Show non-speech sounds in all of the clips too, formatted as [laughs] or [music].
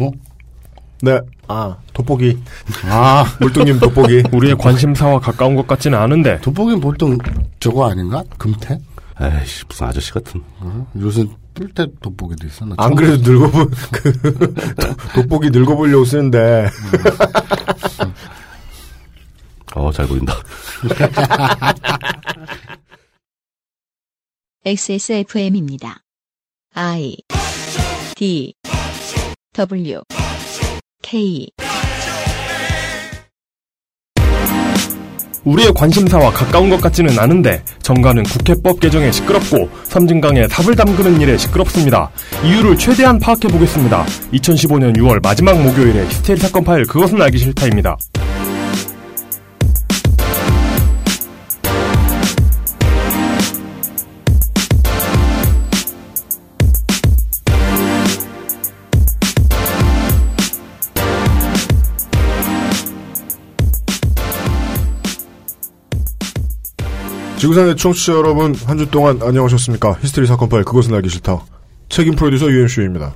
어? 네. 아, 돋보기. 아, [laughs] 물뚱님 돋보기. [laughs] 우리의 관심사와 가까운 것 같지는 않은데. 돋보기는 보통 저거 아닌가? 금태? 에이씨, 무슨 아저씨 같은. 어? 요새 뿔때 돋보기도 있어. 나안 처음 그래도 늙어보, [laughs] 그, 돋보기 늙어보려고 쓰는데. 어, 잘 보인다. XSFM입니다. I D W K 우리의 관심사와 가까운 것 같지는 않은데 정가는 국회법 개정에 시끄럽고 섬진강에 삽을 담그는 일에 시끄럽습니다. 이유를 최대한 파악해 보겠습니다. 2015년 6월 마지막 목요일에 히스테리 사건 파일 그것은 알기 싫다입니다. 지구상의 청취자 여러분, 한 주 동안 안녕하셨습니까? 히스테리 사건 파일 그것은 알기 싫다. 책임 프로듀서 유엠쇼입니다.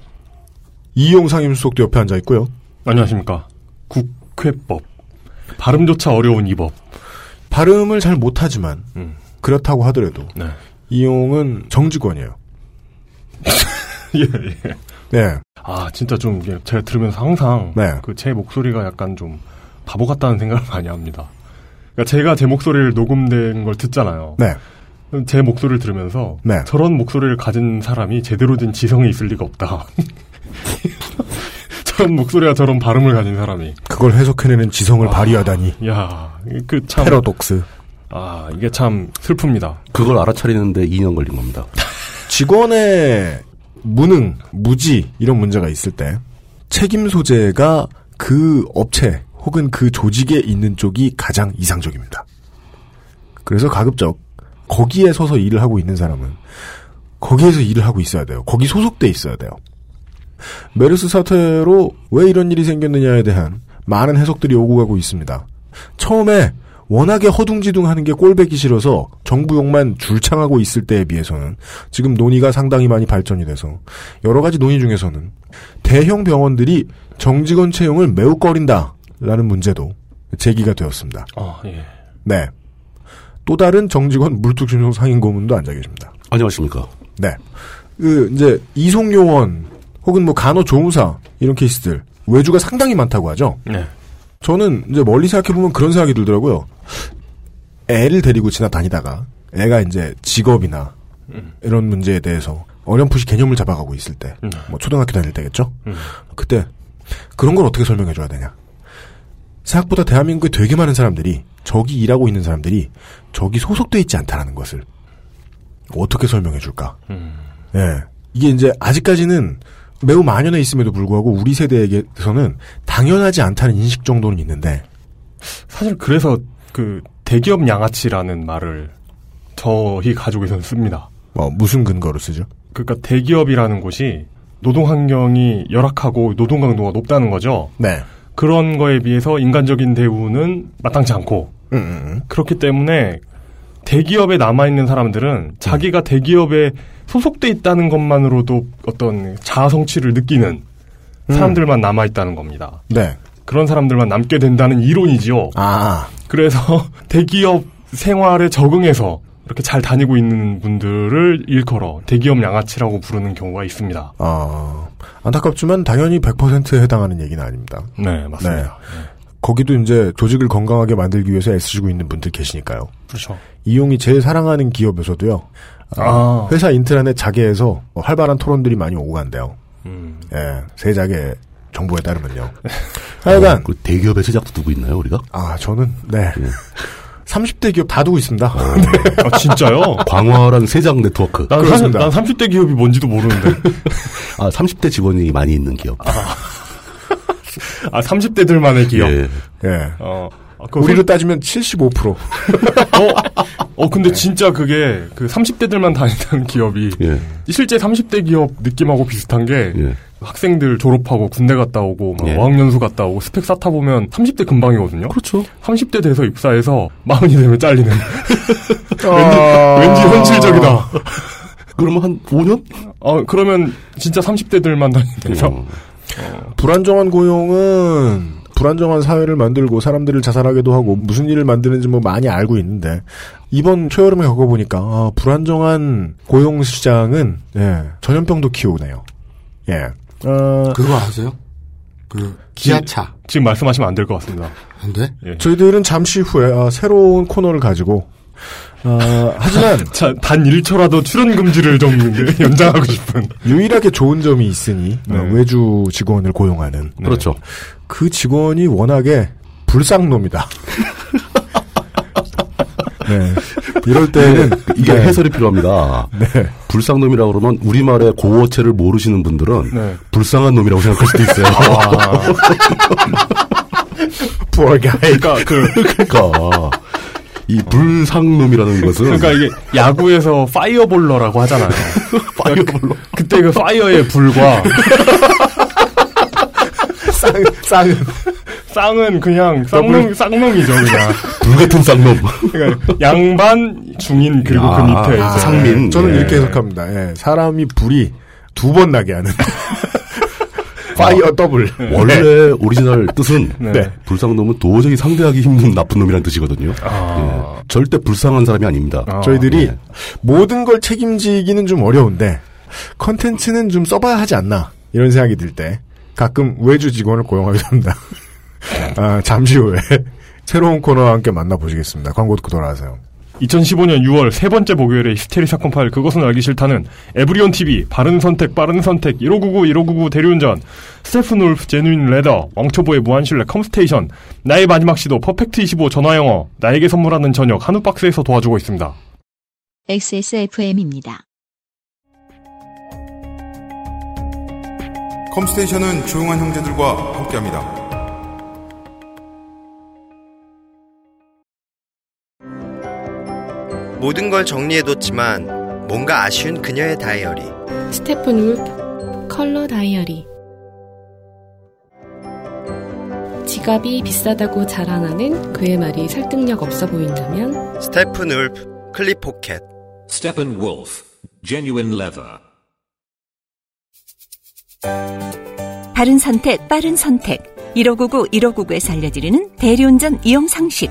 이용 상임 수석도 옆에 앉아 있고요. 안녕하십니까. 국회법. 발음조차 어려운 이 법. 발음을 잘 못하지만 음. 그렇다고 하더라도 네. 이용은 정직원이에요. [laughs] 예, 예. 네. 아, 진짜 좀, 제가 들으면서 항상, 네. 그제 목소리가 약간 좀 바보 같다는 생각을 많이 합니다. 그러니까 제가 제 목소리를 녹음된 걸 듣잖아요. 네. 제 목소리를 들으면서, 네. 저런 목소리를 가진 사람이 제대로 된 지성이 있을 리가 없다. [laughs] 저런 목소리와 저런 발음을 가진 사람이. 그걸 해석해내는 지성을 아. 발휘하다니. 야, 그 참. 패러독스. 아, 이게 참 슬픕니다. 그걸 알아차리는데 2년 걸린 겁니다. [laughs] 직원의 무능, 무지 이런 문제가 있을 때 책임 소재가 그 업체 혹은 그 조직에 있는 쪽이 가장 이상적입니다. 그래서 가급적 거기에 서서 일을 하고 있는 사람은 거기에서 일을 하고 있어야 돼요. 거기 소속돼 있어야 돼요. 메르스 사태로 왜 이런 일이 생겼느냐에 대한 많은 해석들이 오고 가고 있습니다. 처음에 워낙에 허둥지둥하는 게 꼴배기 싫어서 정부용만 줄창하고 있을 때에 비해서는 지금 논의가 상당히 많이 발전이 돼서 여러 가지 논의 중에서는 대형 병원들이 정직원 채용을 매우 꺼린다 라는 문제도 제기가 되었습니다. 아, 예. 네. 또 다른 정직원 물뚝심송 상인 고문도 앉아 계십니다. 안녕하십니까. 네. 그 이제 이송요원 혹은 뭐 간호조무사 이런 케이스들 외주가 상당히 많다고 하죠. 네. 저는 이제 멀리 생각해 보면 그런 생각이 들더라고요. 애를 데리고 지나다니다가 애가 이제 직업이나 음. 이런 문제에 대해서 어렴풋이 개념을 잡아가고 있을 때, 음. 뭐 초등학교 다닐 때겠죠. 음. 그때 그런 걸 어떻게 설명해 줘야 되냐? 생각보다 대한민국에 되게 많은 사람들이 저기 일하고 있는 사람들이 저기 소속돼 있지 않다라는 것을 어떻게 설명해 줄까? 음. 예. 이게 이제 아직까지는 매우 만연해 있음에도 불구하고 우리 세대에게서는 당연하지 않다는 인식 정도는 있는데 사실 그래서 그 대기업 양아치라는 말을 저희 가족에서는 씁니다. 뭐 무슨 근거로 쓰죠? 그러니까 대기업이라는 곳이 노동 환경이 열악하고 노동 강도가 높다는 거죠. 네. 그런 거에 비해서 인간적인 대우는 마땅치 않고 음, 음, 음. 그렇기 때문에 대기업에 남아 있는 사람들은 자기가 대기업에 소속돼 있다는 것만으로도 어떤 자아 성취를 느끼는 사람들만 남아 있다는 겁니다. 네. 그런 사람들만 남게 된다는 이론이지요. 아, 그래서 [laughs] 대기업 생활에 적응해서 이렇게 잘 다니고 있는 분들을 일컬어 대기업 양아치라고 부르는 경우가 있습니다. 아, 안타깝지만 당연히 100%에 해당하는 얘기는 아닙니다. 네, 맞습니다. 거기도 이제 조직을 건강하게 만들기 위해서 애쓰시고 있는 분들 계시니까요. 그렇죠. 이용이 제일 사랑하는 기업에서도요. 아. 회사 인트라넷 자계에서 활발한 토론들이 많이 오고 간대요. 음. 예, 세 자계 정보에 따르면요. [laughs] 하여간 어, 그 대기업의 세작도 두고 있나요, 우리가? 아 저는 네 예. [laughs] 30대 기업 다 두고 있습니다. 아, 진짜요? [laughs] 광활한 세작 네트워크. 난, 그렇습니다. 난 30대 기업이 뭔지도 모르는데. 아, 30대 직원이 많이 있는 기업. 아, 30대들만의 기업. 예. 예. 어. 아, 그 우리로 따지면 75%. 어, 어, 근데 진짜 그게 그 30대들만 다니는 기업이 예. 실제 30대 기업 느낌하고 비슷한 게 예. 학생들 졸업하고 군대 갔다 오고 막 예. 어학연수 갔다 오고 스펙 쌓다 보면 30대 금방이거든요. 그렇죠. 30대 돼서 입사해서 마흔이 되면 잘리는. 아. 왠지 현실적이다. [laughs] 그러면 한 5년? 어, 그러면 진짜 30대들만 다니면서 어. 불안정한 고용은 불안정한 사회를 만들고 사람들을 자살하게도 하고 무슨 일을 만드는지 뭐 많이 알고 있는데 이번 초여름에 겪어보니까 아, 불안정한 고용 시장은 예, 전염병도 키우네요. 예. 어, 그거 아세요? 그 기아차. 지금 말씀하시면 안 될 것 같습니다. 근데 저희들은 잠시 후에 아, 새로운 코너를 가지고 어, 하지만 [laughs] 자, 단 1초라도 출연 금지를 좀 [laughs] 연장하고 싶은. 유일하게 좋은 점이 있으니 어, 네. 외주 직원을 고용하는 그렇죠. 그 직원이 워낙에 불쌍놈이다. [laughs] 네. 이럴 때는 이게 네. 해설이 필요합니다. 네. 불쌍 놈이라고 그러면 우리말의 고어체를 모르시는 분들은 네. 불쌍한 놈이라고 생각할 수도 있어요. [laughs] poor guy. 그러니까 그 그러니까 이 불상놈이라는 것은 그러니까 이게 야구에서 fireballer라고 하잖아요. [laughs] fireballer. 그때 그 파이어의 불과 [laughs] 쌍, 쌍은. 쌍은 그냥 쌍놈 쌍놈이죠 그냥. [laughs] 불 같은 쌍놈. 그러니까 양반 중인 그리고 그 아, 밑에 아, 상민. 저는 예. 이렇게 해석합니다. 예, 사람이 불이 두 번 나게 하는. [laughs] fire double. 원래 오리지널 뜻은 네. 불쌍놈은 도저히 상대하기 힘든 나쁜 놈이라는 뜻이거든요. 아. 예. 절대 불쌍한 사람이 아닙니다. 아. 저희들이 네. 모든 걸 책임지기는 좀 어려운데 컨텐츠는 좀 써봐야 하지 않나 이런 생각이 들 때 가끔 외주 직원을 고용하기도 합니다. [laughs] 아, 잠시 후에 [laughs] 새로운 코너와 함께 만나보시겠습니다. 광고 듣고 돌아오세요. 2015년 6월 세 번째 목요일에 히스테리 사건 파일 그것은 알기 싫다는 에브리온 TV 바른 선택 빠른 선택 1599 1599 대리운전 Steppenwolf genuine leather 왕초보의 무한신뢰 컴스테이션 나의 마지막 시도 퍼펙트 25 전화영어 나에게 선물하는 저녁 한우 박스에서 도와주고 있습니다. XSFM입니다. 컴스테이션은 조용한 형제들과 함께합니다. 모든 걸 정리해뒀지만 뭔가 아쉬운 그녀의 다이어리. 스테픈 울프 컬러 다이어리 지갑이 비싸다고 자랑하는 그의 말이 설득력 없어 보인다면 Steppenwolf clip pocket. Steppenwolf, genuine leather. 바른 선택, 빠른 선택. 1599, 1599에서 알려드리는 대리운전 이용 상식.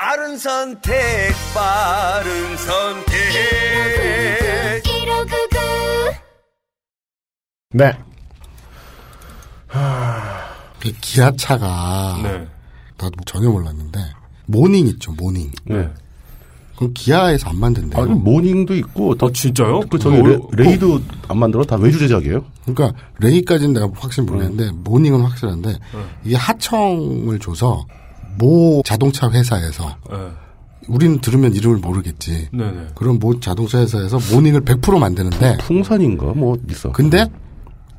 바른 선택, 빠른 선택. 네. 그 기아차가 네. 나도 전혀 몰랐는데 모닝 있죠 모닝. 네. 그럼 기아에서 안 만든대요. 아니, 모닝도 있고, 더, 아 진짜요? 그, 저기, 레, 레이도 안 만들어? 다 외주 제작이에요? 그러니까 레이까지는 내가 확실히 모르겠는데 모닝은 확실한데 이게 하청을 줘서 모 자동차 회사에서 네. 우리는 들으면 이름을 모르겠지. 네네. 그런 모 자동차 회사에서 모닝을 100% 만드는데 풍산인가? 뭐, 있어. 근데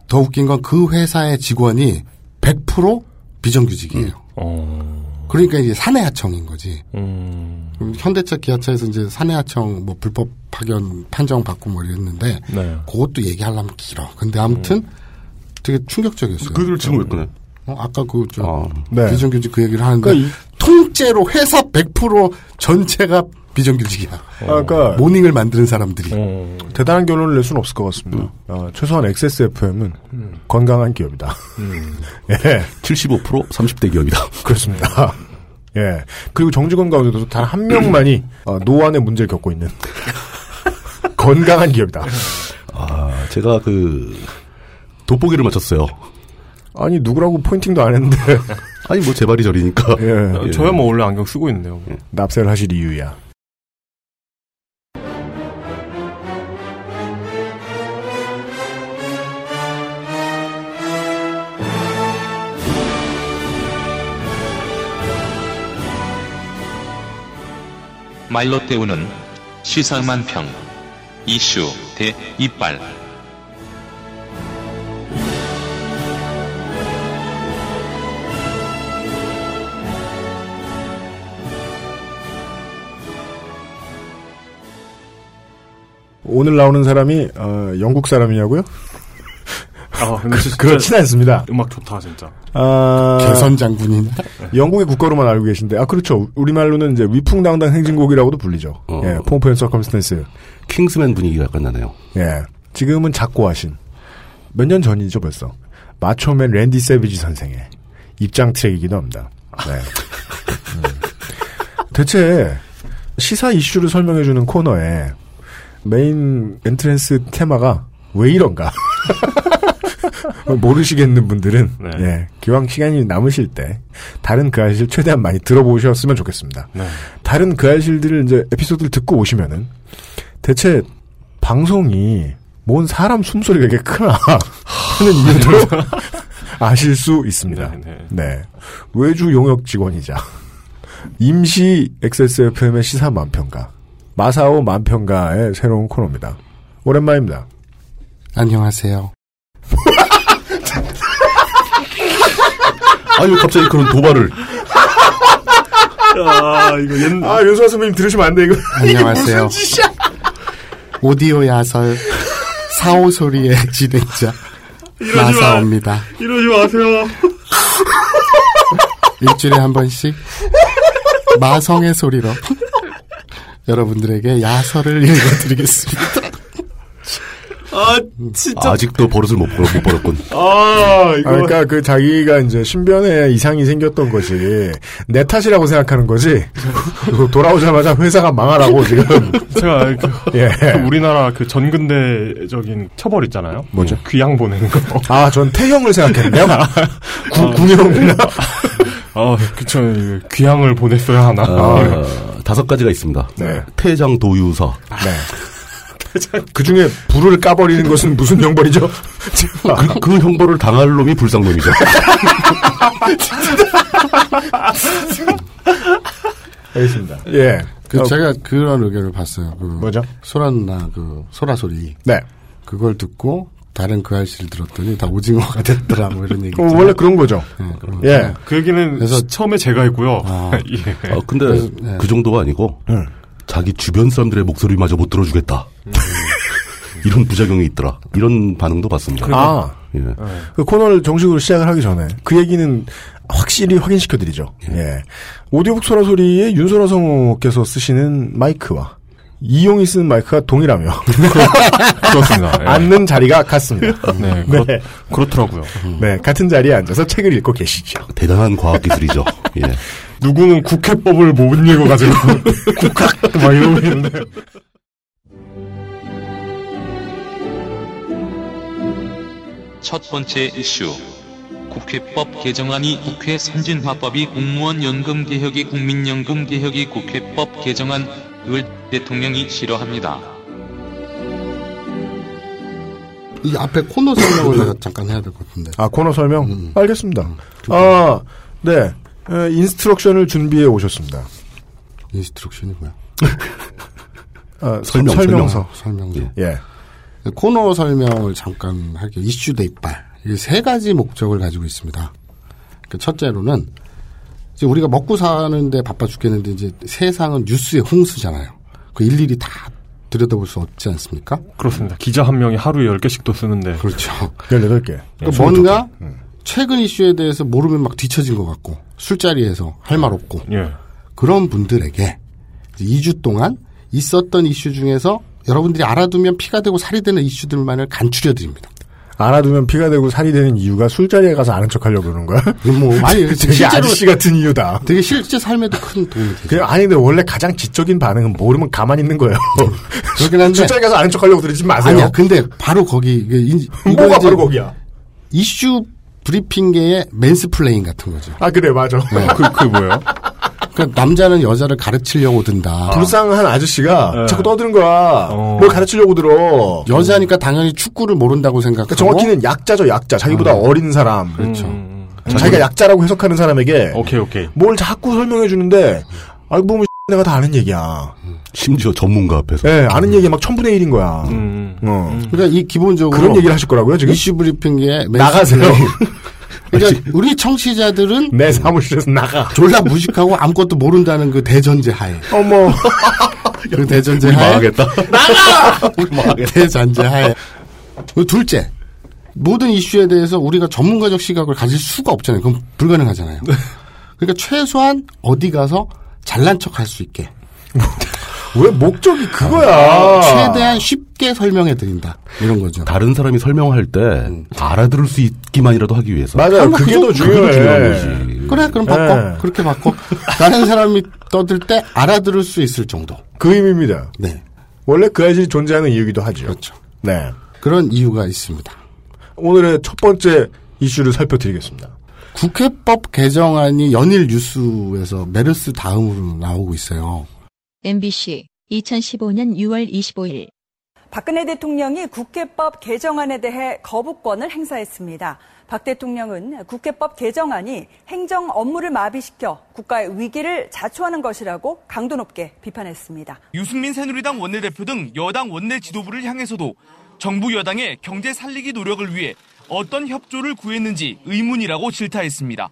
더 웃긴 건 그 회사의 직원이 100% 비정규직이에요. 어. 그러니까 이제 사내하청인 거지. 음. 그럼 현대차, 기아차에서 이제 사내하청 뭐 불법 파견 판정 받고 뭐 이랬는데 네. 그것도 얘기하려면 길어. 근데 아무튼 되게 충격적이었어요. 그 얘기를 지금 왜 꺼내? 어, 아까 그, 저, 아, 네. 비정규직 그 얘기를 하는데, 그러니까 통째로 회사 100% 전체가 비정규직이야. 아까 모닝을 만드는 사람들이. 어. 대단한 결론을 낼 수는 없을 것 같습니다. 아, 최소한 XSFM은 건강한 기업이다. [laughs] 예, 75% 30대 기업이다. [laughs] 그렇습니다. 예. 그리고 정직원 가운데도 단 한 명만이 어, 노안의 문제를 겪고 있는 [laughs] 건강한 기업이다. 아, 제가 그, 돋보기를 맞췄어요. 아니 누구라고 포인팅도 안 했는데 [laughs] 아니, 뭐, 제발이 저리니까. [laughs] 예, 어, 저야 뭐 원래 안경 쓰고 있는데요. 납세를 하실 이유야. 말로 때우는 시사만 평 이슈 대 이빨 오늘 나오는 사람이 어, 영국 사람이냐고요? 아, 진짜 그렇진 않습니다. 음악 좋다 진짜. 아, 개선 장군이나 영국의 국가로만 알고 계신데, 아, 그렇죠. 우리 말로는 이제 위풍당당 행진곡이라고도 불리죠. 어. 예, Pomp and Circumstance. 킹스맨 분위기가 약간 나네요. 예. 지금은 작고하신. 몇 년 전이죠, 벌써. 마초맨 랜디 세비지 선생의 입장 트랙이기도 합니다. 네. [laughs] 음. 대체 시사 이슈를 설명해주는 코너에 main entrance 테마가 왜 이런가? [laughs] 모르시겠는 분들은 네. 예, 기왕 시간이 남으실 때 다른 그 알실 최대한 많이 들어보셨으면 좋겠습니다. 네. 다른 그 알실들을 이제 에피소드를 듣고 오시면은 대체 방송이 뭔 사람 숨소리가 이렇게 크나 [laughs] 하는 이유로 [laughs] 아실 수 있습니다. 네, 네. 네. 외주 용역 직원이자 임시 XSFM의 시사 만평가 마사오 만평가의 새로운 코너입니다. 오랜만입니다. 안녕하세요. [laughs] 아니, 왜 갑자기 그런 도발을. 아 이거 옛 아 윤수아 선배님 들으시면 안 돼 이거. 안녕하세요. [laughs] 오디오 야설 사오 소리의 진행자 마사오입니다. 이러지 마세요. 일주일에 한 번씩 마성의 소리로 여러분들에게 야설을 [laughs] 읽어드리겠습니다. 아 진짜. 아직도 버릇을 못, 벌- 못 벌었군. 아 이거. 아, 그러니까 그 자기가 이제 신변에 이상이 생겼던 것이 내 탓이라고 생각하는 거지. 돌아오자마자 회사가 망하라고 지금. [laughs] 제가 그, 예. 그 우리나라 그 전근대적인 처벌 있잖아요. 뭐죠? 귀양 보내는 거. 아, 전 태형을 생각했네요. 구, 군형이나. 아, 그쵸. 귀양을 보냈어야 하나. 아, 다섯 가지가 있습니다. 네. 퇴장 도유서. 네. [laughs] 그 중에 불을 까버리는 것은 무슨 형벌이죠? 그, 그 형벌을 당할 놈이 불쌍놈이죠. [laughs] 알겠습니다. 예. 그 어, 제가 그런 의견을 봤어요. 그 뭐죠? 소라 누나 그 소라 소리 네. 그걸 듣고 다른 그 아이씨를 들었더니 다 오징어가 됐더라 뭐 이런 얘기. 어. 원래 그런 거죠. 네, 그런 예. 거. 그 얘기는 그래서- 처음에 제가 했고요. 아. [laughs] 예. 어, 근데 그래서, 네. 그 정도가 아니고 응. 자기 주변 사람들의 목소리마저 못 들어주겠다. [laughs] 이런 부작용이 있더라. 이런 반응도 봤습니다. 아. 예. 그 코너를 정식으로 시작을 하기 전에 그 얘기는 확실히 확인시켜드리죠. 예. 오디오북 소라 소리의 윤소라 성우께서 쓰시는 마이크와 이용이 쓰는 마이크가 동일하며 [laughs] 그렇습니다. 예. 앉는 자리가 같습니다. 네, 그렇, 네. 그렇더라고요. 네, 같은 자리에 앉아서 책을 읽고 계시죠. 대단한 과학기술이죠. 예. [laughs] 누구는 국회법을 못 읽어가지고 [laughs] 국학 막 이러고 있는데. 첫 번째 이슈. 국회법 개정안이 국회 선진화법이 공무원 연금 개혁이 국민연금 개혁이 국회법 개정안을 대통령이 싫어합니다. 이 앞에 코너 설명을 내가 잠깐 해야 될 것 같은데. 아, 코너 설명? 음. 알겠습니다. 아, 네. 에, instruction을 준비해 오셨습니다. instruction이 뭐야? [laughs] 아, 설명, 설명서. 설명서. 예. 코너 설명을 잠깐 할게요. 이슈 대 이빨. 이게 세 가지 목적을 가지고 있습니다. 그 첫째로는 이제 우리가 먹고 사는데 바빠 죽겠는데 이제 세상은 뉴스의 홍수잖아요. 그 일일이 다 들여다볼 수 없지 않습니까? 그렇습니다. 기자 한 명이 하루에 10개씩도 쓰는데. 그렇죠. 18개. 그러니까 뭔가 최근 이슈에 대해서 모르면 막 뒤처진 것 같고 술자리에서 할 말 없고 예. 그런 분들에게 2주 동안 있었던 이슈 중에서 여러분들이 알아두면 피가 되고 살이 되는 이슈들만을 간추려 드립니다. 알아두면 피가 되고 살이 되는 이유가 술자리에 가서 아는 척 하려고 그러는 거야? 뭐 아니 되게 실제로 아저씨 같은 이유다. 되게 실제 삶에도 큰 도움이 되죠. 아니 근데 원래 가장 지적인 반응은 모르면 가만히 있는 거예요. [laughs] 그렇긴 한데 술자리 가서 아는 척 하려고 그러지 마세요. 아니야. 근데 바로 거기 이게 인- [laughs] 뭐가 바로 거기야? 이슈 브리핑계의 mansplain 같은 거죠. 아 그래 맞아. [laughs] 그, 그 뭐예요? 그러니까 남자는 여자를 가르치려고 든다. 불쌍한 아저씨가 네. 자꾸 떠드는 거야. 어. 뭘 가르치려고 들어. 여자니까 당연히 축구를 모른다고 생각하고 그러니까 정확히는 약자죠 약자. 자기보다 어린 사람. 그렇죠. 음, 자기가 약자라고 해석하는 사람에게 오케이, 오케이. 뭘 자꾸 설명해 주는데 알고 보면 [laughs] 내가 다 아는 얘기야. 심지어 전문가 앞에서. 예, 아는 얘기 막 천분의 일인 거야. 음, 어. 그러니까 이 기본적으로 그런 얘기를 하실 거라고요 지금? 이슈 브리핑계의 나가세요. [laughs] 그러니까 우리 청취자들은 내 사무실에서 나가. 졸라 무식하고 아무것도 모른다는 그 대전제 하에 어머. [laughs] 그 대전제 우리 하에 망하겠다. 대전제 하에 그리고 둘째 모든 이슈에 대해서 우리가 전문가적 시각을 가질 수가 없잖아요. 그럼 불가능하잖아요. 그러니까 최소한 어디 가서 잘난 척 할 수 있게 [laughs] 왜 목적이 아, 그거야? 최대한 쉽게 설명해 드린다 이런 거죠. 다른 사람이 설명할 때 알아들을 수 있기만이라도 하기 위해서. 맞아요. 뭐 그게 그더더 중요한 중요해. 거지. 그래 그럼 바꿔 네. 그렇게 바꿔 다른 사람이 떠들 때 알아들을 수 있을 정도. 그 의미입니다. 네 원래 그 아이들이 존재하는 이유기도 하죠. 그렇죠. 네. 그런 이유가 있습니다. 오늘의 첫 번째 이슈를 살펴드리겠습니다. 국회법 개정안이 연일 뉴스에서 메르스 다음으로 나오고 있어요. MBC 2015년 6월 25일 박근혜 대통령이 국회법 개정안에 대해 거부권을 행사했습니다. 박 대통령은 국회법 개정안이 행정 업무를 마비시켜 국가의 위기를 자초하는 것이라고 강도 높게 비판했습니다. 유승민 새누리당 원내대표 등 여당 원내 지도부를 향해서도 정부 여당의 경제 살리기 노력을 위해 어떤 협조를 구했는지 의문이라고 질타했습니다.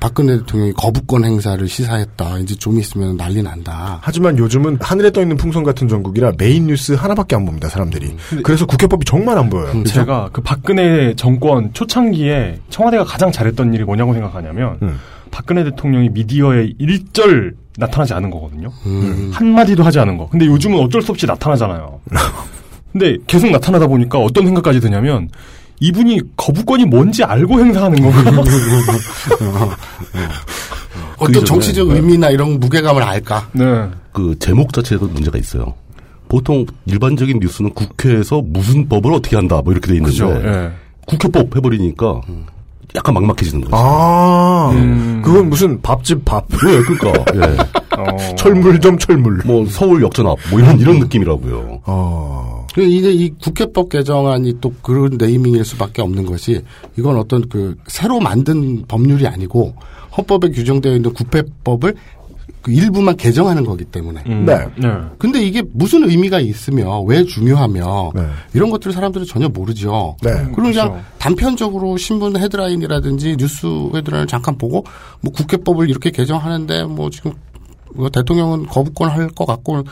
박근혜 대통령이 거부권 행사를 시사했다. 이제 좀 있으면 난리 난다. 하지만 요즘은 하늘에 떠 있는 풍선 같은 전국이라 메인 뉴스 하나밖에 안 봅니다, 사람들이. 그래서 국회법이 정말 안 보여요. 제가 그 박근혜 정권 초창기에 청와대가 가장 잘했던 일이 뭐냐고 생각하냐면 음. 박근혜 대통령이 미디어에 일절 나타나지 않은 거거든요. 음. 한마디도 하지 않은 거. 근데 요즘은 어쩔 수 없이 나타나잖아요. [laughs] 근데 계속 나타나다 보니까 어떤 생각까지 드냐면 이분이 거부권이 뭔지 알고 행사하는 건가? [laughs] 어떤 그 정치적 이전에, 의미나 이런 무게감을 알까? 네. 그 제목 자체에도 문제가 있어요. 보통 일반적인 뉴스는 국회에서 무슨 법을 어떻게 한다 뭐 이렇게 돼 있는데 그죠. 예. 국회법 해버리니까 약간 막막해지는 거죠. 아, 음. 그건 무슨 밥집 밥. 네, 그러니까 [laughs] 예. 어. 철물점 철물. 뭐 서울 역전 앞뭐 이런 이런 느낌이라고요. 어. 그 이게 이 국회법 개정안이 또 그런 네이밍일 수밖에 없는 것이 이건 어떤 그 새로 만든 법률이 아니고 헌법에 규정되어 있는 국회법을 그 일부만 개정하는 거기 때문에. 음. 네. 네. 근데 이게 무슨 의미가 있으며 왜 중요하며 네. 이런 것들을 사람들은 전혀 모르죠. 네. 그럼 그냥 그렇죠. 단편적으로 신문 헤드라인이라든지 뉴스 헤드라인을 잠깐 보고 뭐 국회법을 이렇게 개정하는데 뭐 지금 뭐 대통령은 거부권 할 것 같고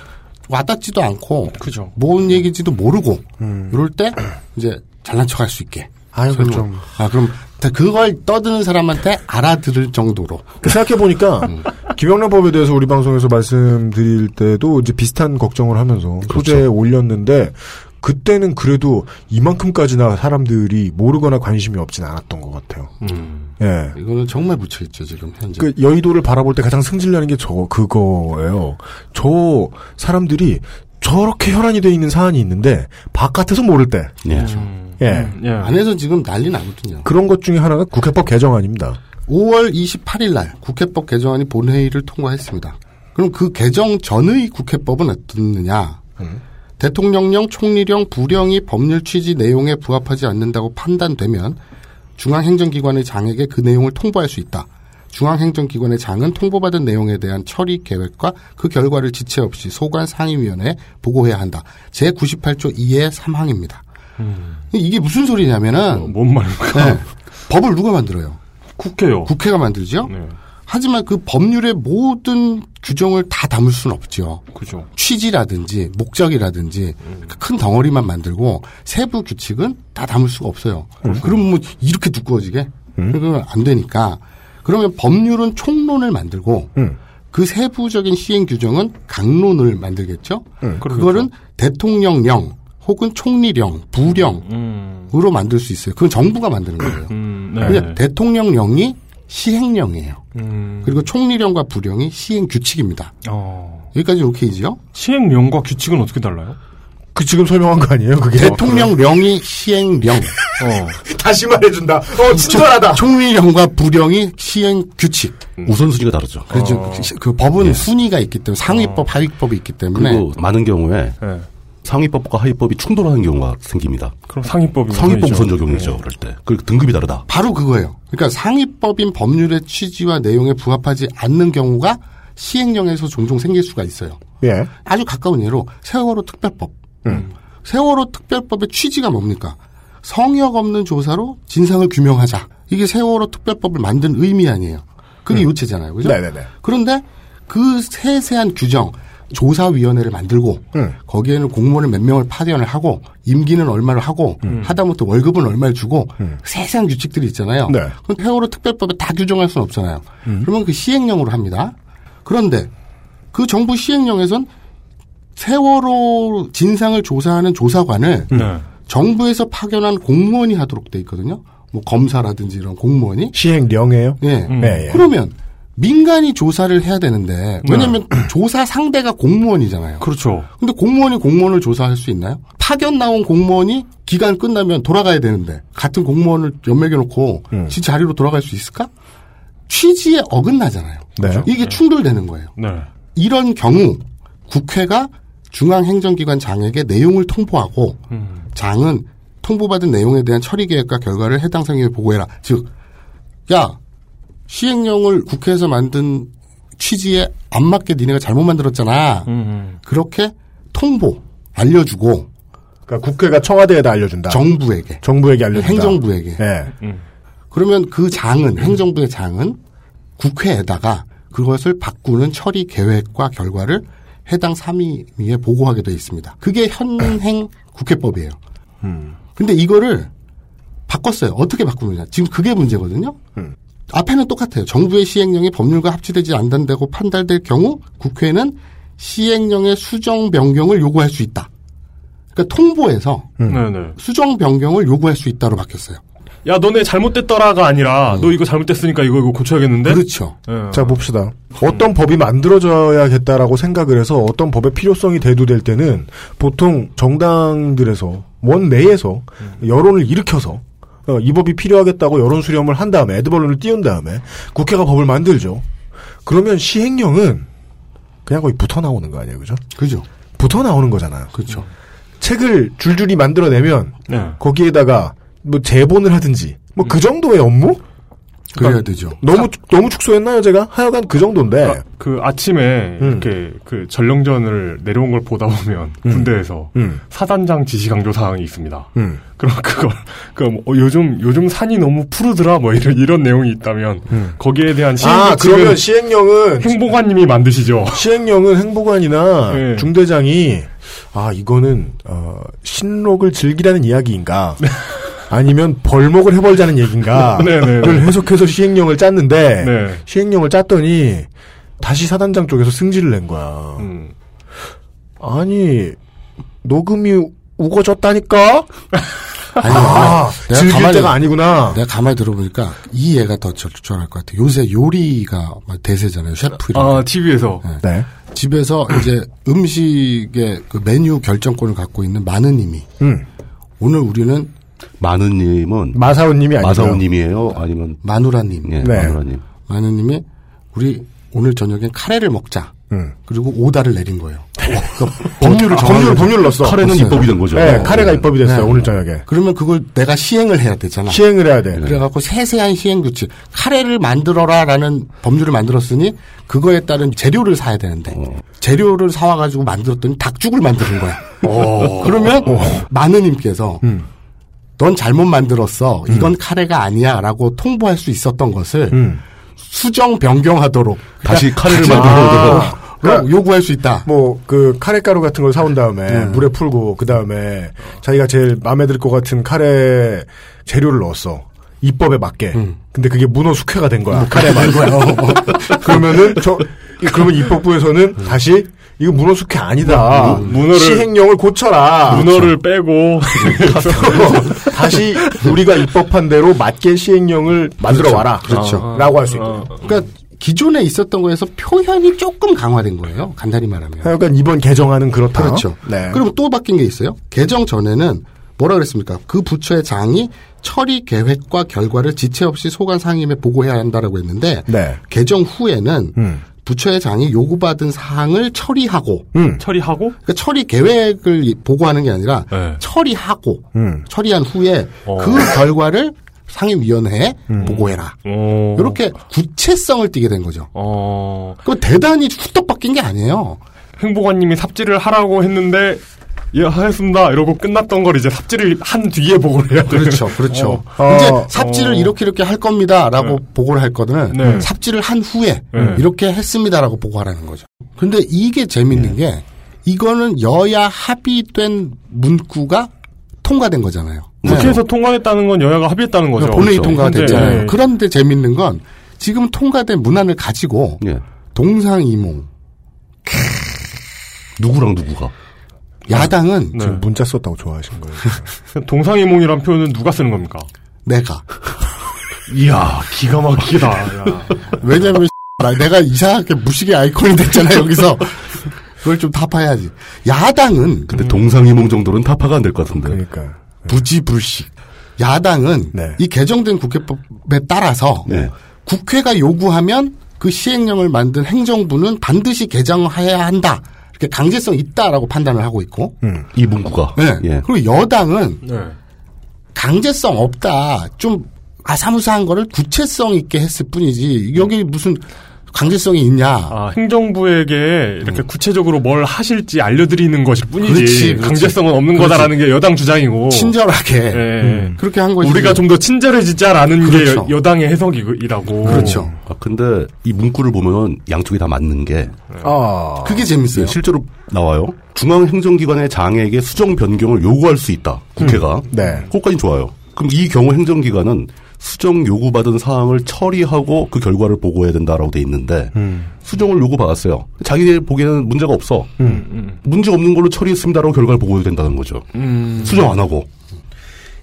와닿지도 않고 그죠. 뭔 얘기인지도 모르고 음. 이럴 때 이제 잘난 척할 수 있게. 아유. 좀. 아 그럼 그걸 떠드는 사람한테 알아들을 정도로. 생각해 보니까, [laughs] 김영란법에 대해서 우리 방송에서 말씀드릴 때도 이제 비슷한 걱정을 하면서 소재에 올렸는데, 그때는 그래도 이만큼까지나 사람들이 모르거나 관심이 없진 않았던 것 같아요. 음. 예. 이거는 정말 묻혀 있죠 지금 현재. 그 여의도를 바라볼 때 가장 승질나는 게 저 그거예요. 저 사람들이 저렇게 혈안이 돼 있는 사안이 있는데 바깥에서 모를 때, 예. 예 음, 예. 안에서 지금 난리 나거든요. 그런 것 중에 하나가 국회법 개정안입니다. 5월 28일 날 국회법 개정안이 본회의를 통과했습니다. 그럼 그 개정 전의 국회법은 어떻느냐? 대통령령, 총리령, 부령이 법률 취지 내용에 부합하지 않는다고 판단되면 중앙행정기관의 장에게 그 내용을 통보할 수 있다. 중앙행정기관의 장은 통보받은 내용에 대한 처리 계획과 그 결과를 지체 없이 소관 상임위원회에 보고해야 한다. 제 98조 2의 3항입니다. 이게 무슨 소리냐면은 뭔 말인가? 네. 법을 누가 만들어요? 국회요. 국회가 만들죠. 네. 하지만 그 법률의 모든 규정을 다 담을 수는 없죠. 그죠. 취지라든지 목적이라든지 그큰 덩어리만 만들고 세부 규칙은 다 담을 수가 없어요. 그럼 뭐 이렇게 두꺼워지게? 그러면 안 되니까. 그러면 법률은 총론을 만들고 음. 그 세부적인 시행 규정은 강론을 만들겠죠. 음. 그거는 대통령령 혹은 총리령, 부령으로 음. 만들 수 있어요. 그건 정부가 만드는 거예요. 음, 네. 그냥 대통령령이 시행령이에요. 음. 그리고 총리령과 부령이 시행 규칙입니다. 어. 여기까지 오케이지요? 시행령과 규칙은 어떻게 달라요? 그 지금 설명한 거 아니에요? 그게 대통령령이 시행령, 어. [laughs] 다시 말해준다. 어 친절하다. 총리령과 부령이 시행 규칙. 우선순위가 다르죠. 그렇죠. 어. 그- 그 법은 순위가 있기 때문에 상위법, 하위법이 있기 때문에 그리고 많은 경우에 네. 상위법과 하위법이 충돌하는 경우가 생깁니다. 그럼 상위법이 상위법. 우선 적용이죠. 네. 그럴 때. 그 등급이 다르다. 바로 그거예요. 그러니까 상위법인 법률의 취지와 내용에 부합하지 않는 경우가 시행령에서 종종 생길 수가 있어요. 예. 아주 가까운 예로 세월호 특별법. 세월호 특별법의 취지가 뭡니까? 성역 없는 조사로 진상을 규명하자. 이게 세월호 특별법을 만든 의미 아니에요. 그게 요체잖아요. 그죠? 네네네. 그런데 그 세세한 규정, 조사위원회를 만들고 거기에는 공무원을 몇 명을 파견을 하고 임기는 얼마를 하고 하다못해 월급은 얼마를 주고 세세한 규칙들이 있잖아요. 네. 그럼 세월호 특별법에 다 규정할 수는 없잖아요. 그러면 그 시행령으로 합니다. 그런데 그 정부 시행령에선 세월호 진상을 조사하는 조사관을 네. 정부에서 파견한 공무원이 하도록 돼 있거든요. 뭐 검사라든지 이런 공무원이 시행령이에요? 예. 네, 예. 그러면 민간이 조사를 해야 되는데 왜냐면 조사 상대가 공무원이잖아요. 그렇죠. 근데 공무원이 공무원을 조사할 수 있나요? 파견 나온 공무원이 기간 끝나면 돌아가야 되는데 같은 공무원을 연맥해 놓고 지 자리로 돌아갈 수 있을까? 취지에 어긋나잖아요. 네. 이게 충돌되는 거예요. 네. 이런 경우 국회가 중앙행정기관 장에게 내용을 통보하고 장은 통보받은 내용에 대한 처리 계획과 결과를 해당 상임위에 보고해라. 즉, 야 시행령을 국회에서 만든 취지에 안 맞게 니네가 잘못 만들었잖아. 그렇게 통보 알려주고 그러니까 국회가 청와대에다 알려준다. 정부에게 정부에게 알려준다. 행정부에게. 예. 그러면 그 장은 행정부의 장은 국회에다가 그것을 바꾸는 처리 계획과 결과를 해당 상임위에 보고하게 돼 있습니다. 그게 현행 [clears throat] 국회법이에요. 근데 이거를 바꿨어요. 어떻게 바꾸느냐. 지금 그게 문제거든요. 앞에는 똑같아요. 정부의 시행령이 법률과 합치되지 않는다고 판단될 경우 국회는 시행령의 수정 변경을 요구할 수 있다. 그러니까 통보에서 네네. 수정 변경을 요구할 수 있다로 바뀌었어요. 야, 너네 잘못됐더라가 아니라, 너 이거 잘못됐으니까 이거, 이거 고쳐야겠는데? 그렇죠. 예. 자 봅시다. 어떤 법이 만들어져야겠다라고 생각을 해서 어떤 법의 필요성이 대두될 때는 보통 정당들에서 원 내에서 여론을 일으켜서 어, 이 법이 필요하겠다고 여론 수렴을 한 다음에 에드벌론을 띄운 다음에 국회가 법을 만들죠. 그러면 시행령은 그냥 거의 붙어 나오는 거 아니에요, 그죠? 그죠. 붙어 나오는 거잖아요. 그렇죠. 책을 줄줄이 만들어내면 네. 거기에다가 뭐 제본을 하든지 뭐그 정도의 업무? 그래야 되죠. 너무 너무 축소했나요, 제가? 하여간 그 정도인데. 그 아침에 음. 이렇게 그 전령전을 내려온 걸 보다 보면 군대에서 음. 사단장 지시 강조 사항이 있습니다. 음. 그럼 그걸 그럼 어, 요즘 요즘 산이 너무 푸르더라 뭐 이런 이런 내용이 있다면 거기에 대한 시행 아, 그러면 시행령은 [laughs] 행보관님이 만드시죠. 시행령은 행보관이나 네. 중대장이 아 이거는 어, 신록을 즐기라는 이야기인가 [laughs] 아니면 벌목을 해벌자는 얘기인가 [laughs] 네, 네, 네. 를 해석해서 시행령을 짰는데 네. 시행령을 짰더니 다시 사단장 쪽에서 승질을 낸 거야. 음. 아니 녹음이 우거졌다니까? [laughs] 아니, 아, 내가 즐길 가만히- 때가 아니구나. 내가 가만히 들어보니까 이 얘가 더 적절할 것 같아. 요새 요리가 막 대세잖아요. 셰프 이런 아 거. TV에서 네. 집에서 이제 음식의 그 메뉴 결정권을 갖고 있는 마느님이 음. 오늘 우리는 마느님은 마사오님이 아니고요. 마사오님이에요. 아니면 마누라님, 예, 네. 마누라님. 마느님이 우리 오늘 저녁엔 카레를 먹자. 음. 그리고 오다를 내린 거예요. [laughs] 그 법률을 법률. 법률 넣었어. 카레는 없어요. 입법이 된 거죠. 네, 카레가 입법이 됐어요, 네. 오늘 저녁에. 그러면 그걸 내가 시행을 해야 되잖아. 시행을 해야 돼. 그래갖고 세세한 시행 규칙, 카레를 만들어라라는 법률을 만들었으니 그거에 따른 재료를 사야 되는데 재료를 사와가지고 만들었더니 닭죽을 만드는 거야. 그러면 마느님께서 넌 잘못 만들었어. 이건 카레가 아니야라고 통보할 수 있었던 것을 음. 수정 변경하도록 다시 카레를 만들어야 아, 로 요구할 수 있다. 뭐, 그, 카레 가루 같은 걸 사온 다음에, 네. 물에 풀고, 그 다음에, 자기가 제일 마음에 들 것 같은 카레 재료를 넣었어. 입법에 맞게. 음. 근데 그게 문어 숙회가 된 거야. 카레 만 [laughs] 거야. 그러면은, 저, 이- 그러면 입법부에서는 다시, 이거 문어 숙회 아니다. 문- 문어를- 시행령을 고쳐라. 문어를 빼고 [laughs] 다시 우리가 입법한 대로 맞게 시행령을 만들어 와라. 그렇죠. 라고 할 수 있고. 그러니까 기존에 있었던 거에서 표현이 조금 강화된 거예요. 간단히 말하면. 하여간 이번 개정안은 그렇다. 그렇죠. 네. 그리고 또 바뀐 게 있어요. 개정 전에는 뭐라 그랬습니까? 그 부처의 장이 처리 계획과 결과를 지체 없이 소관 상임에 보고해야 한다라고 했는데 네. 개정 후에는 음. 부처의 장이 요구받은 사항을 처리하고 음. 처리하고 그러니까 처리 계획을 이- 보고하는 게 아니라 네. 처리하고 음. 처리한 후에 어. 그 결과를 상임위원회에 보고해라. 어, 이렇게 구체성을 띠게 된 거죠. 어 그 대단히 후떡 바뀐 게 아니에요. 행보관님이 삽질을 하라고 했는데 예, 하였습니다. 이러고 끝났던 걸 이제 삽질을 한 뒤에 보고를 해야 돼요. 그렇죠, 그렇죠. 어. 이제 어, 삽질을 어. 이렇게 이렇게 할 겁니다라고 네. 보고를 할 거는 네. 삽질을 한 후에 네. 이렇게 했습니다라고 보고하라는 거죠. 근데 이게 재밌는 게 이거는 여야 합의된 문구가 통과된 거잖아요. 국회에서 통과했다는 건 여야가 합의했다는 거죠. 본회의 그렇죠. 통과가 됐잖아요. 예. 그런데 재밌는 건 지금 통과된 문안을 가지고 예. 동상이몽 누구랑 누구가? 야당은 네. 지금 문자 썼다고 좋아하시는 거예요. [laughs] 동상이몽이란 표현은 누가 쓰는 겁니까? 내가 [laughs] 이야, 기가 막히다. 야. 왜냐면 [laughs] 나- 내가 이상하게 무식의 아이콘이 됐잖아 여기서 그걸 좀 타파해야지. 야당은 근데 동상이몽 정도는 타파가 안 될 것 같은데. 그러니까 부지불식. 야당은 네. 이 개정된 국회법에 따라서 네. 국회가 요구하면 그 시행령을 만든 행정부는 반드시 개정해야 한다. 이렇게 강제성 있다라고 판단을 하고 있고. 이 문구가. 네. 예. 그리고 여당은 네. 강제성 없다. 좀 아사무사한 거를 구체성 있게 했을 뿐이지. 여기 무슨 강제성이 있냐. 아, 행정부에게 이렇게 구체적으로 뭘 하실지 알려드리는 것일 뿐이지. 음. 그렇지, 그렇지. 강제성은 없는 그렇지. 거다라는 게 여당 주장이고. 친절하게 예. 그렇게 한 거지. 우리가 좀 더 친절해지자라는 그렇죠. 게 여, 당의 해석이라고. 그렇죠. 아, 근데 이 문구를 보면 양쪽이 다 맞는 게 아 그게 재밌어요. 실제로 나와요. 중앙행정기관의 장에게 수정 변경을 요구할 수 있다. 국회가. 네. 그것까지 좋아요. 그럼 이 경우 행정기관은 수정 요구받은 사항을 처리하고 그 결과를 보고해야 된다라고 돼 있는데 수정을 요구받았어요. 자기들 보기에는 문제가 없어. 문제 없는 걸로 처리했습니다라고 결과를 보고해야 된다는 거죠. 수정 안 하고.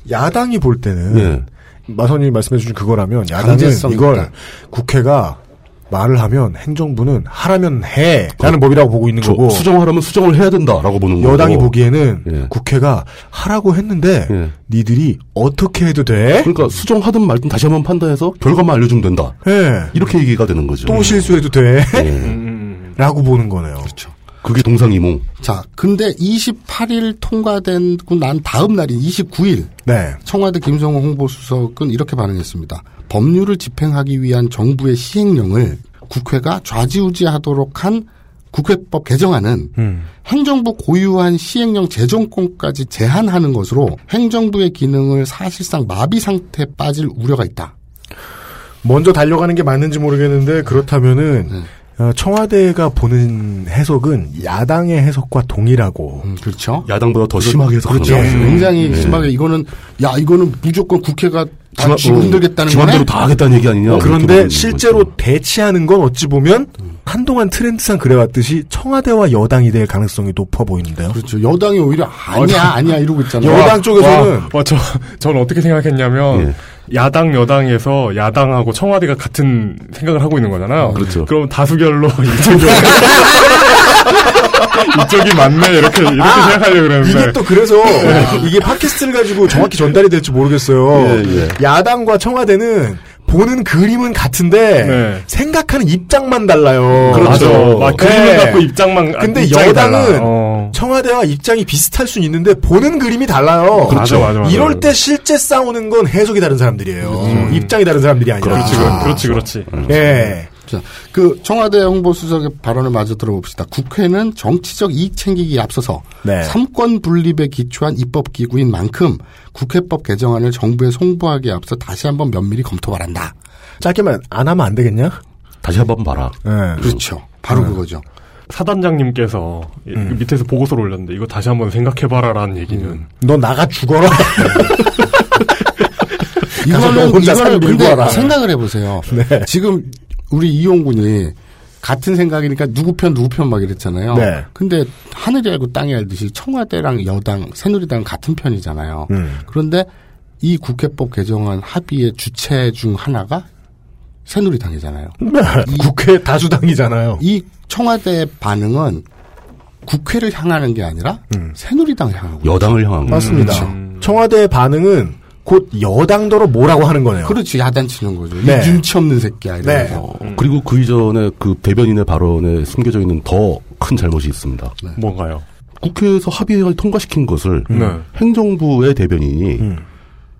야당이 볼 때는 네. 마선이 말씀해주신 그거라면 야당은 강제성 이걸. 국회가 말을 하면 행정부는 하라면 해라는 법이라고 보고 있는 저 거고 수정하려면 수정을 해야 된다라고 보는 거고. 여당이 보기에는 예. 국회가 하라고 했는데 예. 니들이 어떻게 해도 돼? 그러니까 수정하든 말든 다시 한번 판단해서 결과만 알려주면 된다. 예. 이렇게 얘기가 되는 거죠. 또 실수해도 돼? 예. [laughs] 라고 보는 거네요. 그렇죠. 그게 동상이몽. 자, 근데 28일 통과되고 난 다음 날인 29일 네. 청와대 김성호 홍보수석은 이렇게 반응했습니다. 법률을 집행하기 위한 정부의 시행령을 국회가 좌지우지하도록 한 국회법 개정안은 음. 행정부 고유한 시행령 제정권까지 제한하는 것으로 행정부의 기능을 사실상 마비 상태에 빠질 우려가 있다. 먼저 달려가는 게 맞는지 모르겠는데 그렇다면은 네. 어, 청와대가 보는 해석은 야당의 해석과 동일하고 음, 그렇죠. 야당보다 더 심하게 해석하는 그렇죠. 거죠. 굉장히 네. 심하게 이거는 야 이거는 무조건 국회가 다 지마- 쥐고 어, 거네. 다 하겠다는 얘기 아니냐. 이렇게 그런데 실제로 거죠. 대치하는 건 어찌 보면 한동안 트렌드상 그래왔듯이 청와대와 여당이 될 가능성이 높아 보이는데요. 그렇죠. 여당이 오히려 아니야 아니야 이러고 있잖아요. 여당 쪽에서는 와, 와, 저, 저는 어떻게 생각했냐면, 야당, 여당에서 야당하고 청와대가 같은 생각을 하고 있는 거잖아요. 그렇죠. 그럼 다수결로 [laughs] 이쪽이, [laughs] 이쪽이 맞네, 이렇게, 이렇게 생각하려고 그랬는데. 이게 또 그래서 이게 팟캐스트를 가지고 정확히 전달이 될지 모르겠어요. 예, 예. 야당과 청와대는 보는 그림은 같은데 네. 생각하는 입장만 달라요. 맞아. 막 그림을 네. 갖고 입장만, 근데 입장이 여당은. 어. 청와대와 입장이 비슷할 수는 있는데 보는 그림이 달라요. 그렇죠. 맞아, 맞아, 맞아. 이럴 때 실제 싸우는 건 해석이 다른 사람들이에요. 입장이 다른 사람들이 아니라. 그렇지, 그렇지, 그렇지. 예. 자, 그 청와대 홍보수석의 발언을 마저 들어봅시다. 국회는 정치적 이익 챙기기에 앞서서 네. 삼권 분립에 기초한 입법 기구인 만큼 국회법 개정안을 정부에 송부하기에 앞서 다시 한번 면밀히 검토 바란다. 짧게만 안 하면 안 되겠냐? 다시 한번 봐라. 예. 그렇죠. 바로 그거죠. 사단장님께서 이- 음. 밑에서 보고서를 올렸는데, 이거 다시 한번 생각해봐라라는 얘기는. 너 나가 죽어라. [laughs] 이거는 밀고 근데 와라. 생각을 해보세요. 네. 지금 우리 이용군이 같은 생각이니까 누구 편 누구 편 막 이랬잖아요. 네. 근데 하늘이 알고 땅이 알듯이 청와대랑 여당 새누리당 같은 편이잖아요. 음. 그런데 이 국회법 개정안 합의의 주체 중 하나가 새누리당이잖아요. 국회 다수당이잖아요. 이 청와대의 반응은 국회를 향하는 게 아니라 새누리당을 향하고 여당을 향한 거죠. 맞습니다. 그렇죠. 청와대의 반응은 곧 여당더러 뭐라고 하는 거네요. 그렇지 야단치는 거죠. 네. 이 눈치 없는 새끼야. 네. 이러면서. 어, 그리고 그 이전에 그 대변인의 발언에 숨겨져 있는 더 큰 잘못이 있습니다. 뭔가요? 국회에서 합의를 통과시킨 것을 네. 행정부의 대변인이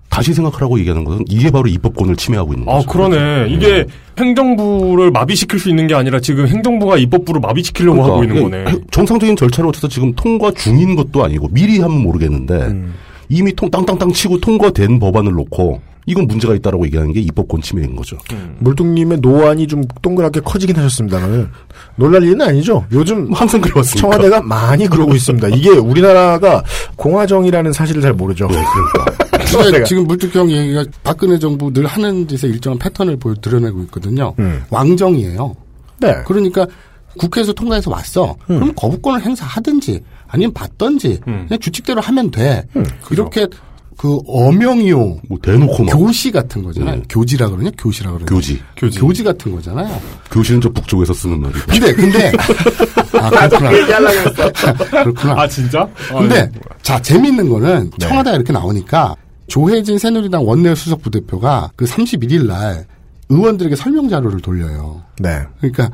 다시 생각하라고 얘기하는 것은 이게 바로 입법권을 침해하고 있는 아, 거죠. 그러네. 이게 행정부를 마비시킬 수 있는 게 아니라 지금 행정부가 입법부를 마비시키려고 하고 있는 그러니까 거네. 정상적인 절차를 거쳐서 지금 통과 중인 것도 아니고 미리 하면 모르겠는데 음. 이미 통 땅땅땅 치고 통과된 법안을 놓고 이건 문제가 있다라고 얘기하는 게 입법 권 침해인 거죠. 음. 물뚱님의 노안이 좀 동그랗게 커지긴 하셨습니다만 놀랄 일은 아니죠. 요즘 항상 그래왔습니다. 청와대가 많이 그러고 있습니다. 이게 우리나라가 공화정이라는 사실을 잘 모르죠. [laughs] 근데 지금 물뚝형 얘기가 박근혜 정부 늘 하는 짓의 일정한 패턴을 보여 드러내고 있거든요. 왕정이에요. 네. 그러니까 국회에서 통과해서 왔어. 그럼 거부권을 행사하든지 아니면 받든지 그냥 규칙대로 하면 돼. 이렇게 그 엄영이요. 뭐 대놓고 막. 교시 같은 거잖아요. 네. 교지라 그러냐? 교시라 그러냐? 교지. 교지. 같은 거잖아요. 교실은 저 북쪽에서 쓰는 말이고. 근데 근데 [laughs] 아 그렇구나. [laughs] 그렇구나. 아, 진짜? 근데 자 재미있는 거는 청와대가 이렇게 나오니까 조혜진 새누리당 원내 수석 부대표가 그 31일 날 의원들에게 설명 자료를 돌려요. 네. 그러니까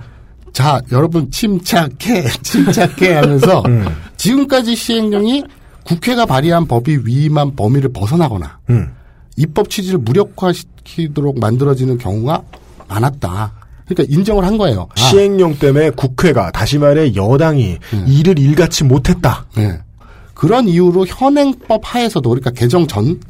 자 여러분 침착해 [laughs] 침착해 하면서 지금까지 시행령이 국회가 발의한 법이 위임한 범위를 벗어나거나 입법 취지를 무력화시키도록 만들어지는 경우가 많았다. 그러니까 인정을 한 거예요. 아, 시행령 때문에 국회가 다시 말해 여당이 일을 일같이 못했다. 네. 그런 이유로 현행법 하에서도 그러니까 개정 전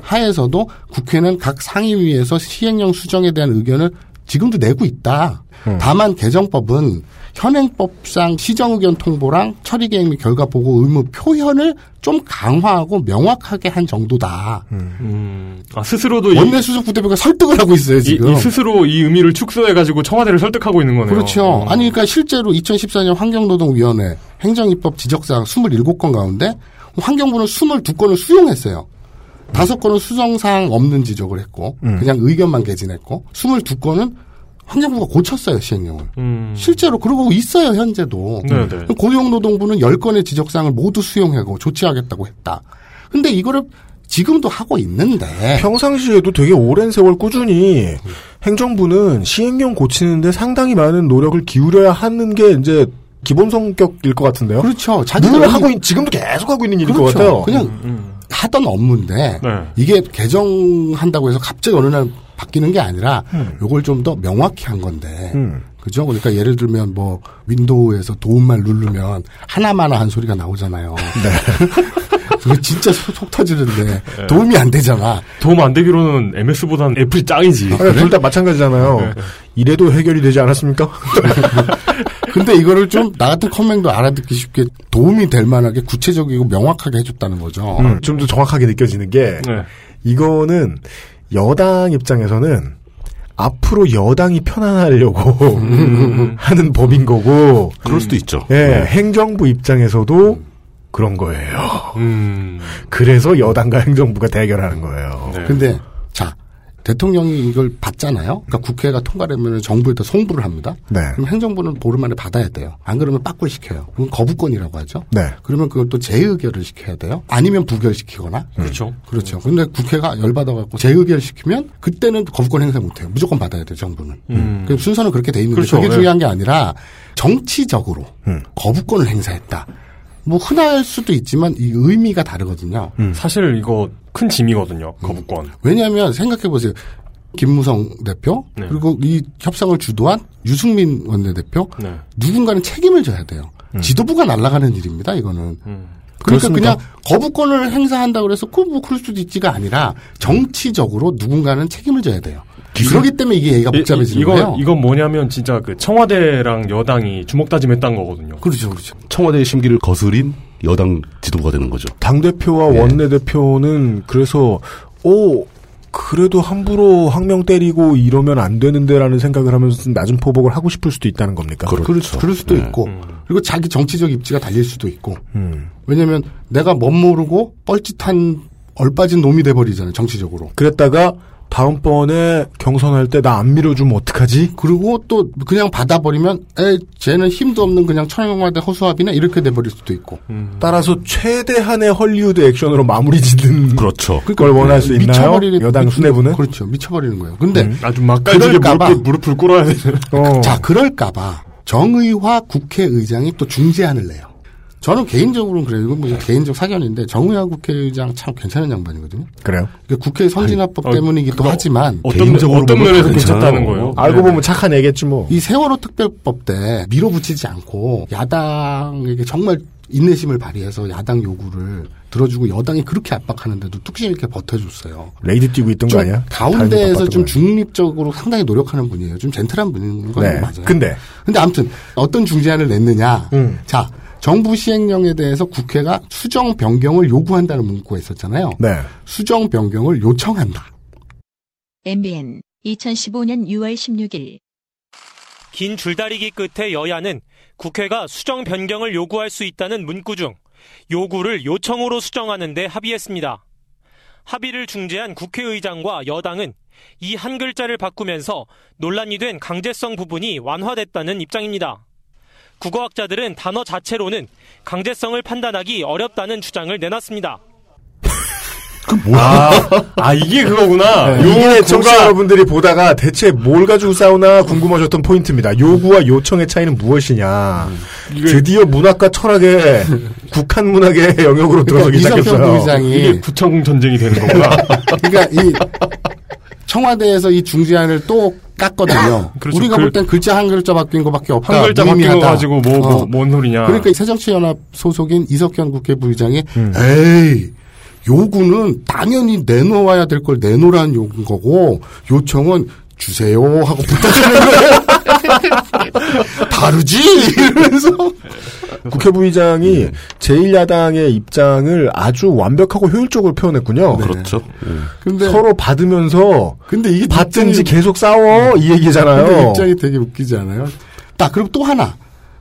하에서도 국회는 각 상임위에서 시행령 수정에 대한 의견을 지금도 내고 있다. 다만 개정법은 현행법상 시정 의견 통보랑 처리 계획 및 결과 보고 의무 표현을 좀 강화하고 명확하게 한 정도다. 음. 아, 스스로도 이, 원내 수석 부대표가 설득을 하고 있어요 이, 지금. 이 스스로 이 의미를 축소해가지고 청와대를 설득하고 있는 거네요. 그렇죠. 음. 아니, 그러니까 실제로 2014년 환경노동위원회 행정입법 지적사항 27건 가운데 환경부는 22건을 수용했어요. 다섯 건은 수정사항 없는 지적을 했고, 그냥 의견만 개진했고, 22건은 환경부가 고쳤어요, 시행령을. 음. 실제로 그러고 있어요, 현재도. 네네. 고용노동부는 10건의 지적사항을 모두 수용하고 조치하겠다고 했다. 근데 이거를 지금도 하고 있는데. 평상시에도 되게 오랜 세월 꾸준히 행정부는 시행령 고치는데 상당히 많은 노력을 기울여야 하는 게 이제 기본 성격일 것 같은데요. 그렇죠. 늘 하고 있, 지금도 계속 하고 있는 것 그렇죠. 같아요. 그냥 하던 업무인데 네. 이게 개정한다고 해서 갑자기 어느 날 바뀌는 게 아니라 음. 요걸 좀 더 명확히 한 건데 그죠? 그러니까 예를 들면 뭐 윈도우에서 도움만 누르면 하나마나 한 소리가 나오잖아요. [laughs] 그거 진짜 속, 속 터지는데 도움이 안 되잖아. 도움 안 되기로는 MS보다는 애플이 짱이지. 둘다 마찬가지잖아요. 이래도 해결이 되지 않았습니까? [laughs] 근데 이거를 좀 나 같은 커맨도 알아듣기 쉽게 도움이 될 만하게 구체적이고 명확하게 해줬다는 거죠. 음, 좀더 정확하게 느껴지는 게 네. 이거는 여당 입장에서는 앞으로 여당이 편안하려고 [laughs] 하는 법인 거고 그럴 수도 있죠. 예, 네. 행정부 입장에서도 그런 거예요. 음. 그래서 여당과 행정부가 대결하는 거예요. 네. 근데 자 대통령이 이걸 받잖아요. 그러니까 국회가 통과되면 정부에다 송부를 합니다. 네. 그럼 행정부는 보름 만에 받아야 돼요. 안 그러면 빠꿀 시켜요. 그건 거부권이라고 하죠. 네. 그러면 그걸 또 재의결을 시켜야 돼요. 아니면 부결시키거나. 그렇죠. 그렇죠. 근데 국회가 열받아갖고 재의결 시키면 그때는 거부권 행사 못해요. 무조건 받아야 돼요. 정부는. 음. 그 순서는 그렇게 돼 있는데 그렇죠. 그게 네. 중요한 게 아니라 정치적으로 음. 거부권을 행사했다. 뭐 흔할 수도 있지만 이 의미가 다르거든요. 사실 이거 큰 짐이거든요. 거부권. 왜냐하면 생각해 보세요. 김무성 대표 네. 그리고 이 협상을 주도한 유승민 원내대표 네. 누군가는 책임을 져야 돼요. 지도부가 날아가는 일입니다. 이거는. 음. 그러니까 그렇습니까? 그냥 거부권을 행사한다 그래서 그뭐 그럴 수도 있지가 아니라 정치적으로 누군가는 책임을 져야 돼요. 그렇기 때문에 이게 얘기가 복잡해지는 이, 거 거예요. 이건 뭐냐면 진짜 그 청와대랑 여당이 주먹 다짐했다는 거거든요. 그렇죠, 그렇죠. 청와대의 심기를 거스린 여당 지도부가 되는 거죠. 당 대표와 예. 원내 대표는 그래서 오 그래도 함부로 항명 때리고 이러면 안 되는데라는 생각을 하면서 낮은 포복을 하고 싶을 수도 있다는 겁니까? 그렇죠. 그럴 수도 네. 있고 그리고 자기 정치적 입지가 달릴 수도 있고 음. 왜냐하면 내가 멋 모르고 뻘짓한 얼빠진 놈이 돼버리잖아요 정치적으로. 그랬다가 다음번에 경선할 때 나 안 밀어주면 어떡하지? 그리고 또 그냥 받아버리면 에 쟤는 힘도 없는 그냥 천연공화대 허수아비네 이렇게 돼버릴 수도 있고. 따라서 최대한의 헐리우드 액션으로 마무리 짓는 그렇죠. 걸 원할 수 있나요? 미쳐버리는 여당 미- 수뇌부는? 그렇죠 미쳐버리는 거예요. 근데 음, 아주 그럴까봐. 무릎, 무릎을 꿇어야 되는. 어. 자 그럴까봐 정의화 국회의장이 또 중재안을 내요. 저는 개인적으로는 그래요. 이건 뭐 개인적 사견인데 정의화 국회의장 참 괜찮은 양반이거든요. 그래요? 그러니까 국회 선진화법 아니, 어, 때문이기도 하지만 어떤 개인적으로 어떤 면에서 괜찮다는. 거예요? 알고 네. 보면 착한 애겠지 뭐. 이 세월호 특별법 때 밀어붙이지 않고 야당에게 정말 인내심을 발휘해서 야당 요구를 들어주고 여당이 그렇게 압박하는데도 뚝심 있게 버텨줬어요. raid 뛰고 있던 거좀 아니야? 가운데에서 좀거 중립적으로 상당히 노력하는 분이에요. 좀 젠틀한 분인 건 네. 맞아요. 근데. 근데 아무튼 어떤 중재안을 냈느냐. 음. 자, 정부 시행령에 대해서 국회가 수정 변경을 요구한다는 문구가 있었잖아요. 네. 수정 변경을 요청한다. MBN 2015년 6월 16일 긴 줄다리기 끝에 여야는 국회가 수정 변경을 요구할 수 있다는 문구 중 요구를 요청으로 수정하는 데 합의했습니다. 합의를 중재한 국회의장과 여당은 이 한 글자를 바꾸면서 논란이 된 강제성 부분이 완화됐다는 입장입니다. 국어학자들은 단어 자체로는 강제성을 판단하기 어렵다는 주장을 내놨습니다. 아, 아, 이게 그거구나. 네, 요구가- 청취자 여러분들이 보다가 대체 뭘 가지고 싸우나 궁금하셨던 포인트입니다. 요구와 요청의 차이는 무엇이냐. 드디어 문학과 철학의 [laughs] 국한 문학의 영역으로 들어서기 이성평 시작했어요. 부의장이 이게 구청 전쟁이 되는 거구나. [laughs] 그러니까 이 청와대에서 이 중재안을 또 깠거든요. [laughs] 그렇죠. 우리가 그- 볼땐 글자 한 글자 바뀐 거밖에 없다. 한 글자 바뀐 거. 가지고 뭐, 뭐, 뭔 소리냐. 그러니까 이 새정치연합 소속인 이석현 국회 부의장이 음. 에이 요구는 당연히 내놓아야 될 걸 내놓으라는 요구인 거고 요청은 주세요 하고 [laughs] 부탁하는 거예요. [laughs] 다르지 이러면서 [laughs] 국회 부의장이 제1야당의 입장을 아주 완벽하고 효율적으로 표현했군요. 그렇죠. 근데 서로 받으면서 근데 이게 받든지 입장이- 계속 싸워 이 얘기잖아요. 근데 입장이 되게 웃기지 않아요? 딱 그리고 또 하나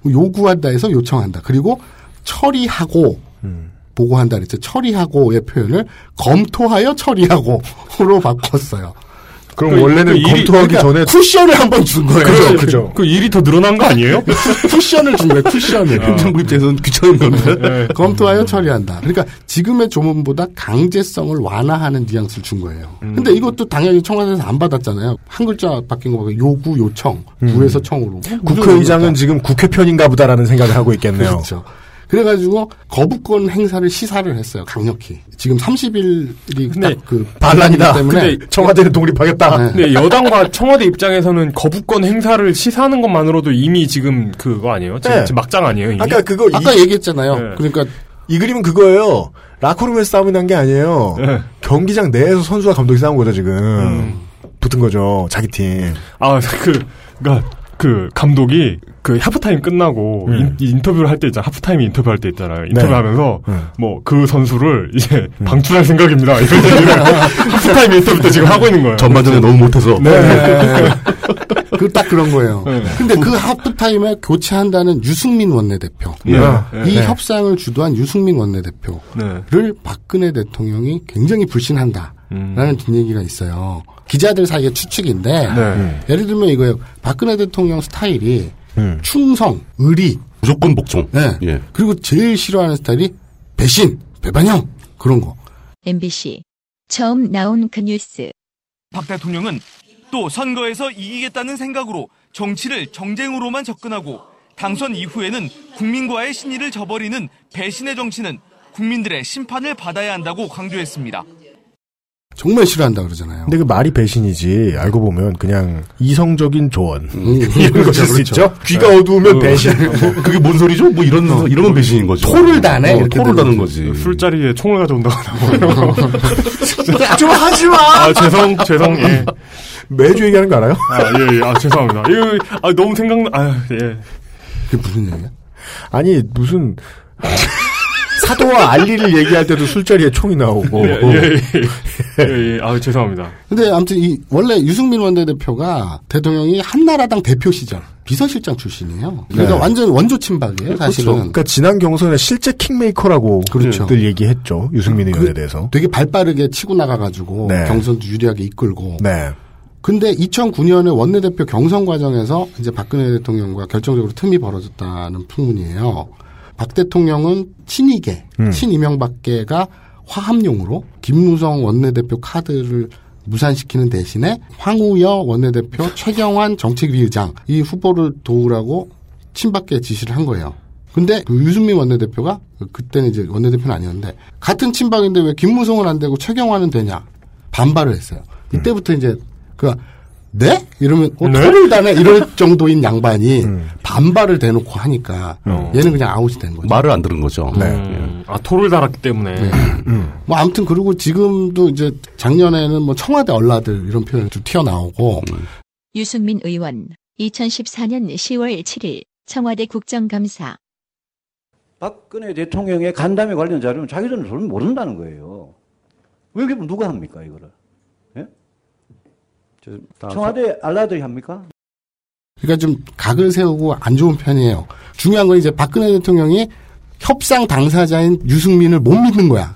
요구한다 해서 요청한다. 그리고 처리하고 보고한다 그랬죠. 처리하고의 표현을 검토하여 처리하고로 바꿨어요. 그럼 원래는 검토하기 전에 쿠션을 한 번 준 거예요. 그죠, 그죠. 그 일이 더 늘어난 거 아니에요? [laughs] 쿠션을 준 거예요. 쿠션을. 행정부 입장에서는 귀찮은 건데. 네. [laughs] 검토하여 처리한다. 그러니까 지금의 조문보다 강제성을 완화하는 뉘앙스를 준 거예요. 근데 이것도 당연히 청와대에서 안 받았잖아요. 한 글자 바뀐 거 보고 요구, 요청, 구에서 청으로. 국회의장은 지금 국회 편인가 보다라는 생각을 하고 있겠네요. 그렇죠. 그래가지고 거부권 행사를 시사를 했어요. 강력히. 지금 30일이 딱그 반란이다. 때문에 근데 청와대는 독립하겠다. 네. 근데 여당과 청와대 입장에서는 거부권 행사를 시사하는 것만으로도 이미 지금 그거 아니에요? 지금, 네. 지금 막장 아니에요? 이미? 아까 그거 아까 이, 얘기했잖아요. 네. 그러니까 이 그림은 그거예요. 라커룸에서 싸움이 난 게 아니에요. 네. 경기장 내에서 선수와 감독이 싸운 거죠 지금. 음. 붙은 거죠 자기 팀. 아, 그, 그니까, 그, 감독이, 그, 하프타임 끝나고, 음. 인, 터뷰를 할 때 있잖아. 하프타임 인터뷰 할 때 있잖아요. 인터뷰 네. 하면서, 음. 뭐, 그 선수를, 이제, 방출할 생각입니다. 이런 [laughs] 얘기를, 하프타임 인터뷰 때 지금 하고 있는 거예요. 전반전에 너무 못해서. [laughs] 그딱 그런 거예요. 네. 근데 그 하프타임에 교체한다는 유승민 원내대표. 네. 이 네. 협상을 주도한 유승민 원내대표를 네. 박근혜 대통령이 굉장히 불신한다 라는 음. 뒷얘기가 있어요. 기자들 사이의 추측인데 네. 예를 들면 이거예요. 박근혜 대통령 스타일이 음. 충성, 의리, 무조건 복종. 네. 예. 그리고 제일 싫어하는 스타일이 배신, 배반형 그런 거. MBC 처음 나온 그 뉴스 박 대통령은 또 선거에서 이기겠다는 생각으로 정치를 정쟁으로만 접근하고 당선 이후에는 국민과의 신의를 저버리는 배신의 정치는 국민들의 심판을 받아야 한다고 강조했습니다. 정말 싫어한다 그러잖아요. 근데 그 말이 배신이지 알고 보면 그냥 이성적인 조언 음, 이런 그렇죠, 것일 수 그렇죠. 있죠. 귀가 어두우면 배신. 그게 뭔 소리죠? 뭐 이런, 이러면 배신인 거죠. 토를 다네, 어, 토를 다는 거지. 술자리에 총을 가져온다고 하고. [laughs] 좀 하지 마. 아, 죄송, 죄송, 예. 매주 얘기하는 거 알아요? 아, 예, 예. 아, 죄송합니다. 이거, 아, 너무 생각나, 아, 예. 그게 무슨 얘기야? 아니 무슨 사도와 알리를 얘기할 때도 술자리에 총이 나오고. 예, 예, 예. 예, 예. 아, 죄송합니다. 근데 아무튼 이 원래 유승민 원내대표가 대통령이 한나라당 대표 시절 비서실장 출신이에요. 그러니까 네. 완전 원조 친박이에요, 사실은. 그렇죠. 그러니까 지난 경선에 실제 킹메이커라고 그렇죠. 늘 얘기했죠. 유승민 의원에 그- 대해서. 되게 발빠르게 치고 나가가지고 네. 경선도 유리하게 이끌고. 네. 근데 2009년에 원내대표 경선 과정에서 이제 박근혜 대통령과 결정적으로 틈이 벌어졌다는 풍문이에요. 박 대통령은 친이계, 음. 친이명박계가 화합용으로 김무성 원내대표 카드를 무산시키는 대신에 황우여 원내대표 최경환 정책위의장 이 후보를 도우라고 친박계 지시를 한 거예요. 근데 그 유승민 원내대표가 그- 그때는 이제 원내대표는 아니었는데 같은 친박인데 왜 김무성은 안 되고 최경환은 되냐 반발을 했어요. 이때부터 이제 그 네? 이러면 어, 토를 다네 이럴 [laughs] 정도인 양반이 반발을 대놓고 하니까 얘는 그냥 아웃이 된 거죠. 말을 안 들은 거죠. 네. 음, 아 토를 달았기 때문에. 뭐 아무튼 그리고 지금도 이제 작년에는 뭐 청와대 얼라들 이런 표현이 좀 튀어나오고 유승민 의원 2014년 10월 7일 청와대 국정감사 박근혜 대통령의 간담회 관련 자료는 자기들은 전혀 모른다는 거예요. 왜 이게 누가 합니까 이거를? 청와대 알라들이 합니까? 그러니까 좀 각을 세우고 안 좋은 편이에요. 중요한 건 이제 박근혜 대통령이 협상 당사자인 유승민을 못 믿는 거야.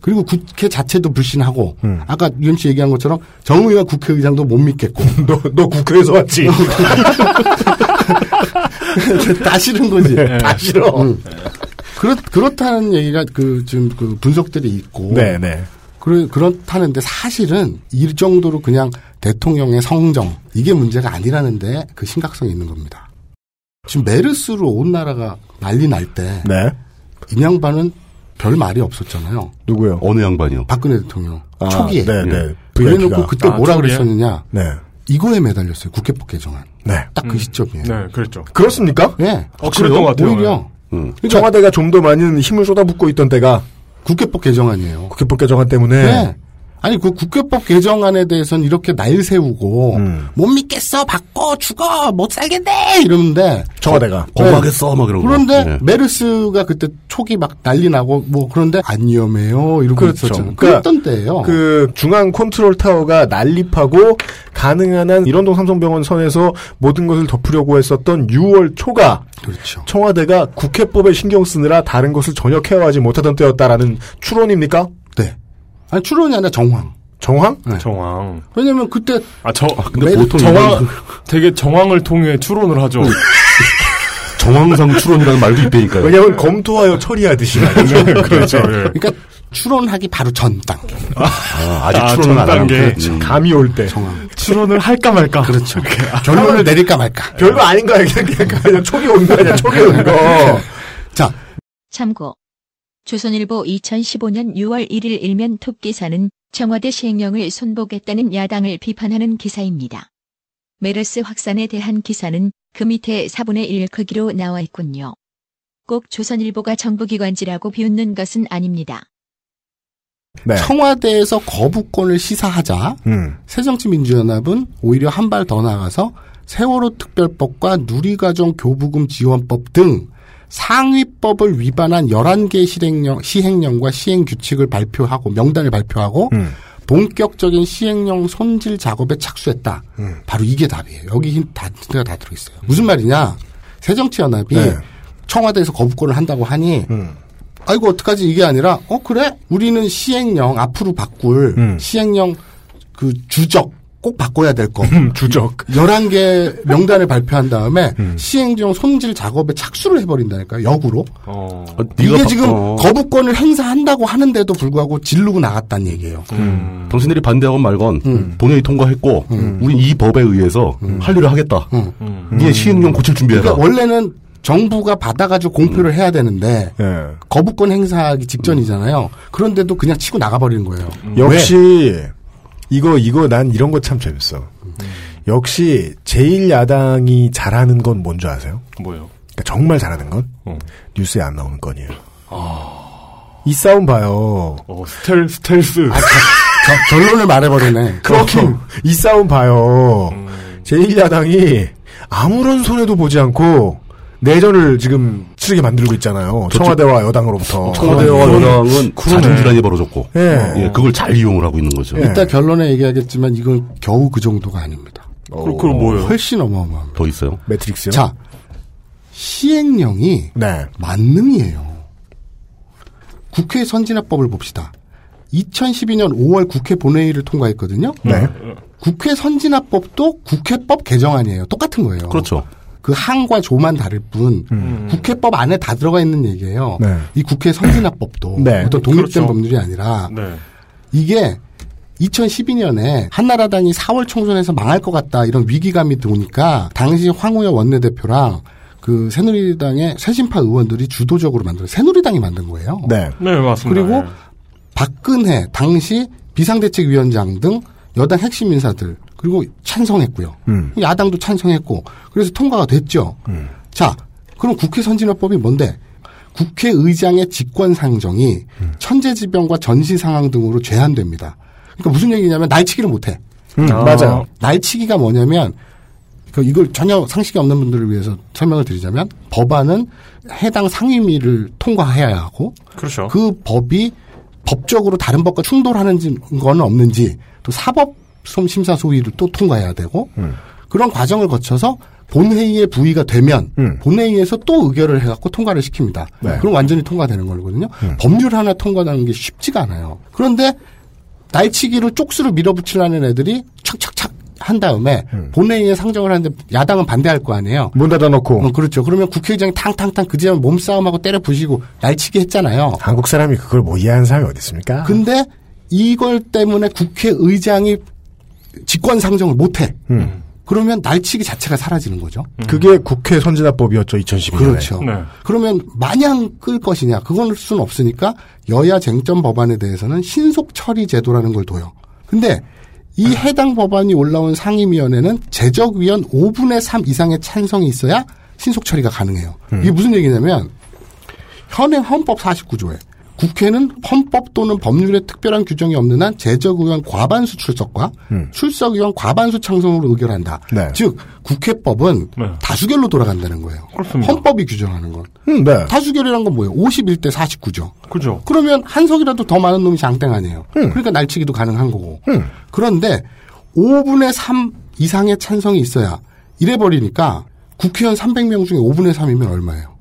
그리고 국회 자체도 불신하고 아까 유현 씨 얘기한 것처럼 정의와 국회의장도 못 믿겠고 [laughs] 너, 너 국회에서 왔지? [laughs] 다 싫은 거지. 네. 다 싫어. 응. 그렇, 그렇다는 얘기가 그, 지금 그 분석들이 있고. 네, 네. 그러, 그렇다는데 사실은 이 정도로 그냥 대통령의 성정, 이게 문제가 아니라는데 그 심각성이 있는 겁니다. 지금 메르스로 온 나라가 난리 날 때. 네. 이 양반은 별 말이 없었잖아요. 누구요? 어느 양반이요? 박근혜 대통령. 아, 초기에. 네, 네. 그래놓고 VIP가. 그때 아, 뭐라 초기에? 그랬었느냐. 네. 이거에 매달렸어요. 국회법 개정안. 네. 딱그 시점이에요. 네, 그랬죠. 그렇습니까? 네. 어, 그랬던 것 같아요. 오히려 청와대가 좀 더 많은 힘을 쏟아붓고 있던 때가 국회법 개정안이에요. 국회법 개정안 때문에 네. 아니 그 국회법 개정안에 대해서는 이렇게 날 세우고 음. 못 믿겠어 바꿔 죽어 못 살겠네 이러는데 청와대가 거부하겠어 막 이런 거. 그런데 네. 메르스가 그때 초기 막 난리 나고 뭐 그런데 안 위험해요 이러고 그렇죠. 있었잖아요. 그러니까 그랬던 때예요. 그 중앙 컨트롤 타워가 난립하고 가능한 한 일원동 삼성병원 선에서 모든 것을 덮으려고 했었던 6월 초가 그렇죠. 청와대가 국회법에 신경 쓰느라 다른 것을 전혀 케어하지 못하던 때였다라는 추론입니까? 네. 아니 추론이 아니라 정황. 정황? 정황. 왜냐면 그때 아, 저, 근데 메- 보통 정황, 되게 정황을 통해 추론을 하죠. 정황상 추론이라는 말도 있다니까요. 왜냐하면 검토하여 처리하듯이 그렇죠. 예. 그러니까 추론하기 바로 전 단계. 아, 아직 아, 추론을 안. 그- 음. 감이 올때 추론을 할까 말까. 그렇죠. 결론을 내릴까 말까. 별거 아닌 거야 그냥, 그냥, 그냥 촉이 온 거야 촉이 온 거. 자 참고 조선일보 2015년 6월 1일 일면 톱 기사는 청와대 시행령을 손보겠다는 야당을 비판하는 기사입니다. 메르스 확산에 대한 기사는 그 밑에 4분의 1 크기로 나와 있군요. 꼭 조선일보가 정부기관지라고 비웃는 것은 아닙니다. 네. 청와대에서 거부권을 시사하자 음. 새정치민주연합은 오히려 한 발 더 나가서 세월호 특별법과 누리과정 교부금 지원법 등 상위법을 위반한 11개 시행령, 시행령과 시행 규칙을 발표하고 명단을 발표하고 음. 본격적인 시행령 손질 작업에 착수했다. 음. 바로 이게 답이에요. 여기 힌- 다, 힌트가 다 들어있어요. 무슨 말이냐. 새정치연합이 네. 청와대에서 거부권을 한다고 하니 음. 아이고 어떡하지 이게 아니라 어 그래 우리는 시행령 앞으로 바꿀 음. 시행령 그 주적 꼭 바꿔야 될 거. 주적. 11개 명단을 발표한 다음에 [laughs] 음. 시행령 손질 작업에 착수를 해버린다니까요. 역으로. 어. 이게 네가 바- 지금 어. 거부권을 행사한다고 하는데도 불구하고 지르고 나갔다는 얘기예요. 음. 당신들이 반대하건 말건 음. 본회의 통과했고 우리 이 법에 의해서 할 일을 하겠다. 음. 니네 시행령 고칠 준비해라. 그러니까 원래는 정부가 받아가지고 공표를 해야 되는데 예. 거부권 행사하기 직전이잖아요. 그런데도 그냥 치고 나가버리는 거예요. 역시 이거 이거 난 이런 거 참 재밌어. 역시 제일 야당이 잘하는 건 뭔지 아세요? 뭐요? 그러니까 정말 잘하는 건 어. 뉴스에 안 나오는 건이에요. 이 싸움 봐요. 어, 스텔, 스텔스. 겨- 결론을 말해버리네. 그렇게 이 싸움 봐요. 제일 야당이 아무런 손해도 보지 않고 내전을 지금 치르게 만들고 있잖아요. 청와대와 여당으로부터. 청와대와 여당은 그러네. 자중질환이 벌어졌고 예. 예, 그걸 잘 이용을 하고 있는 거죠. 이따 결론에 얘기하겠지만 이건 겨우 그 정도가 아닙니다. 그럼, 그럼 뭐예요? 훨씬 어마어마합니다. 더 있어요? 매트릭스요? 자, 시행령이 네. 만능이에요. 국회 선진화법을 봅시다. 2012년 5월 국회 본회의를 통과했거든요. 네. 국회 선진화법도 국회법 개정안이에요. 똑같은 거예요. 그렇죠. 그 항과 조만 다를 뿐 국회법 안에 다 들어가 있는 얘기예요. 네. 이 국회 선진화법도 네. 어떤 독립된 그렇죠. 법률이 아니라 네. 이게 2012년에 한나라당이 4월 총선에서 망할 것 같다 이런 위기감이 드니까 당시 황우여 원내대표랑 그 새누리당의 새신파 의원들이 주도적으로 만든 새누리당이 만든 거예요. 네. 네, 맞습니다. 그리고 네. 박근혜 당시 비상대책위원장 등 여당 핵심 인사들 그리고 찬성했고요. 음. 야당도 찬성했고 그래서 통과가 됐죠. 자, 그럼 국회 선진화법이 뭔데? 국회의장의 직권 상정이 천재지변과 전시 상황 등으로 제한됩니다. 그러니까 무슨 얘기냐면 날치기를 못해. 음, 맞아요. 날치기가 뭐냐면 그 이걸 전혀 상식이 없는 분들을 위해서 설명을 드리자면 법안은 해당 상임위를 통과해야 하고 그렇죠. 그 법이 법적으로 다른 법과 충돌하는 건 없는지 또 사법 심사 소위를 또 통과해야 되고 그런 과정을 거쳐서 본회의의 부의가 되면 본회의에서 또 의결을 해갖고 통과를 시킵니다. 네. 그럼 완전히 통과되는 거거든요. 법률 하나 통과하는 게 쉽지가 않아요. 그런데 날치기를 쪽수로 밀어붙이려는 애들이 착착착 한 다음에 본회의에 상정을 하는데 야당은 반대할 거 아니에요. 문 닫아놓고. 어, 그렇죠. 그러면 국회의장이 탕탕탕 그지만 몸싸움하고 때려 부시고 날치기 했잖아요. 한국 사람이 그걸 못 이해하는 사람이 어디 있습니까? 근데 이걸 때문에 국회의장이 직권 상정을 못해. 음. 그러면 날치기 자체가 사라지는 거죠. 그게 국회 선진화법이었죠, 2012년에. 그렇죠. 그러면 마냥 끌 것이냐? 그건 수는 없으니까 여야 쟁점 법안에 대해서는 신속 처리 제도라는 걸 둬요. 근데 이 해당 법안이 올라온 상임위원회는 제적위원 5분의 3 이상의 찬성이 있어야 신속 처리가 가능해요. 이게 무슨 얘기냐면 현행 헌법 49조에 국회는 헌법 또는 법률에 특별한 규정이 없는 한 제적 의원 과반수 출석과 출석 의원 과반수 창성으로 의결한다. 네. 즉 국회법은 네. 다수결로 돌아간다는 거예요. 그렇습니다. 헌법이 규정하는 건. 음, 네. 다수결이란 건 뭐예요? 51대 49죠. 그죠. 그러면 한 석이라도 더 많은 놈이 장땡 아니에요. 그러니까 날치기도 가능한 거고. 그런데 5분의 3 이상의 찬성이 있어야 이래 버리니까 국회의원 300명 중에 5분의 3이면 얼마예요?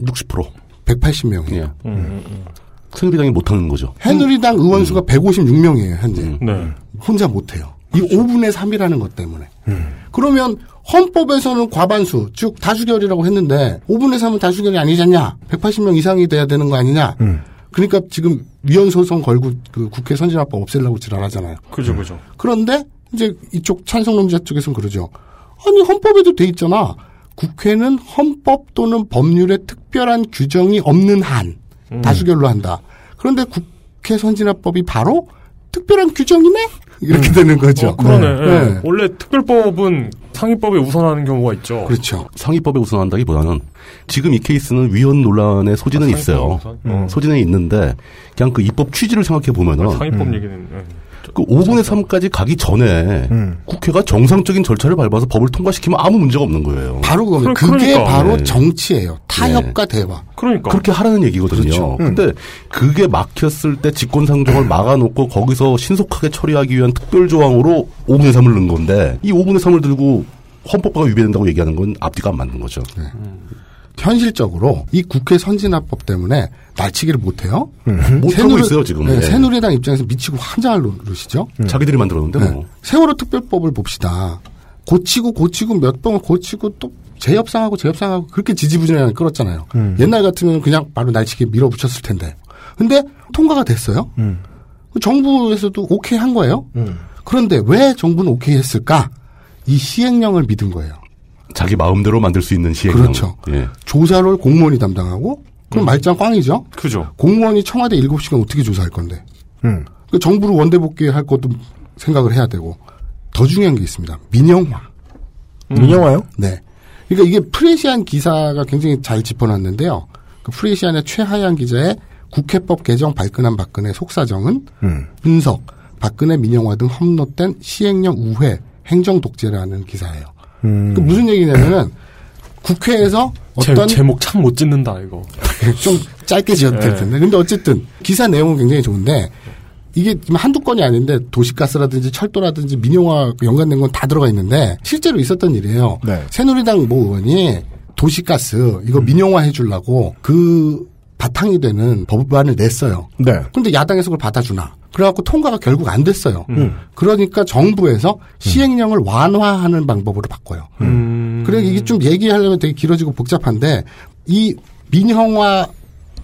60%. 180명이에요. 새누리당이 못하는 거죠. 새누리당 의원 수가 156명이에요, 현재. 네. 혼자 못해요. 이 5분의 3이라는 것 때문에. 그러면 헌법에서는 과반수, 즉 다수결이라고 했는데 5분의 3은 다수결이 아니잖냐? 180명 이상이 돼야 되는 거 아니냐? 그러니까 지금 위헌 소송 걸고 그 국회 선진화법 없애려고 지랄하잖아요. 그죠, 그죠. 그런데 이제 이쪽 찬성론자 쪽에서는 그러죠. 아니 헌법에도 돼 있잖아. 국회는 헌법 또는 법률에 특별한 규정이 없는 한 음. 다수결로 한다. 그런데 국회 선진화법이 바로 특별한 규정이네 이렇게 되는 거죠. 어, 그러네. 예. 네. 원래 특별법은 상위법에 우선하는 경우가 있죠. 그렇죠. 상위법에 우선한다기보다는 지금 이 케이스는 위헌 논란의 소지는 아, 있어요. 우선? 어. 소지는 있는데 그냥 그 입법 취지를 생각해 보면은 상위법 얘기는. 예. 그 5분의 3까지 가기 전에 국회가 정상적인 절차를 밟아서 법을 통과시키면 아무 문제가 없는 거예요. 바로 그러- 그게 그러니까. 바로 네. 정치예요. 타협과 대화. 그러니까. 그렇게 하라는 얘기거든요. 그렇죠. 근데 그게 막혔을 때 직권 상정을 막아놓고 거기서 신속하게 처리하기 위한 특별 조항으로 5분의 3을 넣은 건데 이 5분의 3을 들고 헌법과 위배된다고 얘기하는 건 앞뒤가 안 맞는 거죠. 현실적으로 이 국회 선진화법 때문에 날치기를 못해요. 못하고 있어요, 지금. 네, 예. 새누리당 입장에서 미치고 환장할 노릇이죠. 자기들이 만들었는데 네. 뭐. 세월호 특별법을 봅시다. 고치고 고치고 몇 번을 고치고 또 재협상하고 재협상하고 그렇게 지지부진하게 끌었잖아요. 옛날 같으면 그냥 바로 날치기 밀어붙였을 텐데. 근데 통과가 됐어요. 정부에서도 오케이 한 거예요. 그런데 왜 정부는 오케이 했을까? 이 시행령을 믿은 거예요. 자기 마음대로 만들 수 있는 시행령. 그렇죠. 예. 조사를 공무원이 담당하고 그럼 말짱 꽝이죠. 그죠. 공무원이 청와대 7시간 어떻게 조사할 건데. 음. 그 정부를 원대 복귀 할 것도 생각을 해야 되고 더 중요한 게 있습니다. 민영화. 민영화요? 네. 그러니까 이게 프레시안 기사가 굉장히 잘 짚어놨는데요. 그 프레시안의 최하양 기자의 국회법 개정 발끈한 박근혜 속사정은 음. 분석, 박근혜 민영화 등 험롯된 시행령 우회, 행정 독재라는 기사예요. 음. 그 무슨 얘기냐면은 국회에서 어떤 제, 제목 참 못 짓는다, 이거. [laughs] 좀 짧게 지어도 될 네. 텐데. 근데 어쨌든 기사 내용은 굉장히 좋은데 이게 한두 건이 아닌데 도시가스라든지 철도라든지 민영화 연관된 건 다 들어가 있는데 실제로 있었던 일이에요. 네. 새누리당 모 의원이 도시가스 이거 음. 민영화 해주려고 그 바탕이 되는 법안을 냈어요. 네. 근데 야당에서 그걸 받아주나. 그래갖고 통과가 결국 안 됐어요. 음. 그러니까 정부에서 시행령을 완화하는 방법으로 바꿔요. 음. 그래 이게 좀 얘기하려면 되게 길어지고 복잡한데 이 민형화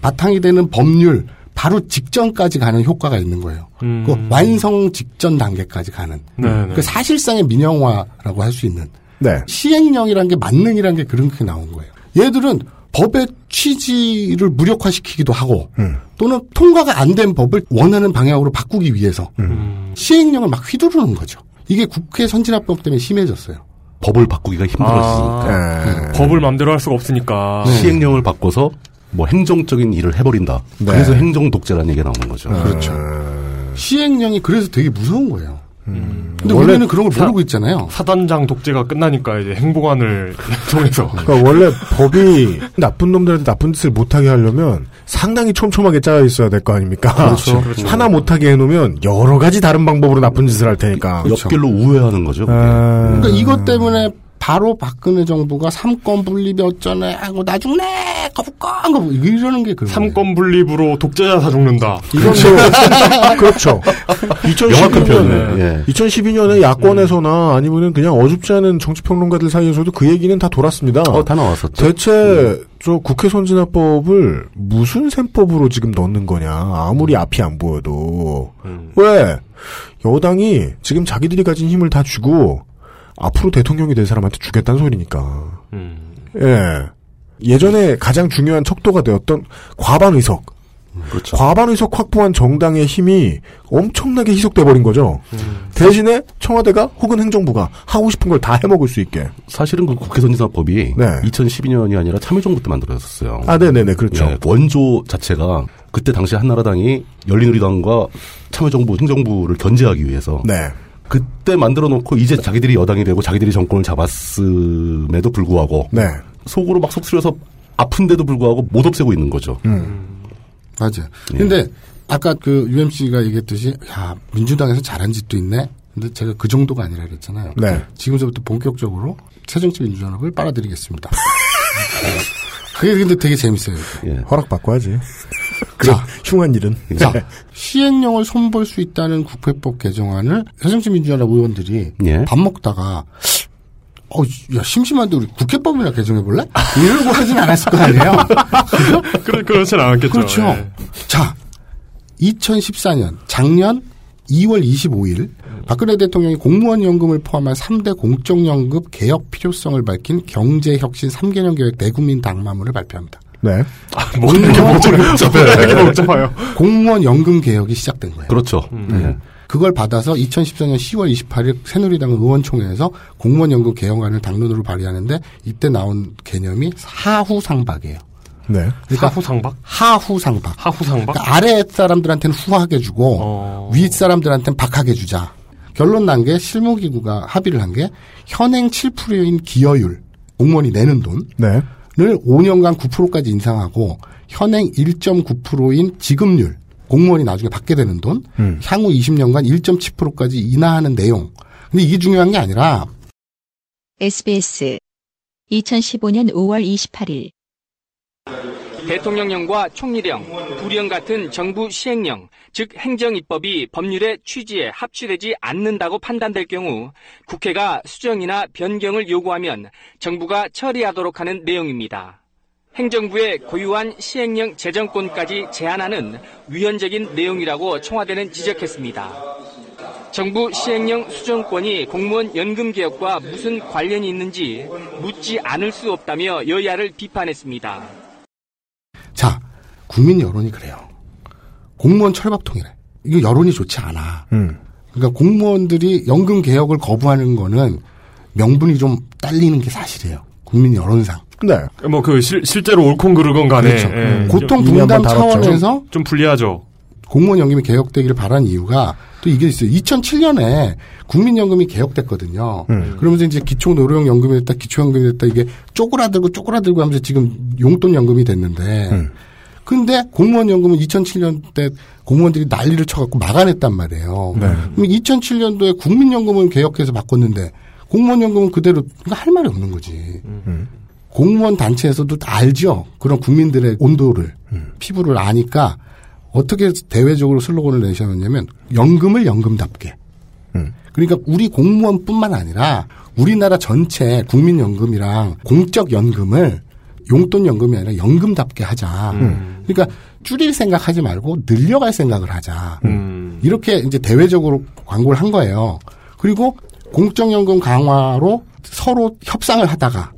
바탕이 되는 법률 바로 직전까지 가는 효과가 있는 거예요. 음. 그 완성 직전 단계까지 가는. 네네. 그 사실상의 민영화라고 할 수 있는 네. 시행령이란 게 만능이란 게 그렇게 나온 거예요. 얘들은 법의 취지를 무력화시키기도 하고 또는 통과가 안 된 법을 원하는 방향으로 바꾸기 위해서 시행령을 막 휘두르는 거죠. 이게 국회 선진화법 때문에 심해졌어요. 법을 바꾸기가 힘들어지니까. 아, 법을 마음대로 할 수가 없으니까. 네. 시행령을 바꿔서 뭐 행정적인 일을 해버린다. 네. 그래서 행정 독재라는 얘기가 나오는 거죠. 그렇죠. 시행령이 그래서 되게 무서운 거예요. 근데 원래 우리는 그런 걸 사- 모르고 있잖아요. 사단장 독재가 끝나니까 이제 행보관을 [laughs] 통해서. 그러니까 원래 법이 나쁜 놈들한테 나쁜 짓을 못하게 하려면 상당히 촘촘하게 짜여 있어야 될 거 아닙니까? 그렇죠. [laughs] 그렇죠. 하나 못하게 해놓으면 여러 가지 다른 방법으로 나쁜 짓을 할 테니까. 옆길로 우회하는 거죠. 그게. 그러니까 이것 때문에 바로 박근혜 정부가 삼권 분립이 어쩌네 하고 나 죽네 거북권 거북 이러는 게 그런 삼권 분립으로 독재자 다 죽는다. 이건 뭐, 그렇죠. [laughs] 2012년에, 2012년에 야권에서나 아니면은 그냥 어줍지 않은 정치 평론가들 사이에서도 그 얘기는 다 돌았습니다. 어, 다 나왔었죠. 대체 저 국회 선진화법을 무슨 셈법으로 지금 넣는 거냐. 아무리 앞이 안 보여도. 왜? 여당이 지금 자기들이 가진 힘을 다 주고 앞으로 대통령이 될 사람한테 주겠다는 소리니까. 예. 예전에 가장 중요한 척도가 되었던 과반 의석. 그렇죠. 과반 의석 확보한 정당의 힘이 엄청나게 희석돼 버린 거죠. 대신에 청와대가 혹은 행정부가 하고 싶은 걸 다 해먹을 수 있게. 사실은 그 국회 선진화법이 네. 2012년이 아니라 참여정부 때 만들어졌어요. 아, 네네네, 그렇죠. 예, 원조 자체가 그때 당시 한나라당이 열린우리당과 참여정부, 행정부를 견제하기 위해서 네. 그때 만들어 놓고 이제 자기들이 여당이 되고 자기들이 정권을 잡았음에도 불구하고 네. 속으로 막 속쓰려서 아픈데도 불구하고 못 없애고 있는 거죠. 맞아요. 예. 근데 아까 그 UMC가 얘기했듯이 야 민주당에서 잘한 짓도 있네. 근데 제가 그 정도가 아니라 그랬잖아요. 네. 지금부터 본격적으로 새정치 민주연합을 빨아들이겠습니다. [laughs] 그게 근데 되게 재밌어요. 허락받고 하지. [laughs] 그런 흉한 일은. 자, 네. 시행령을 손볼 수 있다는 국회법 개정안을 새정치 민주연합 의원들이 예. 밥 먹다가 어, 야, 심심한데 우리 국회법이나 개정해볼래? 이러고 하진 않았을 거 아니에요? [laughs] 그렇, 그렇진 않았겠죠. 그렇죠. 예. 자, 2014년, 작년 2월 25일, 박근혜 대통령이 공무원 연금을 포함한 3대 공적연금 개혁 필요성을 밝힌 경제혁신 3개년 계획 내국민 당마문을 발표합니다. 네. 뭐 이렇게 복잡해요. 이렇게 복잡해요. 공무원 연금 개혁이 시작된 거예요. 그렇죠. 네. 그걸 받아서 2014년 10월 28일 새누리당 의원총회에서 공무원 연금 개혁안을 당론으로 발의하는데 이때 나온 개념이 하후상박이에요. 네. 그러니까 하후상박? 하후상박. 하후상박? 그러니까 아래 사람들한테는 후하게 주고 어. 위 사람들한테는 박하게 주자. 결론 난 게 실무기구가 합의를 한 게 현행 7%인 기여율 공무원이 내는 돈을 네. 5년간 9%까지 인상하고 현행 1.9%인 지급률 공무원이 나중에 받게 되는 돈 음. 향후 20년간 1.7%까지 인하하는 내용. 근데 이게 중요한 게 아니라 SBS 2015년 5월 28일 대통령령과 총리령, 부령 같은 정부 시행령, 즉 행정입법이 법률의 취지에 합치되지 않는다고 판단될 경우 국회가 수정이나 변경을 요구하면 정부가 처리하도록 하는 내용입니다. 행정부의 고유한 시행령 제정권까지 제한하는 위헌적인 내용이라고 청와대는 지적했습니다. 정부 시행령 수정권이 공무원 연금 개혁과 무슨 관련이 있는지 묻지 않을 수 없다며 여야를 비판했습니다. 자 국민 여론이 그래요. 공무원 철밥통이래. 이거 여론이 좋지 않아. 음. 그러니까 공무원들이 연금 개혁을 거부하는 거는 명분이 좀 딸리는 게 사실이에요. 국민 여론상. 네. 뭐 그 실제로 옳건 그르건 간에 그렇죠. 예. 고통 좀 분담. 차원에서 좀 불리하죠. 공무원 연금이 개혁되기를 바란 이유가 또 이게 있어요. 2007년에 국민연금이 개혁됐거든요. 음. 그러면서 이제 기초 노령 연금이 됐다, 기초 연금이 됐다, 이게 쪼그라들고 쪼그라들고 하면서 지금 용돈 연금이 됐는데, 음. 근데 공무원 연금은 2007년 때 공무원들이 난리를 쳐갖고 막아냈단 말이에요. 네. 그럼 2007년도에 국민연금은 개혁해서 바꿨는데, 공무원 연금은 그대로, 그러니까 할 말이 없는 거지. 공무원 단체에서도 다 알죠. 그런 국민들의 온도를, 피부를 아니까 어떻게 대외적으로 슬로건을 내셨냐면 연금을 연금답게. 그러니까 우리 공무원뿐만 아니라 우리나라 전체 국민연금이랑 공적연금을 용돈 연금이 아니라 연금답게 하자. 그러니까 줄일 생각하지 말고 늘려갈 생각을 하자. 이렇게 이제 대외적으로 광고를 한 거예요. 그리고 공적연금 강화로 서로 협상을 하다가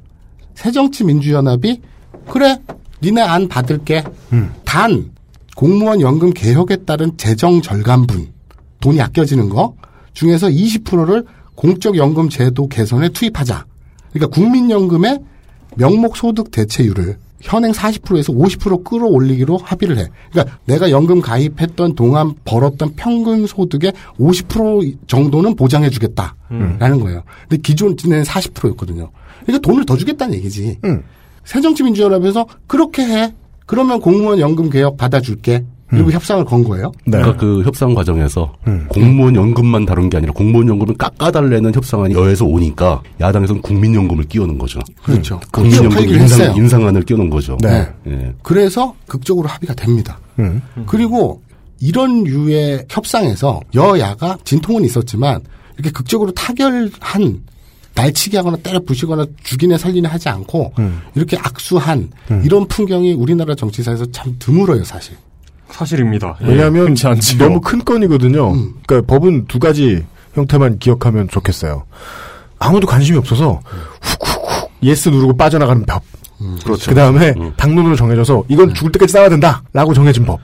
새정치민주연합이 그래 니네 안 받을게. 음. 단 공무원 연금 개혁에 따른 재정 절감분 돈이 아껴지는 거 중에서 20%를 공적 연금 제도 개선에 투입하자. 그러니까 국민연금의 명목 소득 대체율을 현행 40%에서 50% 끌어올리기로 합의를 해. 그러니까 내가 연금 가입했던 동안 벌었던 평균 소득의 50% 정도는 보장해 주겠다라는 거예요. 근데 기존에는 40%였거든요. 그러니까 돈을 더 주겠다는 얘기지. 새정치민주연합에서 그렇게 해. 그러면 공무원 연금 개혁 받아줄게. 그리고 협상을 건 거예요. 그러니까 그 협상 과정에서 공무원 연금만 다룬 게 아니라 공무원 연금을 깎아달라는 협상안이 여에서 오니까 야당에서는 국민연금을 끼우는 거죠. 그렇죠. 국민연금 그렇게 인상. 인상안을 끼우는 거죠. 네. 예. 그래서 극적으로 합의가 됩니다. 음. 그리고 이런 류의 협상에서 여야가 진통은 있었지만 이렇게 극적으로 타결한 날치기 하거나 때려 부시거나 죽이네 살리네 하지 않고 음. 이렇게 악수한 이런 풍경이 우리나라 정치사에서 참 드물어요, 사실. 사실입니다. 예, 왜냐하면 않지요. 너무 큰 건이거든요. 음. 그러니까 법은 두 가지 형태만 기억하면 좋겠어요. 아무도 관심이 없어서 훅훅훅 yes 누르고 빠져나가는 법. 그렇죠. 그 다음에 당론으로 정해져서 이건 죽을 때까지 싸워야 된다라고 정해진 법.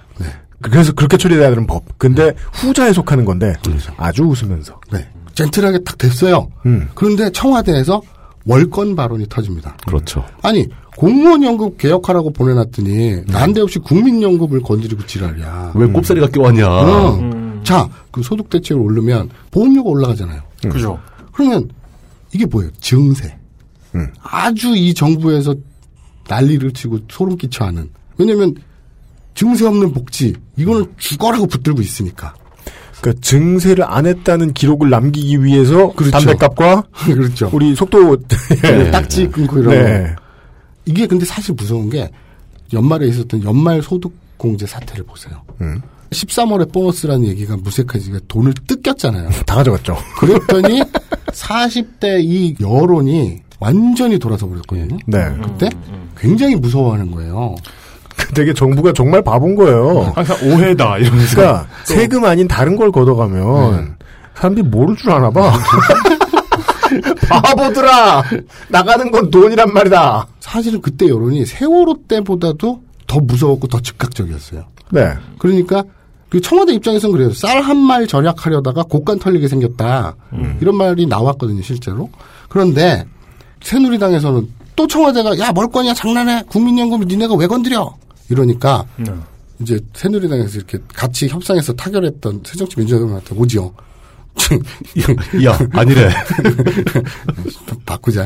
그래서 그렇게 처리돼야 되는 법. 근데 후자에 속하는 건데 아주 웃으면서. 네. 젠틀하게 딱 됐어요. 음. 그런데 청와대에서 월권 발언이 터집니다. 그렇죠. 아니 공무원 연금 개혁하라고 보내놨더니 난데없이 국민연금을 건드리고 지랄이야. 왜 꼽사리가 껴왔냐. 응. 자, 그 소득 대체율 오르면 보험료가 올라가잖아요. 그죠. 그러면 이게 뭐예요? 증세. 아주 이 정부에서 난리를 치고 소름 끼쳐 하는. 왜냐면 증세 없는 복지 이거는 죽어라고 붙들고 있으니까. 그러니까 증세를 안 했다는 기록을 남기기 위해서 그렇죠. 담배값과 [laughs] 그렇죠. 우리 속도 네, [laughs] 딱지 끊고 이런 네. 거. 이게 근데 사실 무서운 게 연말에 있었던 연말 소득 공제 사태를 보세요. 음. 13월에 보너스라는 얘기가 무색해지게 돈을 뜯겼잖아요. [laughs] 다 가져갔죠. 그랬더니 40대 이 여론이 완전히 돌아서 버렸거든요. 네. 그때 굉장히 무서워하는 거예요. 되게 정부가 정말 바본 거예요. 항상 오해다 이러면서. 그러니까 세금 아닌 다른 걸 걷어가면 사람들이 모를 줄 아나 봐. [laughs] 바보들아! 나가는 건 돈이란 말이다. 사실은 그때 여론이 세월호 때보다도 더 무서웠고 더 즉각적이었어요. 네. 그러니까 그 청와대 입장에서는 그래요. 쌀 한 말 절약하려다가 곡간 털리게 생겼다. 이런 말이 나왔거든요, 실제로. 그런데 새누리당에서는 또 청와대가 야, 뭘 거냐, 장난해. 국민연금 니네가 왜 건드려? 이러니까 이제 새누리당에서 이렇게 같이 협상해서 타결했던 새정치민주연합한테 오지요. 야, 아니래. [laughs] 바꾸자. [laughs]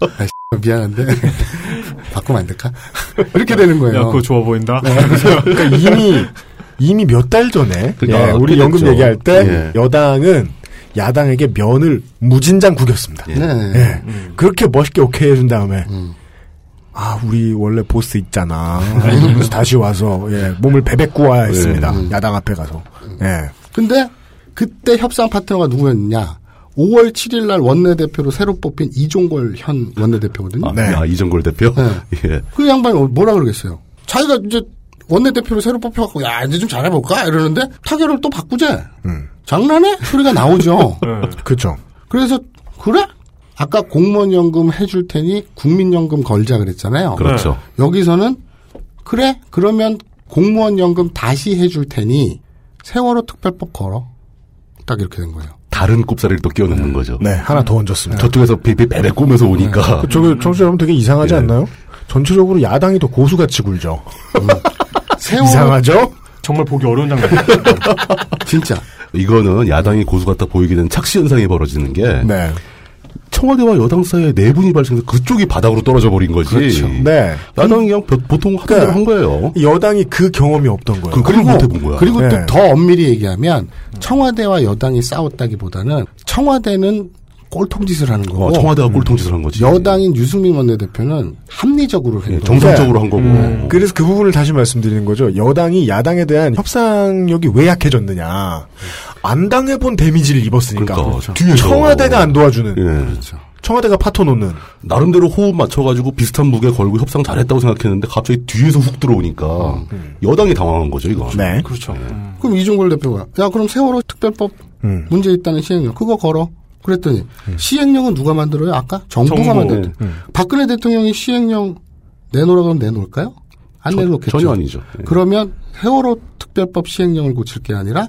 아, 미안한데. 바꾸면 안 될까? 이렇게 되는 거예요. 야, 그거 좋아 보인다. 그러니까 이미 이미 몇 달 전에 그러니까 예, 우리. 연금 얘기할 때 예. 여당은 야당에게 면을 무진장 구겼습니다. 네. 예. 그렇게 멋있게 오케이 해준 다음에 아 우리 원래 보스 있잖아. 그래서 다시 와서 예, 몸을 베베꾸어야 했습니다. 야당 앞에 가서. 예. 근데 그때 협상 파트너가 누구였냐? 5월 7일 날 원내대표로 새로 뽑힌 이종걸 현 원내대표거든요. 아, 야, 이정걸 대표? 네. [laughs] 예. 그 양반이 뭐라 그러겠어요? 자기가 이제 원내대표로 새로 뽑혀갖고 야 이제 좀 잘해볼까 이러는데 타결을 또 바꾸재. 장난해? 소리가 나오죠. [laughs] 그렇죠. 그래서 그래? 아까 공무원연금 해줄 테니 국민연금 걸자 그랬잖아요. 그렇죠. 여기서는 그래 그러면 공무원연금 다시 해줄 테니 세월호 특별법 걸어. 딱 이렇게 된 거예요. 다른 꼽사리를 또 끼워 넣는 거죠. 네, 하나 더 얹었습니다. 저쪽에서 베베 베베 꼬면서 오니까. 저기 청취자 여러분 되게 이상하지 예. 않나요? 전체적으로 야당이 더 고수같이 굴죠. [laughs] 세월호 이상하죠? 정말 보기 어려운 장면. [laughs] 진짜. 이거는 야당이 고수 같아 보이게 되는 착시 현상이 벌어지는 게 네. 청와대와 여당 사이에 내분이 발생해서 그쪽이 바닥으로 떨어져 버린 거지. 그렇죠. 네. 야당이 그냥 보- 보통 하던 대로 한 거예요. 여당이 그 경험이 없던 거예요. 그, 그걸 못 해본 거야. 그리고 네. 또더 엄밀히 얘기하면 청와대와 여당이 싸웠다기보다는 청와대는 꼴통짓을 하는 거고 어, 청와대가 꼴통짓을 한 거지. 여당인 유승민 원내대표는 합리적으로 예, 행동. 정상적으로 한 거고. 음, 그래서 그 부분을 다시 말씀드리는 거죠. 여당이 야당에 대한 협상력이 왜 약해졌느냐. 안 당해본 데미지를 입었으니까. 그러니까, 뒤에서. 청와대가 안 도와주는. 예. 그렇죠. 청와대가 파토 놓는. 나름대로 호흡 맞춰가지고 비슷한 무게 걸고 협상 잘했다고 생각했는데 갑자기 뒤에서 훅 들어오니까 여당이 당황한 거죠, 이거. 네. 그렇죠. 그럼 이종걸 대표가 야 그럼 세월호 특별법 음. 문제 있다는 시행령 그거 걸어. 그랬더니 시행령은 누가 만들어요? 아까 정부가 정부. 만들죠. 네. 음. 박근혜 대통령이 시행령 내놓으라 그러면 내놓을까요? 안 전- 내놓겠죠. 전혀 아니죠. 예. 그러면 세월호 특별법 시행령을 고칠 게 아니라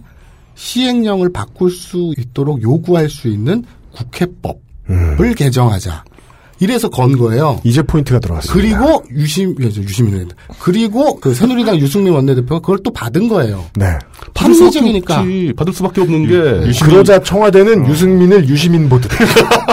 시행령을 바꿀 수 있도록 요구할 수 있는 국회법을 개정하자. 이래서 건 거예요. 이제 포인트가 들어왔습니다. 그리고 유심 예, 저 유시민은 그리고 그 새누리당 유승민 원내대표가 그걸 또 받은 거예요. 네. 받을 수밖에 합리적이니까. 받을 수밖에 없는 게 그러자 청와대는 유승민을 유시민 보드. [laughs]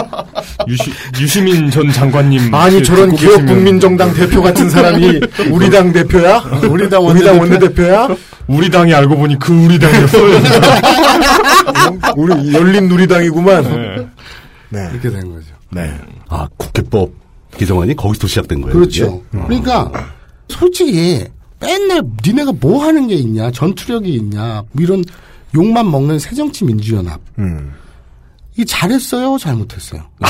유시, 유시민 전 장관님. 아니 저런 기업 계시면- 국민정당 대표 같은 사람이 [laughs] 우리 당 대표야? 우리 당 우리 당 원내대표 야? 우리 당이 알고 보니 그 우리 당이었어요. [laughs] 우리 열린 누리당이구만. 네. 네. 이렇게 된 거죠. 네. 아 국회법 개정안이 거기서 시작된 거예요. 그렇죠. 이게? 그러니까 솔직히 맨날 니네가 뭐 하는 게 있냐, 전투력이 있냐, 뭐 이런 욕만 먹는 새정치 민주연합. 음. 이 잘했어요, 잘못했어요. [laughs]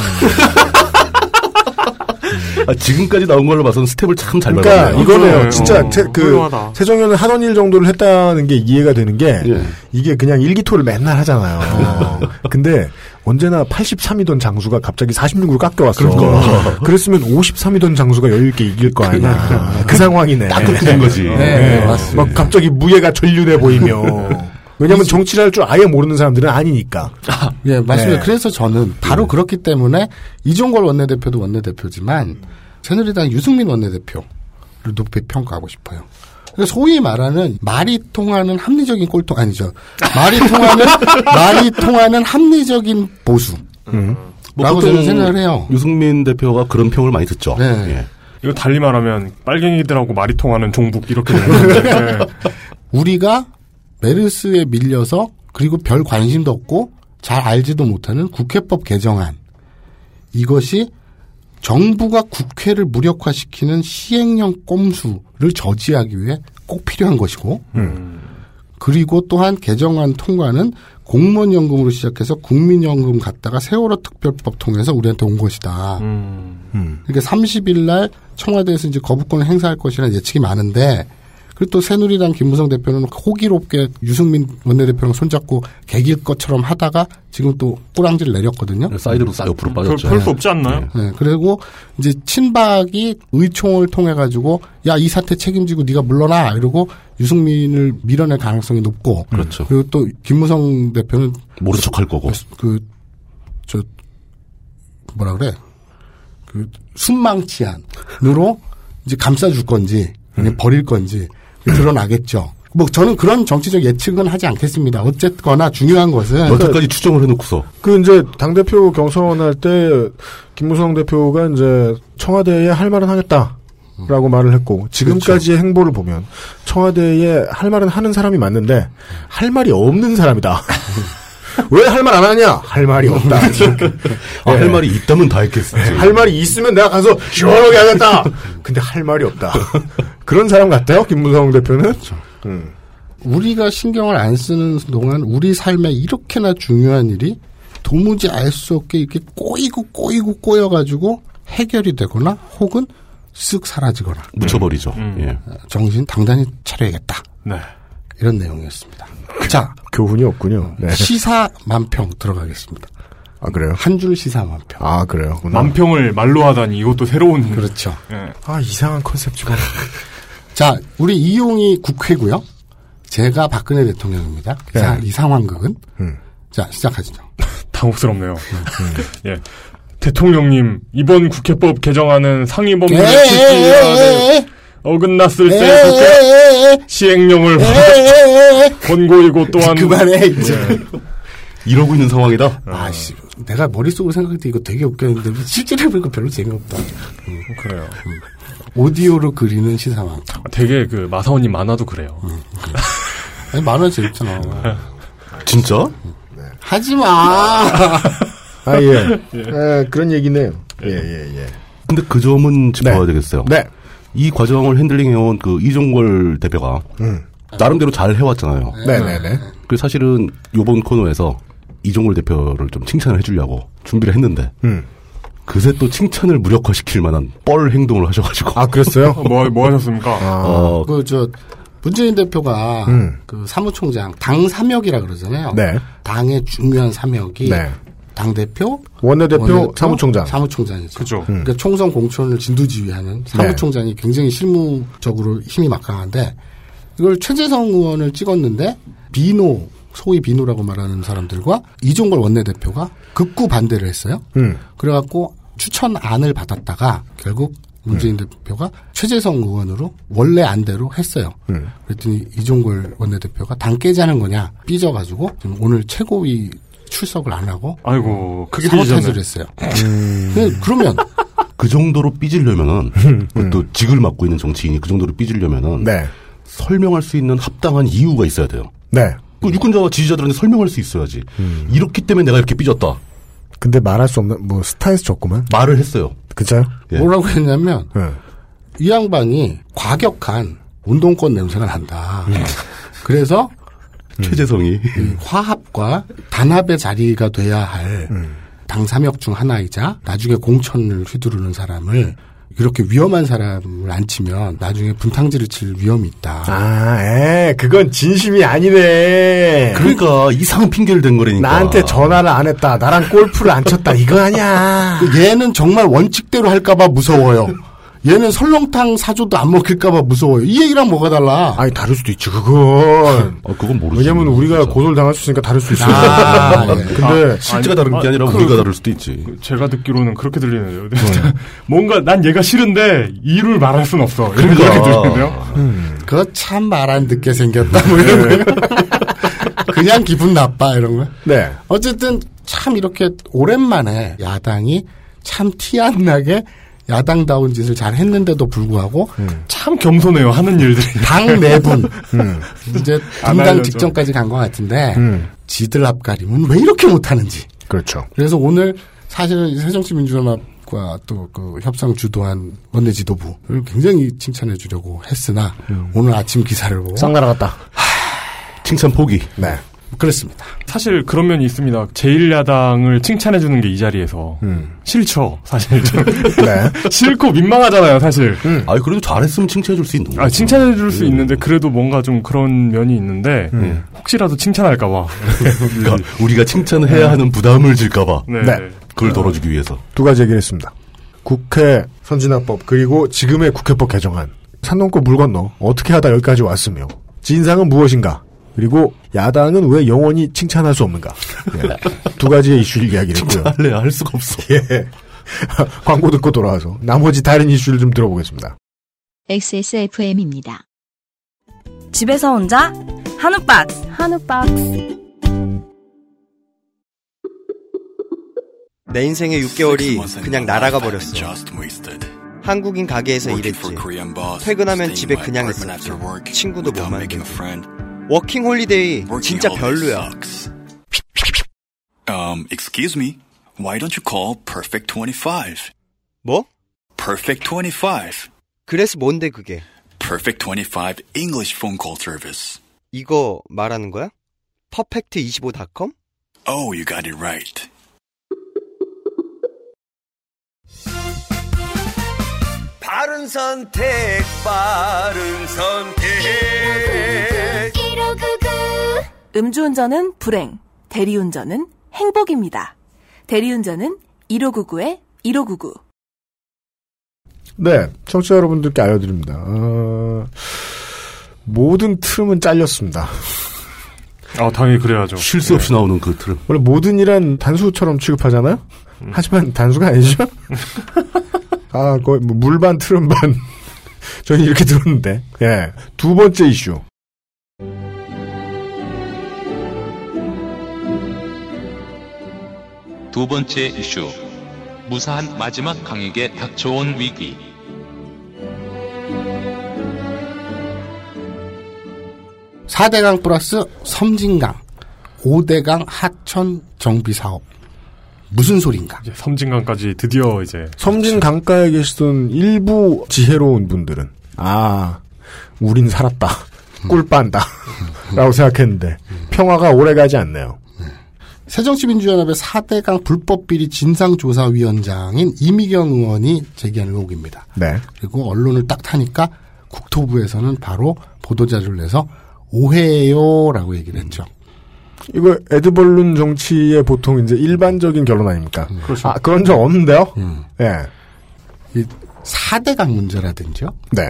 아, 지금까지 나온 걸로 봐서는 스텝을 참잘 그러니까 밟았네요. 이거네요. 어, 진짜 어, 태- 그 훌륭하다. 세정현은 하던 일 정도를 했다는 게 이해가 되는 게 예. 이게 그냥 일기토를 맨날 하잖아요. [laughs] 근데 언제나 83이던 장수가 갑자기 46으로 깎여왔어. 그러니까. [laughs] 그랬으면 53이던 장수가 여유있게 이길 거 아니야. 그 상황이네. 딱 그렇게 된 거지. 네, 맞습니다. 막 갑자기 무예가 전륜해 보이며. 왜냐면 정치를 할줄 아예 모르는 사람들은 아니니까. 예, 맞습니다. 네. 그래서 저는 바로 그렇기 때문에 이종걸 원내대표도 원내대표지만 새누리당 유승민 원내대표를 높이 평가하고 싶어요. 그러니까 소위 말하는 말이 통하는 합리적인 꼴통 아니죠. 말이 통하는 [laughs] 말이 통하는 합리적인 보수. 음. 뭐 라고 저는 생각을 해요. 유승민 대표가 그런 평을 많이 듣죠. 네. 예. 이거 달리 말하면 빨갱이들하고 말이 통하는 종북 이렇게 되는 [laughs] 건데. 네. 우리가 메르스에 밀려서 그리고 별 관심도 없고 잘 알지도 못하는 국회법 개정안 이것이 정부가 국회를 무력화시키는 시행령 꼼수를 저지하기 위해 꼭 필요한 것이고 그리고 또한 개정안 통과는 공무원 연금으로 시작해서 국민연금 갔다가 세월호 특별법 통해서 우리한테 온 것이다. 그러니까 30일 날 청와대에서 이제 거부권을 행사할 것이라는 예측이 많은데 그리고 또 새누리당 김무성 대표는 호기롭게 유승민 원내대표랑 손잡고 개길 것처럼 하다가 지금 또 꼬랑지를 내렸거든요. 사이드로 싹 옆으로 빠졌죠. 별 수 없지 않나요? 네, 그리고 이제 친박이 의총을 통해 가지고 야 이 사태 책임지고 네가 물러나 이러고 유승민을 밀어낼 가능성이 높고 그렇죠. 그리고 또 김무성 대표는 모른 척할 거고. 그저 뭐라 그래 그 순망치한으로 이제 감싸줄 건지 그냥 버릴 건지 드러나겠죠. 뭐 저는 그런 정치적 예측은 하지 않겠습니다. 어쨌거나 중요한 것은 여태까지 추정을 해놓고서 그 이제 당 대표 경선할 때 김무성 대표가 이제 청와대에 할 말은 하겠다 라고 말을 했고 지금까지의 행보를 보면 청와대에 할 말은 하는 사람이 맞는데 할 말이 없는 사람이다. [laughs] 왜 할 말 안 하냐? 할 말이 없다. [laughs] 아, 할 네. 말이 있다면 다 했겠지. 할 말이 있으면 내가 가서 시원하게 하겠다. [laughs] 근데 할 말이 없다. 그런 사람 같아요, 김무성 대표는. 음. 우리가 신경을 안 쓰는 동안 우리 삶에 이렇게나 중요한 일이 도무지 알 수 없게 이렇게 꼬이고 꼬이고 꼬여가지고 해결이 되거나 혹은 쓱 사라지거나 묻혀버리죠. 예. 정신 당당히 차려야겠다. 네. 이런 내용이었습니다. 자, [laughs] 교훈이 없군요. 네. 시사 만평 들어가겠습니다. 아 그래요? 한 줄 시사 만평. 아 그래요. 만평을 말로 하다니 이것도 새로운. 그렇죠. 예. 아 이상한 컨셉 지금. [laughs] 자, 우리 이용이 국회고요. 제가 박근혜 대통령입니다. 자, 이 상황극은 음. 자 시작하시죠. [laughs] 당혹스럽네요. [laughs] 예. 대통령님, 이번 국회법 개정안은 에에에에에. 취지에 어긋났을 때 국회. 시행령을. 권고이고 또한 그만해 이제. 이러고 있는 상황이다. 아씨, 내가 머릿속으로 생각할 때 이거 되게 웃겼는데 실제로 해보니까 별로 재미없다. 음. 그래요. 오디오로 그리는 시사만. 되게 그 마사오님 만화도 그래요. 아니 만화 재밌잖아. 진짜? 하지 마. [laughs] 아 예. 예, 그런 얘기네요. 예예 예. 근데 그 점은 짚어야 되겠어요. 네. 이 과정을 핸들링해온 그 이종걸 대표가 음. 나름대로 잘 해왔잖아요. 네네네. 그 사실은 요번 코너에서 이종걸 대표를 좀 칭찬을 해주려고 준비를 했는데 음. 그새 또 칭찬을 무력화시킬 만한 뻘 행동을 하셔가지고 아 그랬어요? [laughs] 뭐, 뭐 하셨습니까? 어, 그 저 문재인 대표가 음. 그 사무총장 당 사역이라 그러잖아요. 네. 당의 중요한 사역이 네. 당대표, 원내대표, 사무총장. 사무총장이죠. 그죠. 음. 그러니까 총선 공천을 진두지휘하는 사무총장이 굉장히 실무적으로 힘이 막강한데 이걸 최재성 의원을 찍었는데 비노 소위 비노라고 말하는 사람들과 이종걸 원내대표가 극구 반대를 했어요. 음. 그래갖고 추천안을 받았다가 결국 문재인 대표가 최재성 의원으로 원래 안대로 했어요. 음. 그랬더니 이종걸 원내대표가 당 깨자는 거냐 삐져가지고 오늘 최고위 출석을 안 하고 아이고 크게 삐지셨네. 했어요. 그- 그러면 [laughs] 그 정도로 삐지려면은 [laughs] 음. 또 직을 맡고 있는 정치인이 그 정도로 삐지려면은 설명할 수 있는 합당한 이유가 있어야 돼요. 네. 그 유권자와 지지자들한테 설명할 수 있어야지. 이렇기 때문에 내가 이렇게 삐졌다. 근데 말할 수 없는 뭐 스타에서 줬구만. 말을 했어요. 그쵸? 뭐라고 했냐면 이 양반이 과격한 운동권 냄새가 난다. 그래서 [laughs] 최재성이 이 화합과 단합의 자리가 돼야 할당 삼역 중 하나이자 나중에 공천을 휘두르는 사람을 이렇게 위험한 사람을 앉히면 나중에 분탕질을 칠 위험이 있다. 아, 에, 그건 진심이 아니네. 그러니까 이상한 핑계를 댄 거라니까. 나한테 전화를 안 했다. 나랑 골프를 안 쳤다. 이거 아니야. 그 얘는 정말 원칙대로 할까봐 무서워요. 얘는 설렁탕 사줘도 안 먹힐까봐 무서워요. 이 얘기랑 뭐가 달라? 아니 다를 수도 있지 그건. 어, [laughs] 그건 모르지. 왜냐면 우리가 고소를 당할 수 있으니까 다를 수 있어요. 아, 예. [laughs] 근데 실제가 다른 게 아니라 그- 우리가 다를 수도 있지. 제가 듣기로는 그렇게 들리네요. [laughs] 뭔가 난 얘가 싫은데 이유를 말할 순 없어. 이런 그러니까. 얘기 들리거든요. 그거 참 말 안 듣게 생겼다. 뭐 이런 거. 그냥 기분 나빠 이런 거. 네. 어쨌든 참 이렇게 오랜만에 야당이 참 티 안 나게 야당다운 짓을 잘 했는데도 불구하고 참 겸손해요. 하는 일들이. [laughs] 당 내분 음. 이제 안 분당. 직전까지 간 것 같은데 음. 지들 앞가림은 왜 이렇게 못하는지. 그렇죠. 그래서 오늘 사실은 새정치민주연합과 또 그 협상 주도한 원내 지도부를 굉장히 칭찬해 주려고 했으나 오늘 아침 기사를 보고 싹 날아갔다. 칭찬 포기. 네. 그렇습니다. 사실 그런 면이 있습니다. 제1야당을 칭찬해주는 게 이 자리에서. 싫죠, 사실. 좀. [laughs] [laughs] 싫고 민망하잖아요, 사실. 아니, 그래도 잘했으면 칭찬해줄 수 있는 아, 칭찬해줄 수 있는데, 그래도 뭔가 좀 그런 면이 있는데, 혹시라도 칭찬할까봐. [laughs] 그러니까 우리가 칭찬을 해야 하는 부담을 질까봐. 네. 네. 그걸 덜어주기 위해서. 두 가지 얘기를 했습니다. 국회 선진화법 그리고 지금의 국회법 개정안 산 넘고 물 건너 어떻게 하다 여기까지 왔으며 진상은 무엇인가 그리고 야당은 왜 영원히 칭찬할 수 없는가 예. 두 가지의 이슈를 이야기를 했고요. 칭찬할래 할 수가 없어. 예. [laughs] 광고 듣고 돌아와서 나머지 다른 이슈를 좀 들어보겠습니다. XSFM입니다. 집에서 혼자 한우 박스 한우 박스 내 인생의 6개월이 그냥 날아가 버렸어. 한국인 가게에서 일했지. 퇴근하면 집에 그냥 있었지. 친구도 못 만들고. 워킹 홀리데이 진짜 별로야. Um, excuse me. Why don't you call Perfect 25? 뭐? Perfect 25. 그래서 뭔데 그게? Perfect 25 English phone call service. 이거 말하는 거야? 퍼펙트25.com? Oh, you got it right. 바른 선택, 바른 선택. 음주운전은 불행, 대리운전은 행복입니다. 대리운전은 1599에 1599. 네, 청취자 여러분들께 알려드립니다. 어, 모든 트름은 잘렸습니다. 아, 당연히 그래야죠. 쉴 수 없이 나오는 그 트름. 원래 모든 일은 단수처럼 취급하잖아요? 하지만 단수가 아니죠? [laughs] 아, 거의 뭐 물반 트름반. [laughs] 저는 이렇게 들었는데. 예. 두 번째 이슈. 두 번째 이슈. 무사한 마지막 강에게 닥쳐온 위기. 사대강 플러스 섬진강, 오대강 하천 정비 사업. 무슨 소린가? 이제 섬진강까지 드디어 이제. 섬진 강가에 계시던 일부 지혜로운 분들은, 아, 우린 살았다. 꿀 빤다. [laughs] 라고 생각했는데, 평화가 오래 가지 않네요. 새정치민주연합의 4대강 불법비리 진상조사위원장인 이미경 의원이 제기한 의혹입니다. 네. 그리고 언론을 딱 타니까 국토부에서는 바로 보도자료를 내서 오해요라고 얘기를 했죠. 이거 에드벌룬 정치의 보통 이제 일반적인 결론 아닙니까? 그렇죠. 아, 그런 적 없는데요? 예. 이 4대강 문제라든지요. 네.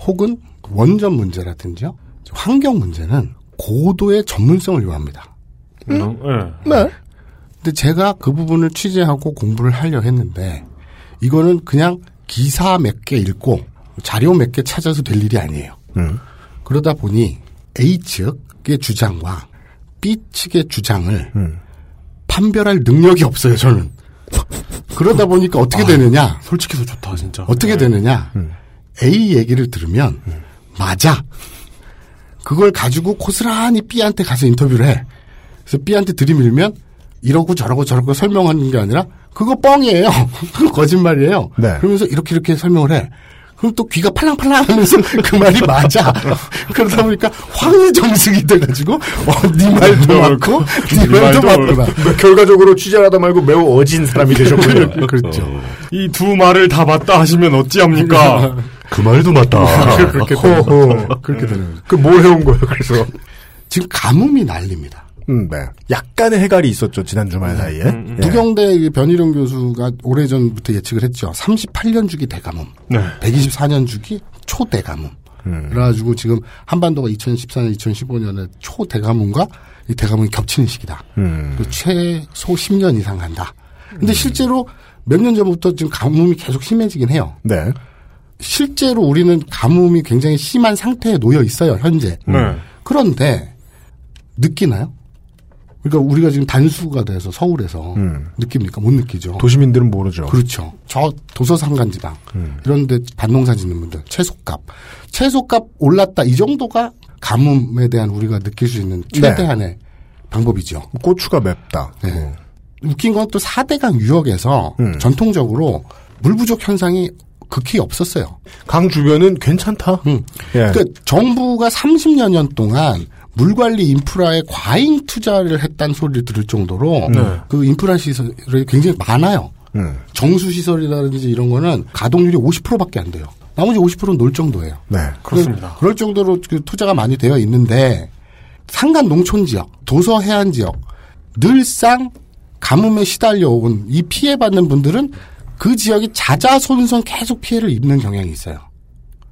혹은 원전 문제라든지요. 환경 문제는 고도의 전문성을 요합니다. 음, 네. 근데 제가 그 부분을 취재하고 공부를 하려 했는데 이거는 그냥 기사 몇 개 읽고 자료 몇 개 찾아서 될 일이 아니에요. 음. 그러다 보니 A 측의 주장과 B 측의 주장을 음. 판별할 능력이 없어요, 저는. 그러다 보니까 어떻게 되느냐? 솔직해서 좋다, 진짜. 어떻게 네. 되느냐? A 얘기를 들으면 맞아. 그걸 가지고 고스란히 B한테 가서 인터뷰를 해. 그래서 B한테 들이밀면 이러고 저러고 저러고 설명하는 게 아니라 그거 뻥이에요. [laughs] 그거 거짓말이에요. 네. 그러면서 이렇게 이렇게 설명을 해. 그럼 또 귀가 팔랑팔랑 하면서 [laughs] 그 말이 맞아. [laughs] 그러다 보니까 황해정승이 돼가지고, 어, 네 말도 맞고, 네 말도 맞구나. 결과적으로 취재를 하다 말고 매우 어진 사람이 되셨군요. 그렇죠. 이두 말을 다 맞다 하시면 어찌합니까? 그 말도 맞다. 그렇게. 되는 거죠. 그렇게 되는 거죠. 그뭘 해온 거예요, 그래서? 지금 가뭄이 난립니다. 음, 네. 약간의 해갈이 있었죠, 지난 주말 사이에. 음, 예. 부경대 변희룡 교수가 오래전부터 예측을 했죠. 38년 주기 대가뭄. 네. 124년 주기 초대가뭄. 음. 그래가지고 지금 한반도가 2014년, 2015년에 초대가뭄과 이 대가뭄이 겹치는 시기다. 음. 그 최소 10년 이상 간다. 근데 실제로 몇 년 전부터 지금 가뭄이 계속 심해지긴 해요. 네. 실제로 우리는 가뭄이 굉장히 심한 상태에 놓여 있어요, 현재. 네. 그런데 느끼나요? 그러니까 우리가 지금 단수가 돼서 서울에서 음. 느낍니까? 못 느끼죠. 도시민들은 모르죠. 그렇죠. 저 도서상간 지방 음. 이런데 반농사 짓는 분들 채소값 채소값 올랐다 이 정도가 가뭄에 대한 우리가 느낄 수 있는 최대한의 방법이죠. 고추가 맵다. 네. 웃긴 건 또 4대강 유역에서 음. 전통적으로 물 부족 현상이 극히 없었어요. 강 주변은 괜찮다. 음. 예. 그러니까 정부가 30여 년 동안 물 관리 인프라에 과잉 투자를 했다는 소리를 들을 정도로 네. 그 인프라 시설이 굉장히 많아요. 음. 정수 시설이라든지 이런 거는 가동률이 50%밖에 안 돼요. 나머지 50%는 놀 정도예요. 네. 그렇습니다. 그럴 정도로 그 투자가 많이 되어 있는데 산간 농촌 지역, 도서 해안 지역 늘상 가뭄에 시달려온 이 피해받는 분들은 그 지역이 자자손손 계속 피해를 입는 경향이 있어요.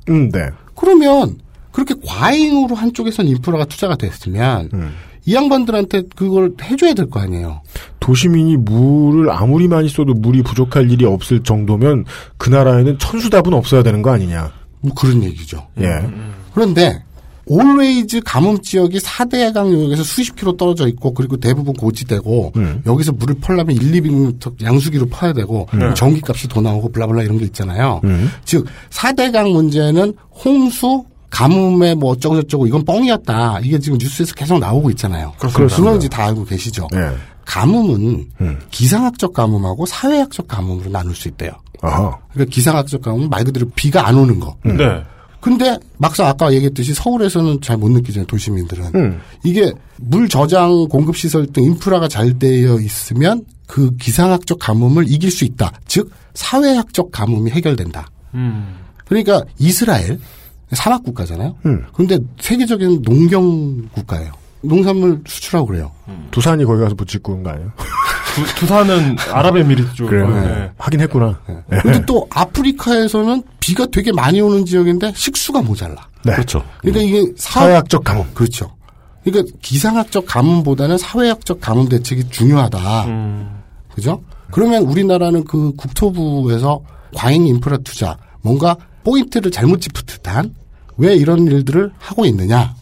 음, 네. 그러면 그렇게 과잉으로 한쪽에선 인프라가 투자가 됐으면 음. 이 양반들한테 그걸 해줘야 될 거 아니에요. 도시민이 물을 아무리 많이 써도 물이 부족할 일이 없을 정도면 그 나라에는 천수답은 없어야 되는 거 아니냐. 뭐 그런 얘기죠. 예. 그런데 always 가뭄 지역이 4대강 유역에서 수십 킬로 떨어져 있고 그리고 대부분 고지대고 음. 여기서 물을 펄려면 1, 200m 양수기로 퍼야 되고 음. 전기값이 더 나오고 blah blah 이런 게 있잖아요. 음. 즉 4대강 문제는 홍수 가뭄에 뭐 어쩌고저쩌고 이건 뻥이었다. 이게 지금 뉴스에서 계속 나오고 있잖아요. 그렇습니다. 그건 이제 다 알고 계시죠. 예. 가뭄은 음. 기상학적 가뭄하고 사회학적 가뭄으로 나눌 수 있대요. 아하. 그러니까 기상학적 가뭄은 말 그대로 비가 안 오는 거. 음. 네. 근데 막상 아까 얘기했듯이 서울에서는 잘 못 느끼잖아요, 도시민들은. 음. 이게 물 저장 공급 시설 등 인프라가 잘 되어 있으면 그 기상학적 가뭄을 이길 수 있다. 즉 사회학적 가뭄이 해결된다. 음. 그러니까 이스라엘 사막 국가잖아요. 음. 그런데 세계적인 농경 국가예요. 농산물 수출하고 그래요. 두산이 거기 가서 붙이고 거 아니에요? [laughs] 두, 두산은 아랍에미리트 쪽. 그래요. 네. 하긴 했구나. 근데 또 아프리카에서는 비가 되게 많이 오는 지역인데 식수가 모자라. 네. 그렇죠. 그러니까 이게 사- 사회학적 가뭄. 그렇죠. 그러니까 기상학적 가뭄보다는 사회학적 가뭄 대책이 중요하다. 음. 그죠? 그러면 우리나라는 그 국토부에서 과잉 인프라 투자, 뭔가 포인트를 잘못 짚은 듯한 왜 이런 일들을 하고 있느냐.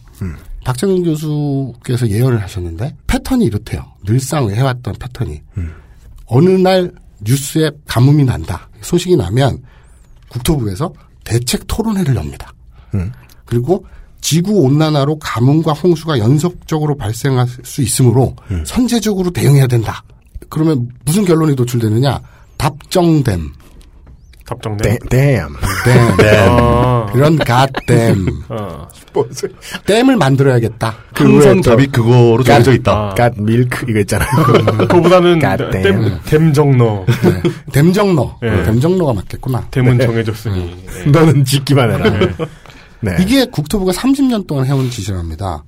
박정현 교수께서 예언을 하셨는데 패턴이 이렇대요. 늘상 해왔던 패턴이. 어느 날 뉴스에 가뭄이 난다. 소식이 나면 국토부에서 대책 토론회를 엽니다. 음. 그리고 지구 온난화로 가뭄과 홍수가 연속적으로 발생할 수 있으므로 선제적으로 대응해야 된다. 그러면 무슨 결론이 도출되느냐? 답정댐. 답정네. 댐. 댐. 아. 이런 갓댐. 어. 댐을 만들어야겠다. 항상 답이 그거로 정해져 있다. 갓 밀크 이거 있잖아요. 그거보다는 갓댐. 댐, 댐정너. 댐정로. 네. 댐정로가 맞겠구나. 댐은 네. 정해졌으니. 네. 너는 짓기만 해라. 네. 네. 이게 국토부가 30년 동안 해온 지시랍니다.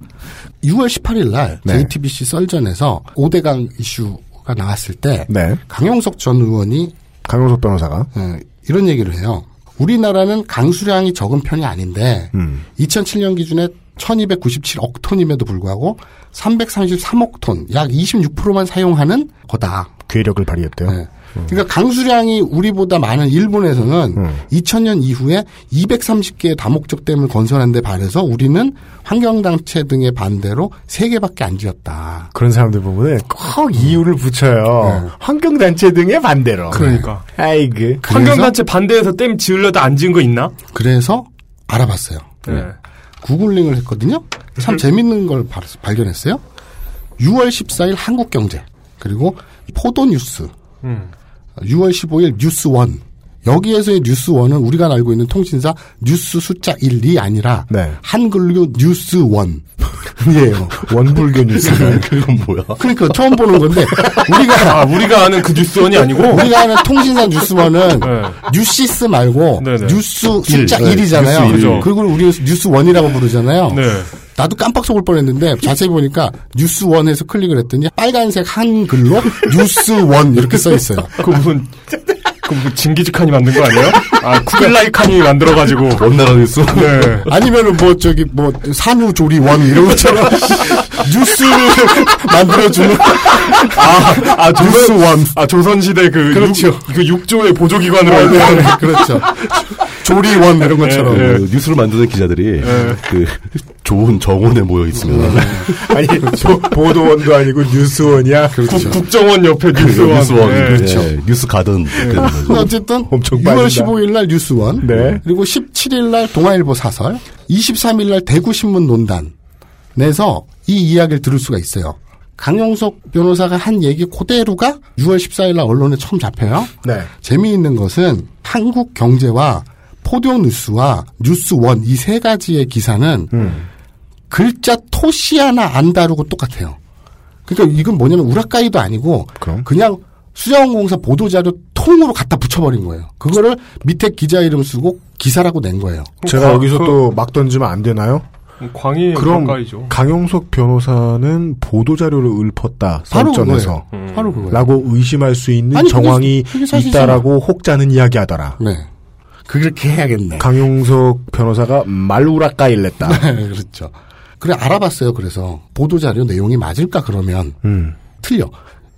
6월 18일 날 네. JTBC 썰전에서 5대강 이슈가 나왔을 때 네. 강용석 전 의원이 강용석 변호사가 어, 이런 얘기를 해요. 우리나라는 강수량이 적은 편이 아닌데 음. 2007년 기준에 1297억 톤임에도 불구하고 333억 톤, 약 26%만 사용하는 거다. 괴력을 발휘했대요. 네. 그러니까 강수량이 우리보다 많은 일본에서는 음. 2000년 이후에 230개의 다목적 댐을 건설한 데 반해서 우리는 환경단체 등의 반대로 3개밖에 안 지었다. 그런 사람들 보면 꼭 이유를 붙여요. 환경단체 등의 반대로. 그러니까. 아이그. 환경단체 반대해서 댐 지으려다 안 지은 거 있나? 그래서 알아봤어요. 네. 구글링을 했거든요. 참 재밌는 걸 발- 발견했어요. 6월 14일 한국경제 그리고 포도뉴스 음. 6월 15일 뉴스원 여기에서의 뉴스원은 우리가 알고 있는 통신사 뉴스 숫자 1, 2 아니라 네. 한글로 뉴스원 이에요. 원불교 뉴스. [laughs] 그건 뭐야? 그러니까 처음 보는 건데 우리가 아, 우리가 아는 그 뉴스원이 아니고? 우리가 아는 통신사 뉴스원은 네. 뉴시스 말고 네네. 뉴스 일, 숫자 네, 1이잖아요. 뉴스 일이죠. 그걸 우리는 뉴스원이라고 부르잖아요. 네. 나도 깜빡 속을 뻔했는데 자세히 보니까 뉴스원에서 클릭을 했더니 빨간색 한글로 뉴스원 이렇게 써 있어요. 그 무슨 그 무슨 징기즈 칸이 만든 거 아니에요? 아 쿠빌라이 칸이 만들어가지고 원나라 뉴스. 네. 아니면은 뭐 저기 뭐 산후조리원 이런 것처럼 [laughs] 뉴스를 만들어주는 아, 아 조선. 아 조선 시대 그 그렇죠. 육, 그 육조의 보조기관으로 네, 했던 네, 그렇죠. 조리원 이런 것처럼. 네, 그 뉴스를 만드는 기자들이 그 좋은 정원에 모여 있으면 아니 보, 도원도 아니고 뉴스원이야. 그렇죠. 국, 정원 옆에 뉴스원. 뉴스원, 네. 그렇죠. 예, 뉴스 가든 어쨌든 엄청 6월 빠진다. 15일 날 뉴스원 네. 그리고 17일 날 동아일보 사설 23일 날 대구신문 논단에서 이 이야기를 들을 수가 있어요. 강용석 변호사가 한 얘기 그대로가 6월 14일 날 언론에 처음 잡혀요. 네. 재미있는 것은 한국 경제와 포도뉴스와 뉴스원 이 세 가지의 기사는 음. 글자 토시 하나 안 다루고 똑같아요. 그러니까 이건 뭐냐면 우라카이도 아니고 그럼? 그냥 수자원공사 보도자료 통으로 갖다 붙여버린 거예요. 그거를 밑에 기자 이름 쓰고 기사라고 낸 거예요. 제가 그- 여기서 그- 또막 던지면 안 되나요? 광희 그럼 가까이죠. 강용석 변호사는 보도 자료를 읊었다 바로 설전에서 그거예요. 음. 바로 그거예요. 라고 의심할 수 있는 아니, 그게- 정황이 그게 사실이잖아. 있다라고 혹자는 이야기하더라. 네. 그렇게 해야겠네. 강용석 변호사가 말우라까일 냈다. [laughs] 네, 그렇죠. 그래 알아봤어요. 그래서 보도자료 내용이 맞을까 그러면 음. 틀려.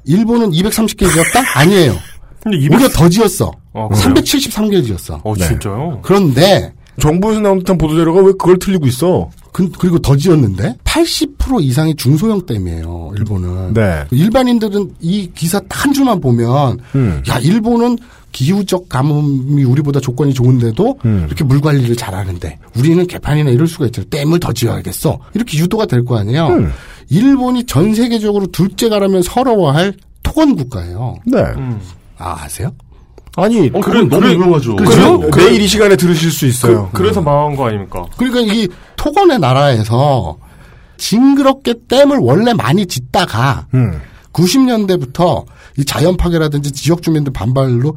일본은 230개 지었다? 아니에요. 근데 200... 오히려 더 지었어. 아, 그래요? 373개 지었어. 어 네. 진짜요? 그런데 정부에서 나온 듯한 보도 자료가 왜 그걸 틀리고 있어? 그, 리고 더 지었는데 80% 이상이 중소형 댐이에요. 일본은. 네. 일반인들은 이 기사 딱한 줄만 보면 음. 야 일본은 기후적 가뭄이 우리보다 조건이 좋은데도 음. 이렇게 물 관리를 잘하는데 우리는 개판이나 이럴 수가 있죠. 댐을 더 지어야겠어. 이렇게 유도가 될 거 아니에요. 음. 일본이 전 세계적으로 둘째가라면 서러워할 토건 국가예요. 네. 아 아세요? 아니, 어, 그건 너무 그래, 유명하죠. 그죠? 그래? 내일 이 시간에 들으실 수 있어요. 그, 래서 망한 거 아닙니까? 그러니까 이 토건의 나라에서 징그럽게 댐을 원래 많이 짓다가 음. 90년대부터 이 자연 파괴라든지 지역 주민들 반발로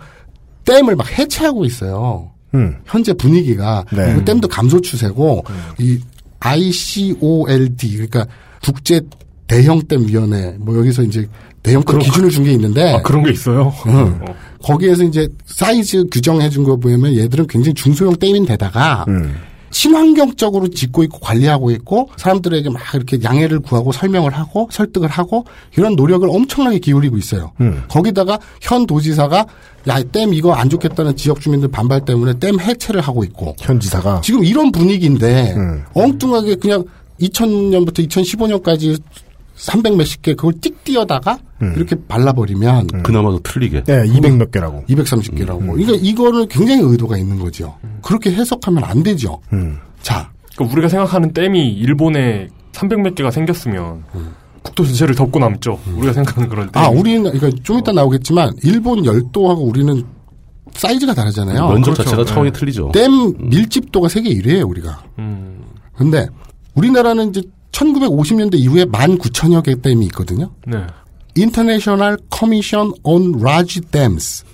댐을 막 해체하고 있어요. 음. 현재 분위기가 네. 그리고 댐도 감소 추세고 이 ICOLD 그러니까 국제 대형 댐 위원회 뭐 여기서 이제 대형 댐 기준을 준 게 있는데 아 그런 게 있어요. 응. 어. 거기에서 이제 사이즈 규정해 준 거 보면 얘들은 굉장히 중소형 댐인데다가 음. 친환경적으로 짓고 있고 관리하고 있고 사람들에게 막 이렇게 양해를 구하고 설명을 하고 설득을 하고 이런 노력을 엄청나게 기울이고 있어요. 음. 거기다가 현 도지사가 야 댐 이거 안 좋겠다는 지역 주민들 반발 때문에 댐 해체를 하고 있고 현 지사가 지금 이런 분위기인데 음. 엉뚱하게 그냥 2000년부터 2015년까지 300 몇십 개 그걸 띡 띄어다가 음. 이렇게 발라버리면 그나마 더 틀리게. 네, 200 몇 개라고. 230개라고. 음. 그러니까 이거는 굉장히 의도가 있는 거죠. 그렇게 해석하면 안 되죠. 음. 자, 그러니까 우리가 생각하는 댐이 일본에 300 몇 개가 생겼으면 국토 전체를 덮고 남죠. 우리가 생각하는 그런 댐. 아, 우리는, 그러니까 좀 이따 나오겠지만, 일본 열도하고 우리는 사이즈가 다르잖아요. 면적 그렇죠. 자체가 차원이 네. 틀리죠. 댐 밀집도가 세계 1위에요, 우리가. 음. 근데, 우리나라는 이제 1950년대 이후에 19,000여 개 댐이 있거든요. 네. International Commission on Large Dams.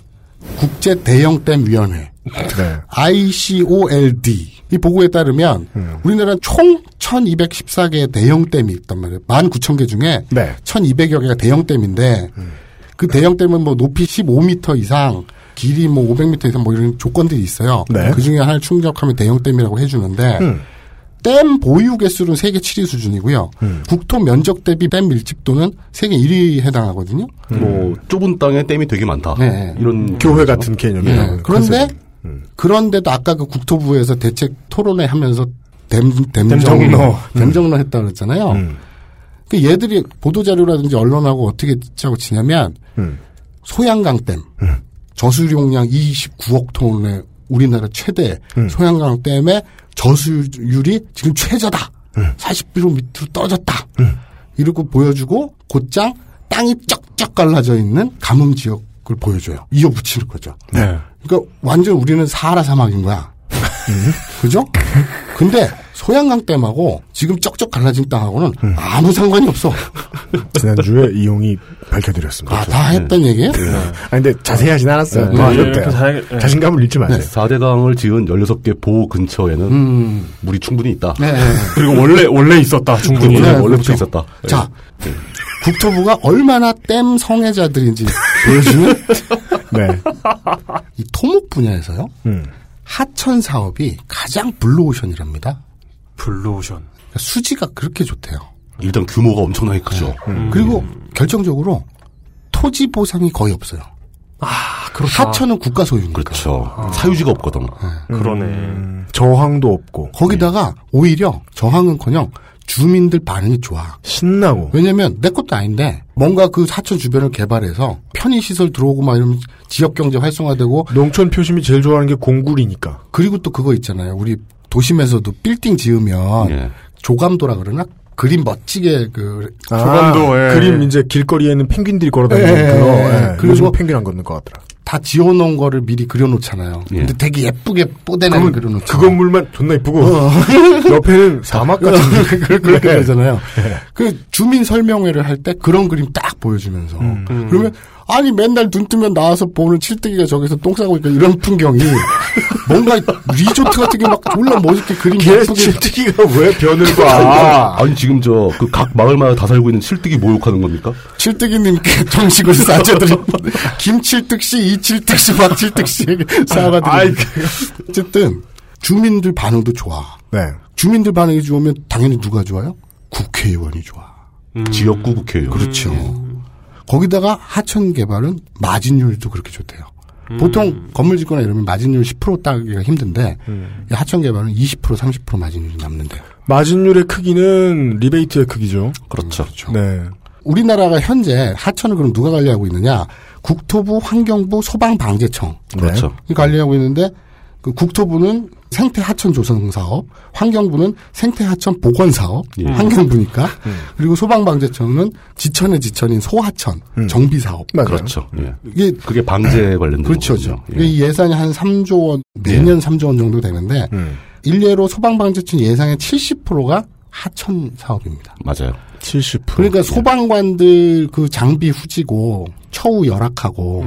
국제 대형 댐 위원회. 네. ICOLD. 이 보고에 따르면 우리나라는 총 1214개의 대형 댐이 있단 말이에요. 19,000개 중에 1200여 개가 대형 댐인데 그 대형 댐은 뭐 높이 15m 이상 길이 뭐 500m 이상 뭐 이런 조건들이 있어요. 네. 그 중에 하나를 충족하면 대형 댐이라고 해주는데 음. 댐 보유 개수는 세계 7위 수준이고요. 국토 면적 대비 댐 밀집도는 세계 1위에 해당하거든요. 뭐 좁은 땅에 댐이 되게 많다. 네. 이런 교회 같은 개념이에요. 예. 그런데 그런데도 아까 그 국토부에서 대책 토론회 하면서 댐 댐정로 댐정로. 댐정로 했다 그랬잖아요. 그 얘들이 보도 자료라든지 언론하고 어떻게 짜고 치냐면 소양강 댐 저수용량 29억 톤의 우리나라 최대 소양강 댐의 저수율이 지금 최저다. 40km 밑으로 떨어졌다. 이러고 보여주고 곧장 땅이 쩍쩍 갈라져 있는 가뭄 지역을 보여줘요. 이어붙이는 거죠. 네. 그러니까 완전 우리는 사하라 사막인 거야. 그죠? 근데 소양강 댐하고 지금 쩍쩍 갈라진 땅하고는 아무 상관이 없어. [laughs] 지난주에 이용이 밝혀드렸습니다. 아, 다 했던 얘기예요? 아, 근데 자세히 하진 않았어요. 네. 더안 네. 자- 네. 자신감을 잃지 마세요. 4대강을 지은 16개 보호 근처에는 음. 물이 충분히 있다. 네. [laughs] 그리고 원래 원래 있었다 충분히. 네, 네, 원래부터 그렇죠. 있었다. 자, 국토부가 얼마나 댐 성애자들인지 [laughs] 보여주는 네. 이 토목 분야에서요. 음. 하천 사업이 가장 블루오션이랍니다. 블루오션. 그러니까 수지가 그렇게 좋대요. 일단 규모가 엄청나게 크죠. 그리고 결정적으로 토지 보상이 거의 없어요. 그렇다. 하천은 국가 소유니까. 그렇죠. 사유지가 없거든. 그러네. 음, 저항도 없고 거기다가 오히려 저항은커녕 주민들 반응이 좋아. 신나고. 왜냐면 내 것도 아닌데 뭔가 그 하천 주변을 개발해서 편의 시설 들어오고 막 이러면 지역 경제 활성화되고 농촌 표심이 제일 좋아하는 게 공굴이니까. 그리고 또 그거 있잖아요. 우리 도심에서도 빌딩 지으면 예. 조감도라 그러나 그림 멋지게 그 조감도 그림 이제 길거리에는 펭귄들이 걸어다니는 예, 그거. 예. 예. 그리고 펭귄 안 걷는 것 같더라. 다 지어놓은 거를 미리 그려놓잖아요. 예. 근데 되게 예쁘게 뽀대나게 그려놓죠. 그 건물만 존나 이쁘고 어. [laughs] 옆에는 사막 같은 그렇게 그렇게 네. 되잖아요. 그 주민 설명회를 할 때 그런 그림 딱 보여주면서 음. 그러면 아니 맨날 눈 뜨면 나와서 보는 칠뜨기가 저기서 똥 싸고 있고 이런 풍경이 뭔가 리조트 같은 게 막 졸라 멋있게 그림 걔 예쁘게 칠뜨기가 왜 변을 봐? 아니 지금 저 그 각 마을마다 다 살고 있는 칠뜨기 모욕하는 겁니까? 칠뜨기님께 정식으로 싸줘드린 김칠득 씨, 이칠득 씨, 박칠득 씨에게 사과드립니다. 어쨌든 주민들 반응도 좋아. 네. 주민들 반응이 좋으면 당연히 누가 좋아요? 국회의원이 좋아. 지역구 국회의원. 그렇죠. 거기다가 하천 개발은 마진율도 그렇게 좋대요. 보통 건물 짓거나 이러면 마진율 10% 따기가 힘든데 이 하천 개발은 20% 30% 마진율이 남는데요. 마진율의 크기는 리베이트의 크기죠. 그렇죠. 네. 우리나라가 현재 하천을 그럼 누가 관리하고 있느냐? 국토부, 환경부, 소방방재청. 그렇죠. 이 관리하고 있는데 그 국토부는 생태 하천 조성 사업, 환경부는 생태 하천 복원 사업, 예. 환경부니까 그리고 소방방재청은 지천의 지천인 소하천 정비 사업. 그렇죠. 예. 이게 그게 방제 관련된 그렇죠. 거죠. 이게 이 예산이 한 3조 원, 매년 3조 원 정도 되는데 일례로 소방방재청 예산의 70%가 하천 사업입니다. 맞아요. 70%. 그러니까 소방관들 그 장비 후지고 처우 열악하고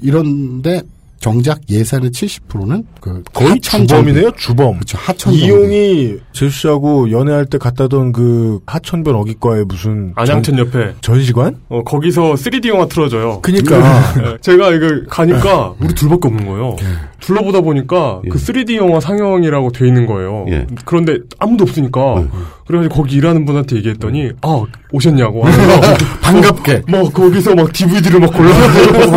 이런데 정작 예산의 70%는 그 거의 주범이네요. 주범. 그렇죠. 하천 이용이 제수 씨하고 연애할 때 갔다던 그 하천변 어기과에 무슨 안양천 옆에 전시관? 어 거기서 3D 영화 틀어줘요. 그니까. 네, 제가 이거 가니까 우리 둘밖에 없는 거예요. 둘러보다 보니까 그 3D 영화 상영이라고 돼 있는 거예요. 예. 그런데 아무도 없으니까 그래가지고 거기 일하는 분한테 얘기했더니 아 오셨냐고 하면서 [laughs] 반갑게 [laughs] 뭐 거기서 막 DVD를 막 골라가지고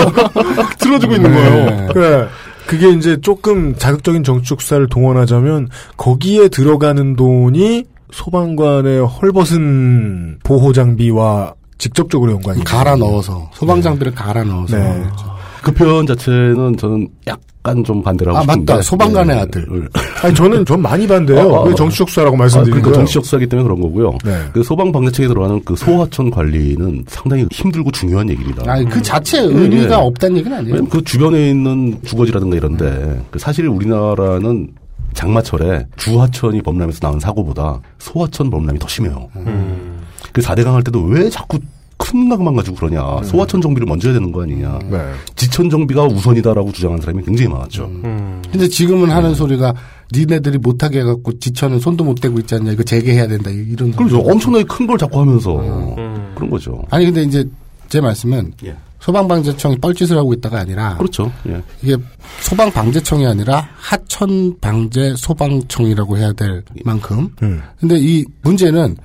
막 [laughs] 틀어주고 있는 거예요. 그래. 그게 이제 조금 자극적인 정치적 수사를 동원하자면 거기에 들어가는 돈이 소방관의 헐벗은 보호 장비와 직접적으로 연관이 갈아 넣어서 소방 장비를 갈아 넣어서 네. 그 표현 자체는 저는 약간 좀 반대라고 아, 싶은데. 맞다. 소방관의 네. 아들. 아니 저는 전 많이 반대요. [laughs] 아, 아, 왜 아. 정치적 수사라고 아, 말씀드리는 그러니까 거예요? 정치적 수사기 때문에 그런 거고요. 네. 그 소방 방대책에 들어가는 그 소하천 관리는 상당히 힘들고 중요한 얘기입니다. 아니, 그 자체 의미가 예. 없다는 얘기는 아니에요. 그 주변에 있는 주거지라든가 이런데 그 사실 우리나라는 장마철에 주하천이 범람해서 나온 사고보다 소하천 범람이 더 심해요. 그 4대강 할 때도 왜 자꾸 그 큰 것만 가지고 그러냐. 소하천 정비를 먼저 해야 되는 거 아니냐. 지천 정비가 우선이다라고 주장하는 사람이 굉장히 많았죠. 음. 근데 지금은 하는 소리가 니네들이 못하게 해갖고 지천은 손도 못 대고 있지 않냐. 이거 재개해야 된다. 이런. 그렇죠. 엄청나게 큰 걸 자꾸 하면서 그런 거죠. 아니 근데 이제 제 말씀은 예. 소방방재청이 뻘짓을 하고 있다가 아니라 그렇죠. 예. 이게 소방방재청이 아니라 하천방재 소방청이라고 해야 될 만큼. 근데 이 문제는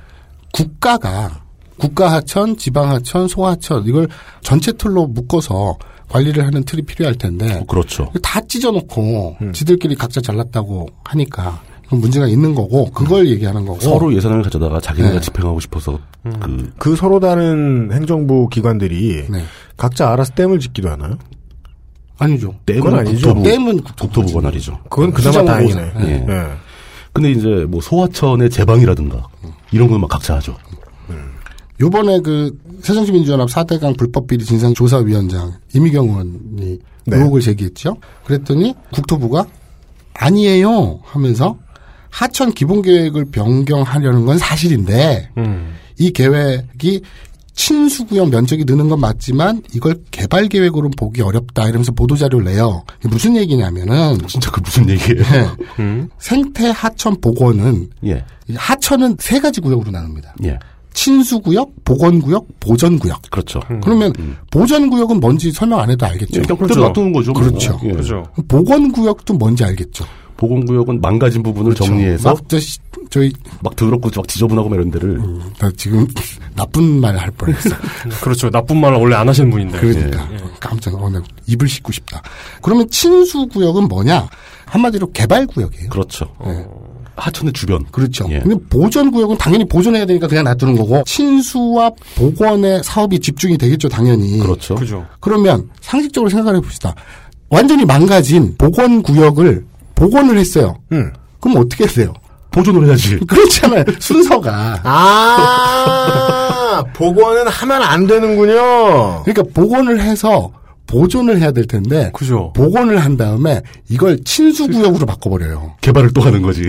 국가가 국가하천, 지방하천, 소하천 이걸 전체 틀로 묶어서 관리를 하는 틀이 필요할 텐데 그렇죠. 다 찢어놓고 지들끼리 각자 잘났다고 하니까 이건 문제가 있는 거고 그걸 얘기하는 거고 서로 예산을 가져다가 자기네가 네. 집행하고 싶어서 그그 서로 다른 행정부 기관들이 네. 각자 알아서 댐을 짓기도 하나요? 아니죠. 그건 아니죠. 댐은 국토부 관할이죠. 그건 그나마 다행이네. 예. 네. 근데 이제 뭐 소하천의 제방이라든가 이런 건 막 각자 하죠. 요번에 그 새정치민주연합 4대강 불법비리 진상조사위원장 이미경 의원이 네. 의혹을 제기했죠. 그랬더니 국토부가 아니에요 하면서 하천 기본 계획을 변경하려는 건 사실인데 이 계획이 친수구역 면적이 느는 건 맞지만 이걸 개발 계획으로 보기 어렵다 이러면서 보도 자료를 내요. 이게 무슨 얘기냐면은 진짜 그 무슨 얘기예요? 생태 하천 복원은 예. 이 하천은 세 가지 구역으로 나눕니다. 예. 친수구역, 보건구역, 보전구역. 그렇죠. 그러면 보전구역은 뭔지 설명 안 해도 알겠죠. 예, 그냥 그대로 놔두는 거죠. 뭐. 그렇죠. 예. 보건구역도 뭔지 알겠죠. 보건구역은 망가진 부분을 정리해서 막 저, 시- 저희 막 더럽고 막 지저분하고 막 이런 데를 나 지금 [laughs] 나쁜 말 할 뻔했어. [laughs] 그렇죠. 나쁜 말 원래 안 하시는 분인데. 그러니까 깜짝 놀라. 입을 씻고 싶다. 그러면 친수구역은 뭐냐? 한마디로 개발구역이에요. 그렇죠. 하천의 주변. 그렇죠. 예. 근데 보전 구역은 당연히 보존해야 되니까 그냥 놔두는 거고 친수와 복원의 사업이 집중이 되겠죠, 당연히. 그렇죠. 그죠. 그러면 상식적으로 생각해 봅시다. 완전히 망가진 복원 구역을 복원을 했어요. 그럼 어떻게 해야 돼요? 보존을 해야지. [laughs] 그렇잖아요. 순서가. 아, 복원은 하면 안 되는군요. 그러니까 복원을 해서 보존을 해야 될 텐데 그죠. 복원을 한 다음에 이걸 친수구역으로 바꿔버려요. 개발을 또 하는 거지.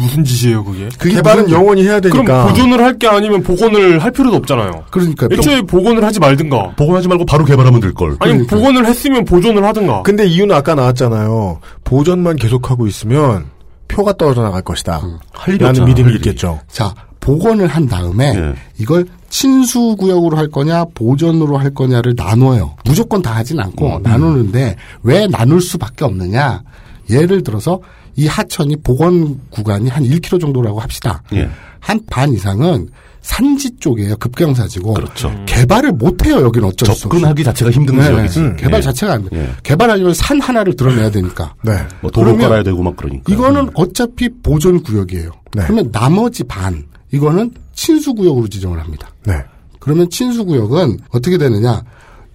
무슨 짓이에요, 그게? 그게 개발은 무슨- 영원히 해야 되니까. 그럼 보존을 할 게 아니면 복원을 할 필요도 없잖아요. 그러니까 애초에 복원을 하지 말든가. 복원하지 말고 바로 개발하면 될 걸. 아니 복원을 했으면 보존을 하든가. 근데 이유는 아까 나왔잖아요. 보존만 계속하고 있으면 표가 떨어져 나갈 것이다. 할 일이 라는 믿음이. 있겠죠. 자 복원을 한 다음에 예. 이걸 친수 구역으로 할 거냐 보존으로 할 거냐를 나눠요. 무조건 다 하진 않고 음. 나누는데 왜 나눌 수밖에 없느냐? 예를 들어서 이 하천이 복원 구간이 한 1km 정도라고 합시다. 예. 한반 이상은 산지 쪽이에요. 급경사지고 그렇죠. 개발을 못 해요. 여기는 어쩔 수 없이. 접근하기 자체가 힘든 네, 지역이지. 음, 개발 예. 자체가 안 돼. 예. 개발하려면 산 하나를 드러내야 되니까. [laughs] 네. 뭐 도로 깔아야 되고 막 그러니까. 이거는 어차피 보존 구역이에요. 네. 그러면 나머지 반 이거는 친수 구역으로 지정을 합니다. 네. 그러면 친수 구역은 어떻게 되느냐?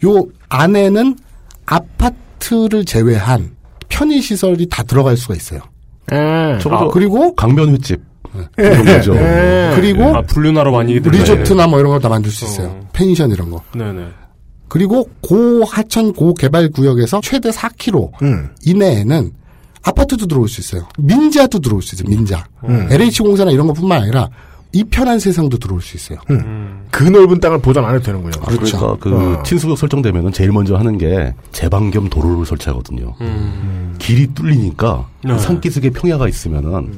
요 안에는 아파트를 제외한 편의 시설이 다 들어갈 수가 있어요. 적어도 아, 그리고 강변 횟집 예. 이런 거죠. 그리고 아 분류나로 많이 리조트나 뭐 이런 거다 만들 수 있어요. 펜션 이런 거. 네네. 그리고 고 하천 고 개발 구역에서 최대 4km 음. 이내에는 아파트도 들어올 수 있어요. 민자도 들어올 수 있어요. 민자. 음. LH 공사나 이런 것뿐만 아니라 이 편한 세상도 들어올 수 있어요. 그 넓은 땅을 보존 안 해도 되는군요. 아, 그러니까 그 어. 친수구역 설정되면은 제일 먼저 하는 게 제방 겸 도로를 설치하거든요. 길이 뚫리니까 네. 산기슭에 평야가 있으면은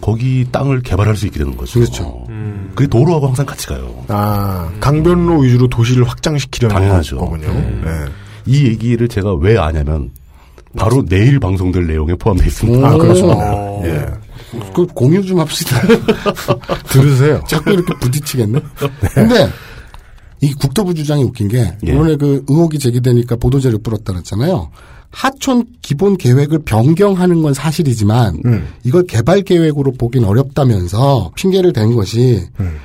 거기 땅을 개발할 수 있게 되는 거죠. 그렇죠. 그게 도로하고 항상 같이 가요. 아, 강변로 위주로 도시를 확장시키려는 당연하죠. 거군요. 네. 네. 이 얘기를 제가 왜 아냐면 바로 내일 방송될 내용에 포함되어 있습니다. 아, 그렇습니다. 어. 예. 그 공유 좀 합시다. [laughs] 들으세요. 자꾸 이렇게 부딪히겠네. 근데 이 국토부 주장이 웃긴 게 예. 이번에 그 의혹이 제기되니까 보도자료 뿌렸다 그랬잖아요. 하촌 기본 계획을 변경하는 건 사실이지만 음. 이걸 개발 계획으로 보긴 어렵다면서 핑계를 댄 것이 음.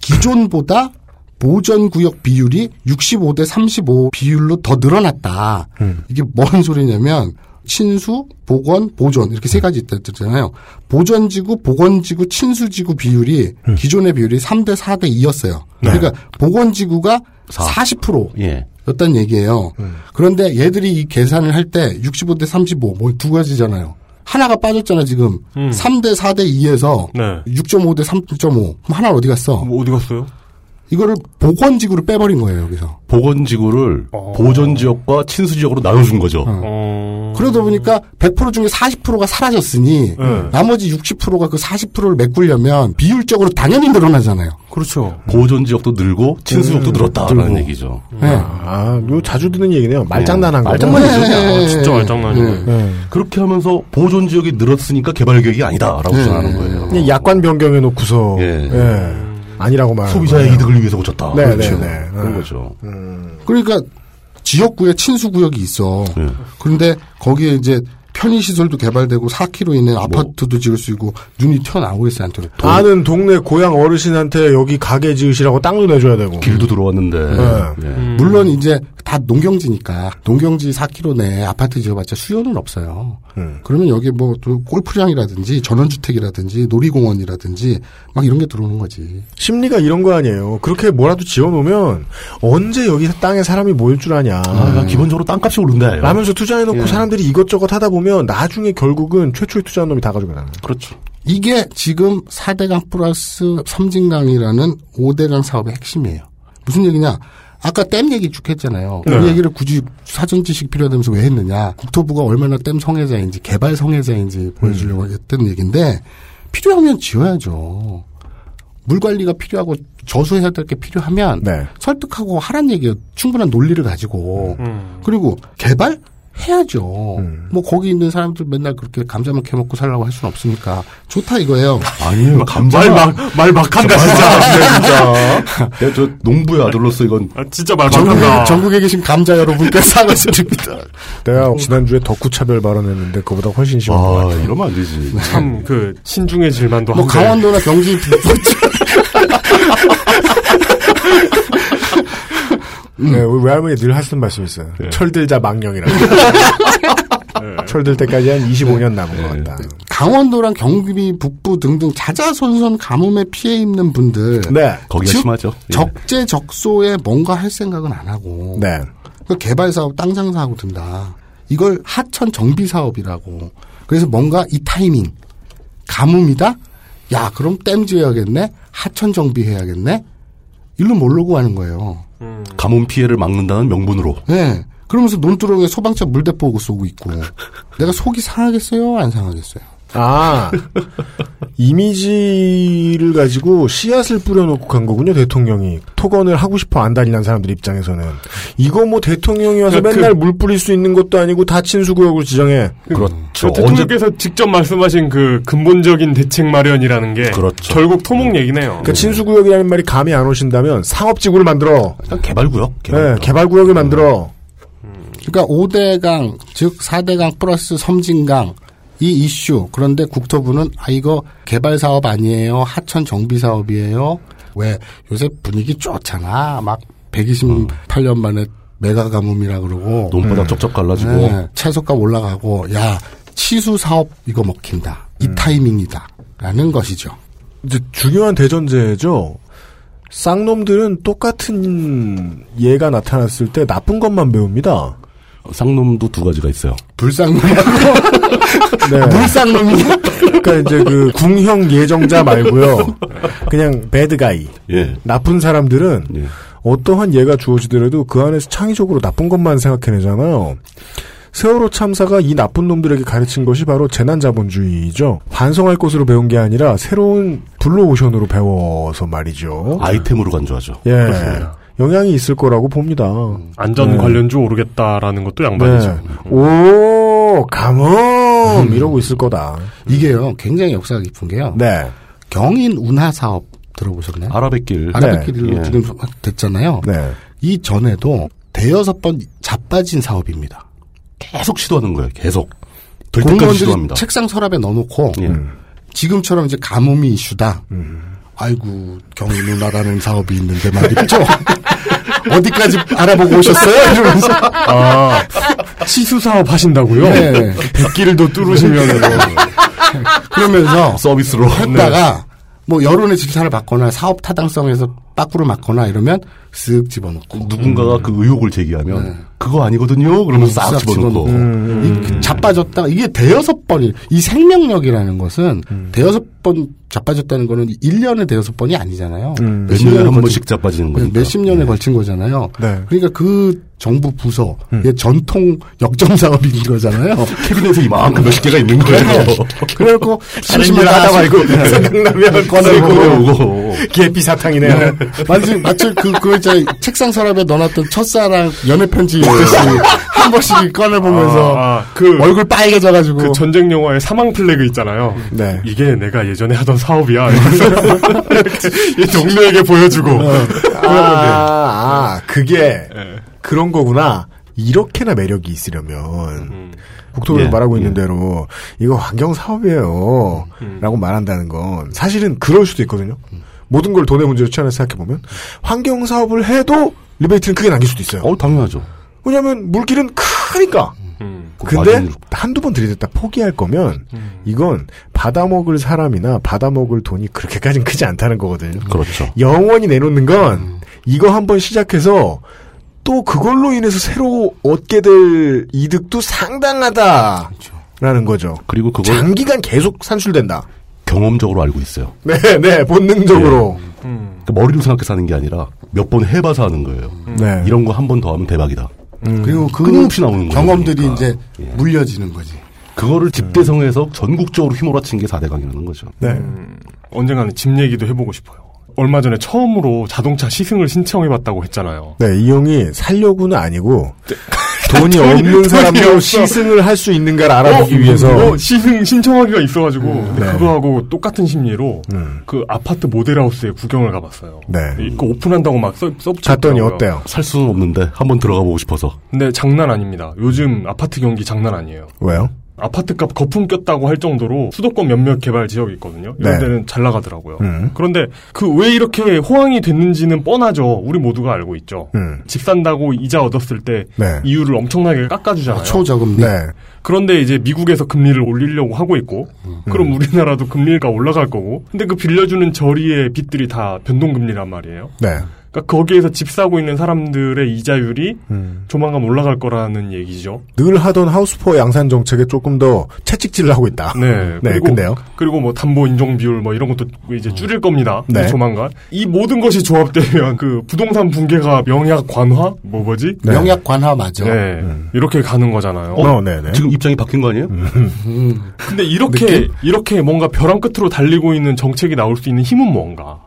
기존보다 보전 구역 비율이 65대 35 비율로 더 늘어났다. 음. 이게 뭔 소리냐면 친수, 보건, 보존 이렇게 세 가지 있다잖아요. 보전지구, 보건지구, 친수지구 비율이 기존의 비율이 3대 4대 2였어요. 그러니까 보건지구가 40% 예. 였단 얘기예요. 그런데 얘들이 이 계산을 할 때 65대 35 뭐 두 가지잖아요. 하나가 빠졌잖아 지금. 3대 4대 2에서 네. 6.5대 3.5. 그럼 하나 어디 갔어? 뭐 어디 갔어요? 이거를 보건지구로 빼버린 거예요, 여기서. 보건지구를 보전지역과 친수지역으로 나눠준 거죠. 어. 그러다 보니까 100% 중에 40%가 사라졌으니 네. 나머지 60%가 그 40%를 메꾸려면 비율적으로 당연히 늘어나잖아요. 그렇죠. 보전지역도 늘고 친수지역도 음, 늘었다라는 늘고. 얘기죠. 네. 아, 이거 자주 듣는 얘기네요. 말장난한 거. 말장난이죠. 네. 아, 진짜 말장난이네. 네. 그렇게 하면서 보존지역이 늘었으니까 개발 계획이 아니다라고 네. 주장하는 거예요. 그냥 약관 변경해 놓고서 예. 예. 아니라고 말. 소비자의 이득을 위해서 고쳤다. 네, 그렇죠. 네, 네. 그런 네. 거죠. 그러니까 지역구에 친수 구역이 있어. 네. 그런데 거기에 이제 편의시설도 개발되고 4km 이내 아파트도 지을 수 있고 눈이 튀어나오고 있어요, 한테. 아는 동네 고향 어르신한테 여기 가게 지으시라고 땅도 내줘야 되고. 길도 들어왔는데. 네. 예. 물론 이제 다 농경지니까 농경지 4km 내에 아파트 지어봤자 수요는 없어요. 음. 그러면 여기 뭐 또 골프장이라든지 전원주택이라든지 놀이공원이라든지 막 이런 게 들어오는 거지. 심리가 이런 거 아니에요. 그렇게 뭐라도 지어놓으면 언제 여기 땅에 사람이 모일 줄 아냐. 아, 기본적으로 땅값이 오른다. 라면서 투자해놓고 예. 사람들이 이것저것 하다 보면 나중에 결국은 최초에 투자한 놈이 다 가져가는 거예요. 그렇죠. 이게 지금 4대강 플러스 섬진강이라는 5대강 사업의 핵심이에요. 무슨 얘기냐? 아까 댐 얘기 쭉 했잖아요. 네. 그 얘기를 굳이 사전 지식 필요하다면서 왜 했느냐? 국토부가 얼마나 댐 성애자인지 개발 성애자인지 보여주려고 했던 얘기인데 필요하면 지어야죠. 물 관리가 필요하고 저수해야 될 게 필요하면 네. 설득하고 하란 얘기예요. 충분한 논리를 가지고. 음. 그리고 개발 해야죠. 음. 뭐 거기 있는 사람들 맨날 그렇게 감자만 캐먹고 살라고 할 수는 없으니까 좋다 이거예요. 아니에요. 감자. 말 막, 말 막한다, 진짜. 진짜. [laughs] 내가 저 농부의 아들로서 이건 아, 진짜 말 전국에, 막한다. 전국에 계신 감자 여러분께 [laughs] 상을 드립니다. 내가 지난주에 덕후 차별 발언했는데 그보다 훨씬 심한 거 아, 같아요. 이러면 안 되지. 참, 그, 신중의 질만도 뭐 한데. 강원도나 경기 [laughs] 네, 우리 외할머니 늘 하시는 말씀이 있어요. 철들자 망령이라고. 철들 때까지 한 25년 남은 것 같다. 강원도랑 경기 북부 등등 자자손손 가뭄에 피해 입는 분들 네. 거기가 즉, 심하죠. 예. 적재적소에 뭔가 할 생각은 안 하고 네. 그 개발 사업 땅 장사하고 든다. 이걸 하천 정비 사업이라고. 그래서 뭔가 이 타이밍 가뭄이다. 야 그럼 댐 지어야겠네. 하천 정비해야겠네. 일로 모르고 하는 거예요. 가뭄 피해를 막는다는 명분으로. 네. 그러면서 논두렁에 소방차 물대포 쏘고 있고 내가 속이 상하겠어요? 안 상하겠어요? 아, [laughs] 이미지를 가지고 씨앗을 뿌려놓고 간 거군요, 대통령이. 토건을 하고 싶어 안달이난 사람들 입장에서는. 이거 뭐 대통령이 와서 그- 맨날 물 뿌릴 수 있는 것도 아니고 다 친수구역으로 지정해. 그렇죠. 그 대통령께서 직접 말씀하신 그 근본적인 대책 마련이라는 게 그렇죠. 결국 토목 얘기네요. 그러니까 친수구역이라는 말이 감이 안 오신다면 상업지구를 만들어. 개발구역. 네, 개발구역을 만들어. 그러니까 5대강, 즉 4대강 플러스 섬진강 이 이슈. 그런데 국토부는 아 이거 개발 사업 아니에요. 하천 정비 사업이에요. 왜 요새 분위기 좋잖아. 막 128년 만에 메가 가뭄이라 그러고 논바닥 쩍쩍 갈라지고. 네, 채소값 올라가고 야 치수 사업 이거 먹힌다. 이 타이밍이다라는 것이죠. 이제 중요한 대전제죠. 쌍놈들은 똑같은 예가 나타났을 때 나쁜 것만 배웁니다. 쌍놈도 두 가지가 있어요. 불쌍놈하고 [laughs] 네. 물쌍놈이냐? 그러니까 이제 그 궁형 예정자 말고요. 그냥 배드가이. 예. 나쁜 사람들은 예. 어떠한 예가 주어지더라도 그 안에서 창의적으로 나쁜 것만 생각해내잖아요. 세월호 참사가 이 나쁜 놈들에게 가르친 것이 바로 재난자본주의죠. 반성할 것으로 배운 게 아니라 새로운 블루오션으로 배워서 말이죠. 아이템으로 간주하죠. 예. 그렇습니다. 영향이 있을 거라고 봅니다. 안전 네. 관련주 오르겠다라는 것도 양반이죠. 네. 오, 가뭄! 이러고 있을 거다. 이게요 굉장히 역사가 깊은 게요. 네. 경인 운하 사업 들어보셨나요? 아라뱃길. 아라뱃길로 네. 지금 됐잖아요. 네. 이 전에도 대여섯 번 자빠진 사업입니다. 계속 시도하는 거예요. 계속. 될 때까지 시도합니다. 책상 서랍에 넣어놓고 예. 지금처럼 이제 가뭄이 이슈다. 음. 아이고 경인 운하라는 사업이 있는데 말이죠. [laughs] [laughs] 어디까지 알아보고 오셨어요? 이러면서 아, 치수 사업 하신다고요? 네. 백길도 뚫으시면 그러면서 서비스로. 했다가 뭐 여론의 질타를 받거나 사업 타당성에서 빠꾸를 맞거나 이러면 쓱 집어넣고 누군가가 그 의혹을 제기하면 네. 그거 아니거든요. 그러면서 싹 싹 집어넣고. 이 자빠졌다. 이게 대여섯 번이 이 생명력이라는 것은 대여섯 번 자빠졌다는 거는 1년에 대여섯 번이 아니잖아요. 음, 몇십 몇 년에 한 걸친- 번씩 자빠지는 거니까. 몇십 년에 걸친 거잖아요. 네. 그러니까 그 정부 부서의 전통 역점 사업인 거잖아요. [laughs] 캐비넷에 이만큼 몇십 개가 있는 거예요. 그래갖고 일 하다 말고 생각나면 꺼내고 꺼내고 계피 사탕이네요. 네. [laughs] 마치 마치 그그 있잖아요. 책상 서랍에 넣어놨던 첫사랑 연애 편지 읽듯이 한 번씩 꺼내보면서 아, 아, 그 얼굴 빨개져가지고 그 전쟁 영화의 사망 플래그 있잖아요. 네. 이게 내가 예전에 하던 사업이야. 이 동료에게 보여주고. 아, 아, 그게 그런 거구나. 이렇게나 매력이 있으려면 국토부에서 예, 말하고 예. 있는 대로 이거 환경 사업이에요. 라고 말한다는 건 사실은 그럴 수도 있거든요. 모든 걸 돈의 문제로 취하는 생각해 보면 환경 사업을 해도 리베이트는 크게 남길 수도 있어요. 어, 당연하죠. 왜냐하면 물길은 크니까. 근데 마진으로. 한두 번 들이댔다 포기할 거면 음. 이건 받아먹을 사람이나 받아먹을 돈이 그렇게까지는 크지 않다는 거거든요. 그렇죠. 영원히 내놓는 건 음. 이거 한번 시작해서 또 그걸로 인해서 새로 얻게 될 이득도 상당하다 라는 거죠. 그리고 그걸 장기간 계속 산출된다. 경험적으로 알고 있어요. 네, 네, 본능적으로. 그러니까 머리로 생각해서 하는 게 아니라 몇 번 해봐서 하는 거예요. 네. 이런 거 한 번 더 하면 대박이다. 그리고 그 끊임없이 나오는 거예요. 경험들이 그러니까. 이제 물려지는 거지. 그거를 집대성에서 전국적으로 휘몰아친 게 4대강이라는 거죠. 네. 언젠가는 집 얘기도 해보고 싶어요. 얼마 전에 처음으로 자동차 시승을 신청해봤다고 했잖아요. 네, 이 형이 살려고는 아니고 네. 돈이 돈이- 없는 사람도. 시승을 할 수 있는가를 알아보기 위해서 어, 시승 신청하기가 있어가지고 근데 네. 그거하고 똑같은 심리로 그 아파트 모델하우스에 구경을 가봤어요. 네. 이거 오픈한다고 막 써, 써붙여. 갔더니 어때요? 살 수는 없는데 한번 들어가 보고 싶어서. 근데 장난 아닙니다. 요즘 아파트 경기 장난 아니에요. 왜요? 아파트 값 거품 꼈다고 할 정도로 수도권 몇몇 개발 지역이 있거든요. 이런 네. 데는 잘 나가더라고요. 음. 그런데 그 왜 이렇게 호황이 됐는지는 뻔하죠. 우리 모두가 알고 있죠. 음. 집 산다고 이자 얻었을 때 네. 이유를 엄청나게 깎아주잖아요. 초저금리. 네. 그런데 이제 미국에서 금리를 올리려고 하고 있고, 그럼 우리나라도 금리가 올라갈 거고, 근데 그 빌려주는 저리의 빚들이 다 변동금리란 말이에요. 네. 그러니까 거기에서 집 사고 있는 사람들의 이자율이 음. 조만간 올라갈 거라는 얘기죠. 늘 하던 하우스포 양산 정책에 조금 더 채찍질을 하고 있다. 네. 네, 그리고, 근데요. 그리고 뭐 담보 인정 비율 뭐 이런 것도 이제 줄일 겁니다. 네. 조만간. 이 모든 것이 조합되면 그 부동산 붕괴가 명약 관화? 뭐 뭐지? 네. 명약 관화 맞아. 네. 이렇게 가는 거잖아요. 어, 네네. 지금 입장이 바뀐 거 아니에요? 근데 이렇게 이렇게 뭔가 벼랑 끝으로 달리고 있는 정책이 나올 수 있는 힘은 뭔가?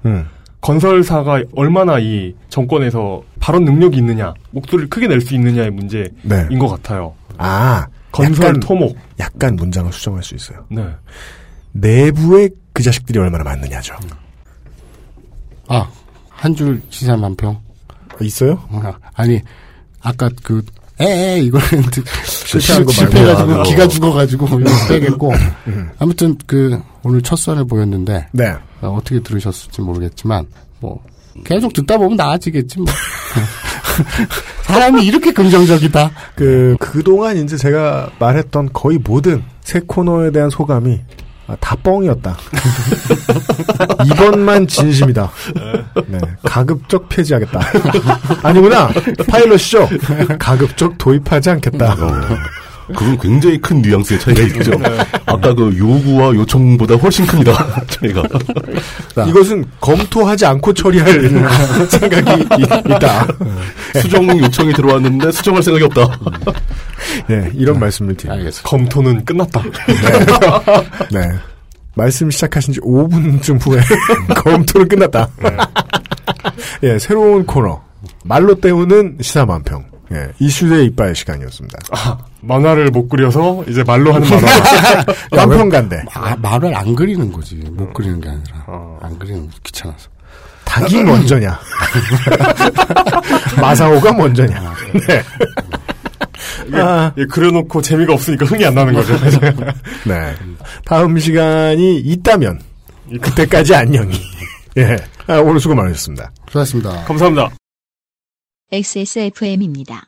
음. 건설사가 얼마나 이 정권에서 발언 능력이 있느냐, 목소리를 크게 낼 수 있느냐의 문제인 네. 것 같아요. 아, 건설 약간, 토목. 약간 문장을 수정할 수 있어요. 네. 내부에 그 자식들이 얼마나 많느냐죠. 아, 한 줄 시사 만평. 있어요? 아니, 아까 그, 에 에, 이거는 [laughs] 실패한 거. 실패해가지고, 아, 기가 어. 죽어가지고, 이거 빼겠고. 아무튼 그, 오늘 첫 선을 보였는데, 네. 어, 떻게 들으셨을지 모르겠지만, 뭐, 계속 듣다 보면 나아지겠지, 뭐. [laughs] 사람이 이렇게 긍정적이다. 그, 그동안 이제 제가 말했던 거의 모든 새 코너에 대한 소감이 아, 다 뻥이었다. [laughs] 이번만 진심이다. 네. 가급적 폐지하겠다. [laughs] 아니구나. 파일럿이죠. 가급적 도입하지 않겠다. 어, 그건 굉장히 큰 뉘앙스의 차이가 있죠. 아까 그 요구와 요청보다 훨씬 큽니다. [laughs] 차이가. 이것은 검토하지 않고 처리할 [laughs] 생각이 이- 있다. 수정 요청이 들어왔는데 수정할 생각이 없다. 네, 이런 말씀을 드립니다. 검토는 끝났다. 네. 말씀 시작하신 지 5분쯤 후에 [laughs] 검토는 끝났다. 예, 새로운 코너. 말로 때우는 시사만평. 예, 이슈의 이빨 시간이었습니다. 아, 만화를 못 그려서 이제 말로 하는 만화. [laughs] 만평간대. 아, 말을 안 그리는 거지. 못 그리는 게 아니라. 안 그리는 거 귀찮아서. 닭이 먼저냐? [laughs] 마사오가 먼저냐? 네. 아. 예, 그려놓고 재미가 없으니까 흥이 안 나는 거죠. [laughs] 네. 다음 시간이 있다면 그때까지 안녕히. 예. 아, 오늘 수고 많으셨습니다. 수고하셨습니다. 감사합니다. XSFM입니다.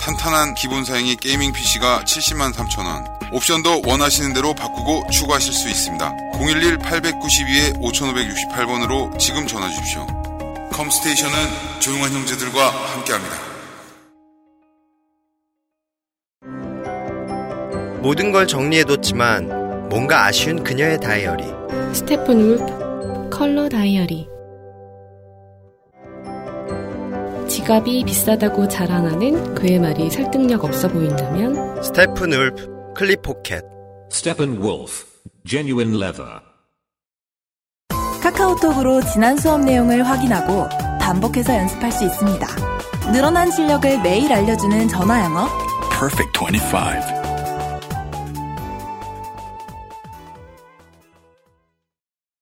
탄탄한 기본 사양의 게이밍 PC가 70만 3천원, 옵션도 원하시는 대로 바꾸고 추가하실 수 있습니다. 011-892-5568번으로 지금 전화 주십시오. 컴스테이션은 조용한 형제들과 함께합니다. 모든 걸 정리해뒀지만 뭔가 아쉬운 그녀의 다이어리. 스테픈 울프 컬러 다이어리 지갑이 비싸다고 자랑하는 그의 말이 설득력 없어 보인다면 스테픈 울프 클립 포켓. Steppenwolf Genuine Leather 카카오톡으로 지난 수업 내용을 확인하고 반복해서 연습할 수 있습니다. 늘어난 실력을 매일 알려주는 전화 영어. Perfect 25.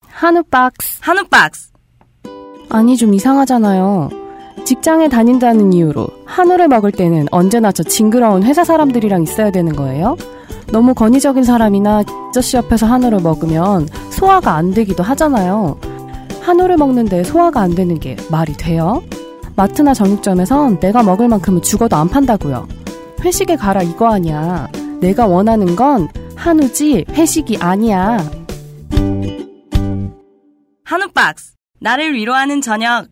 한우 박스. 한우 박스. 아니 좀 이상하잖아요. 직장에 다닌다는 이유로 한우를 먹을 때는 언제나 저 징그러운 회사 사람들이랑 있어야 되는 거예요? 너무 권위적인 사람이나 아저씨 옆에서 한우를 먹으면 소화가 안 되기도 하잖아요. 한우를 먹는데 소화가 안 되는 게 말이 돼요? 마트나 정육점에선 내가 먹을 만큼은 죽어도 안 판다고요. 회식에 가라 이거 아니야. 내가 원하는 건 한우지 회식이 아니야. 한우 박스. 나를 위로하는 저녁.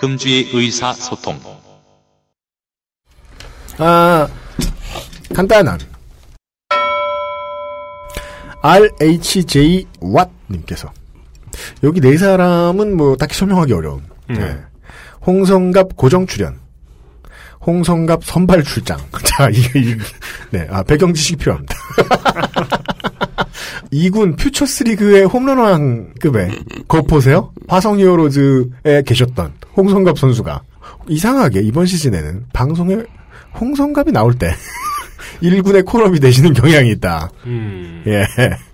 금주의 의사소통. 아, 간단한. RHJ 왓님께서. 여기 네 사람은 뭐 딱히 설명하기 어려운. 네. 홍성갑 고정 출연. 홍성갑 선발 출장. [laughs] 자, 이게, 이게 네, 아, 배경 지식이 필요합니다. [laughs] 2군 퓨처스 리그의 홈런왕 급의, 그거 보세요? 화성 히어로즈에 계셨던 홍성갑 선수가, 이상하게 이번 시즌에는 방송에 홍성갑이 나올 때, 1군의 콜업이 되시는 경향이 있다. 예.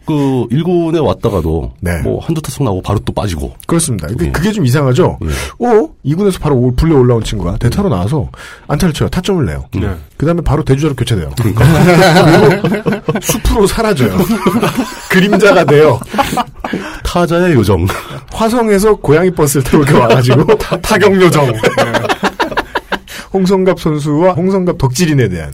그 1군에 왔다가도 뭐 한두 타석 나오고 바로 또 빠지고. 그렇습니다. 근데 그게 좀 이상하죠. 어? 2군에서 바로 올- 불려 올라온 친구가 대타로 나와서 안타를 쳐요. 타점을 내요. 네. 그다음에 바로 대주자로 교체돼요. 그리고 숲으로 사라져요. [laughs] 그림자가 돼요. 타자의 요정. 화성에서 고양이 버스를 타고 이렇게 와가지고 타격 요정. 홍성갑 선수와 홍성갑 덕질인에 대한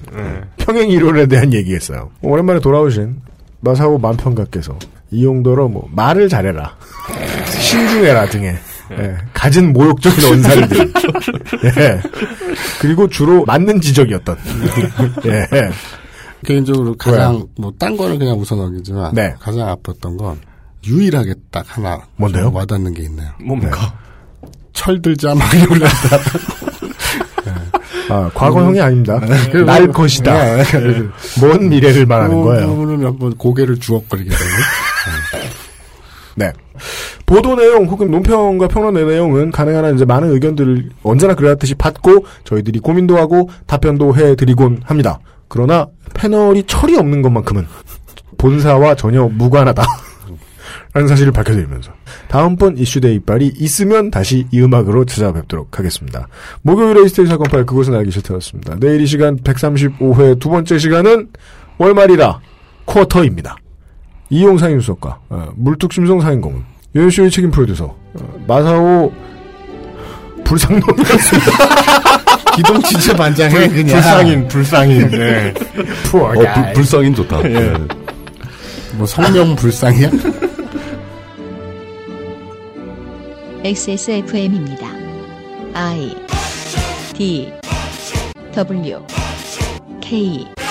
평행 이론에 대한 얘기했어요. 오랜만에 돌아오신 마사오 만평가께서 이용도로 뭐 말을 잘해라, [laughs] 신중해라 등의 예, 갖은 모욕적인 언사들. [laughs] 예. 그리고 주로 맞는 지적이었던. [laughs] 예. 개인적으로 가장 왜요? 뭐딴 거는 그냥 우선하겠지만 네. 가장 아팠던 건 유일하게 딱 하나 뭔데요? 좀 와닿는 게 있네요. 뭡니까? 철들자 막 이러다. 아, 과거형이 아닙니다. [laughs] 그날 뭐- 것이다. 네. 먼 미래를 말하는 그 거예요. 부분은 몇번 고개를 주걱거리게 되는. [laughs] 네. 보도 내용 혹은 논평과 평론의 내용은 가능한 한 이제 많은 의견들을 언제나 그랬듯이 받고 저희들이 고민도 하고 답변도 해드리곤 합니다. 그러나 패널이 철이 없는 것만큼은 본사와 전혀 무관하다. [laughs] 라는 사실을 밝혀드리면서 다음번 이슈대 이빨이 있으면 다시 이 음악으로 찾아뵙도록 하겠습니다. 목요일 에 이스테이 사건 파일 그것은 알기 싫다였습니다. 내일 이 시간 135회 두 번째 시간은 월말이라 쿼터입니다. 이용 상임 수석과 어, 물뚝심송 상임고문 유현쇼의 책임 프로듀서 어, 마사오 불상놈이었습니다. [laughs] 기동 지체 반장해 그냥. 불상인 불상인 네. [laughs] 어, 불, 불쌍인 좋다. 예. 네. 뭐 성명 불상이야? XSFM입니다. I D W K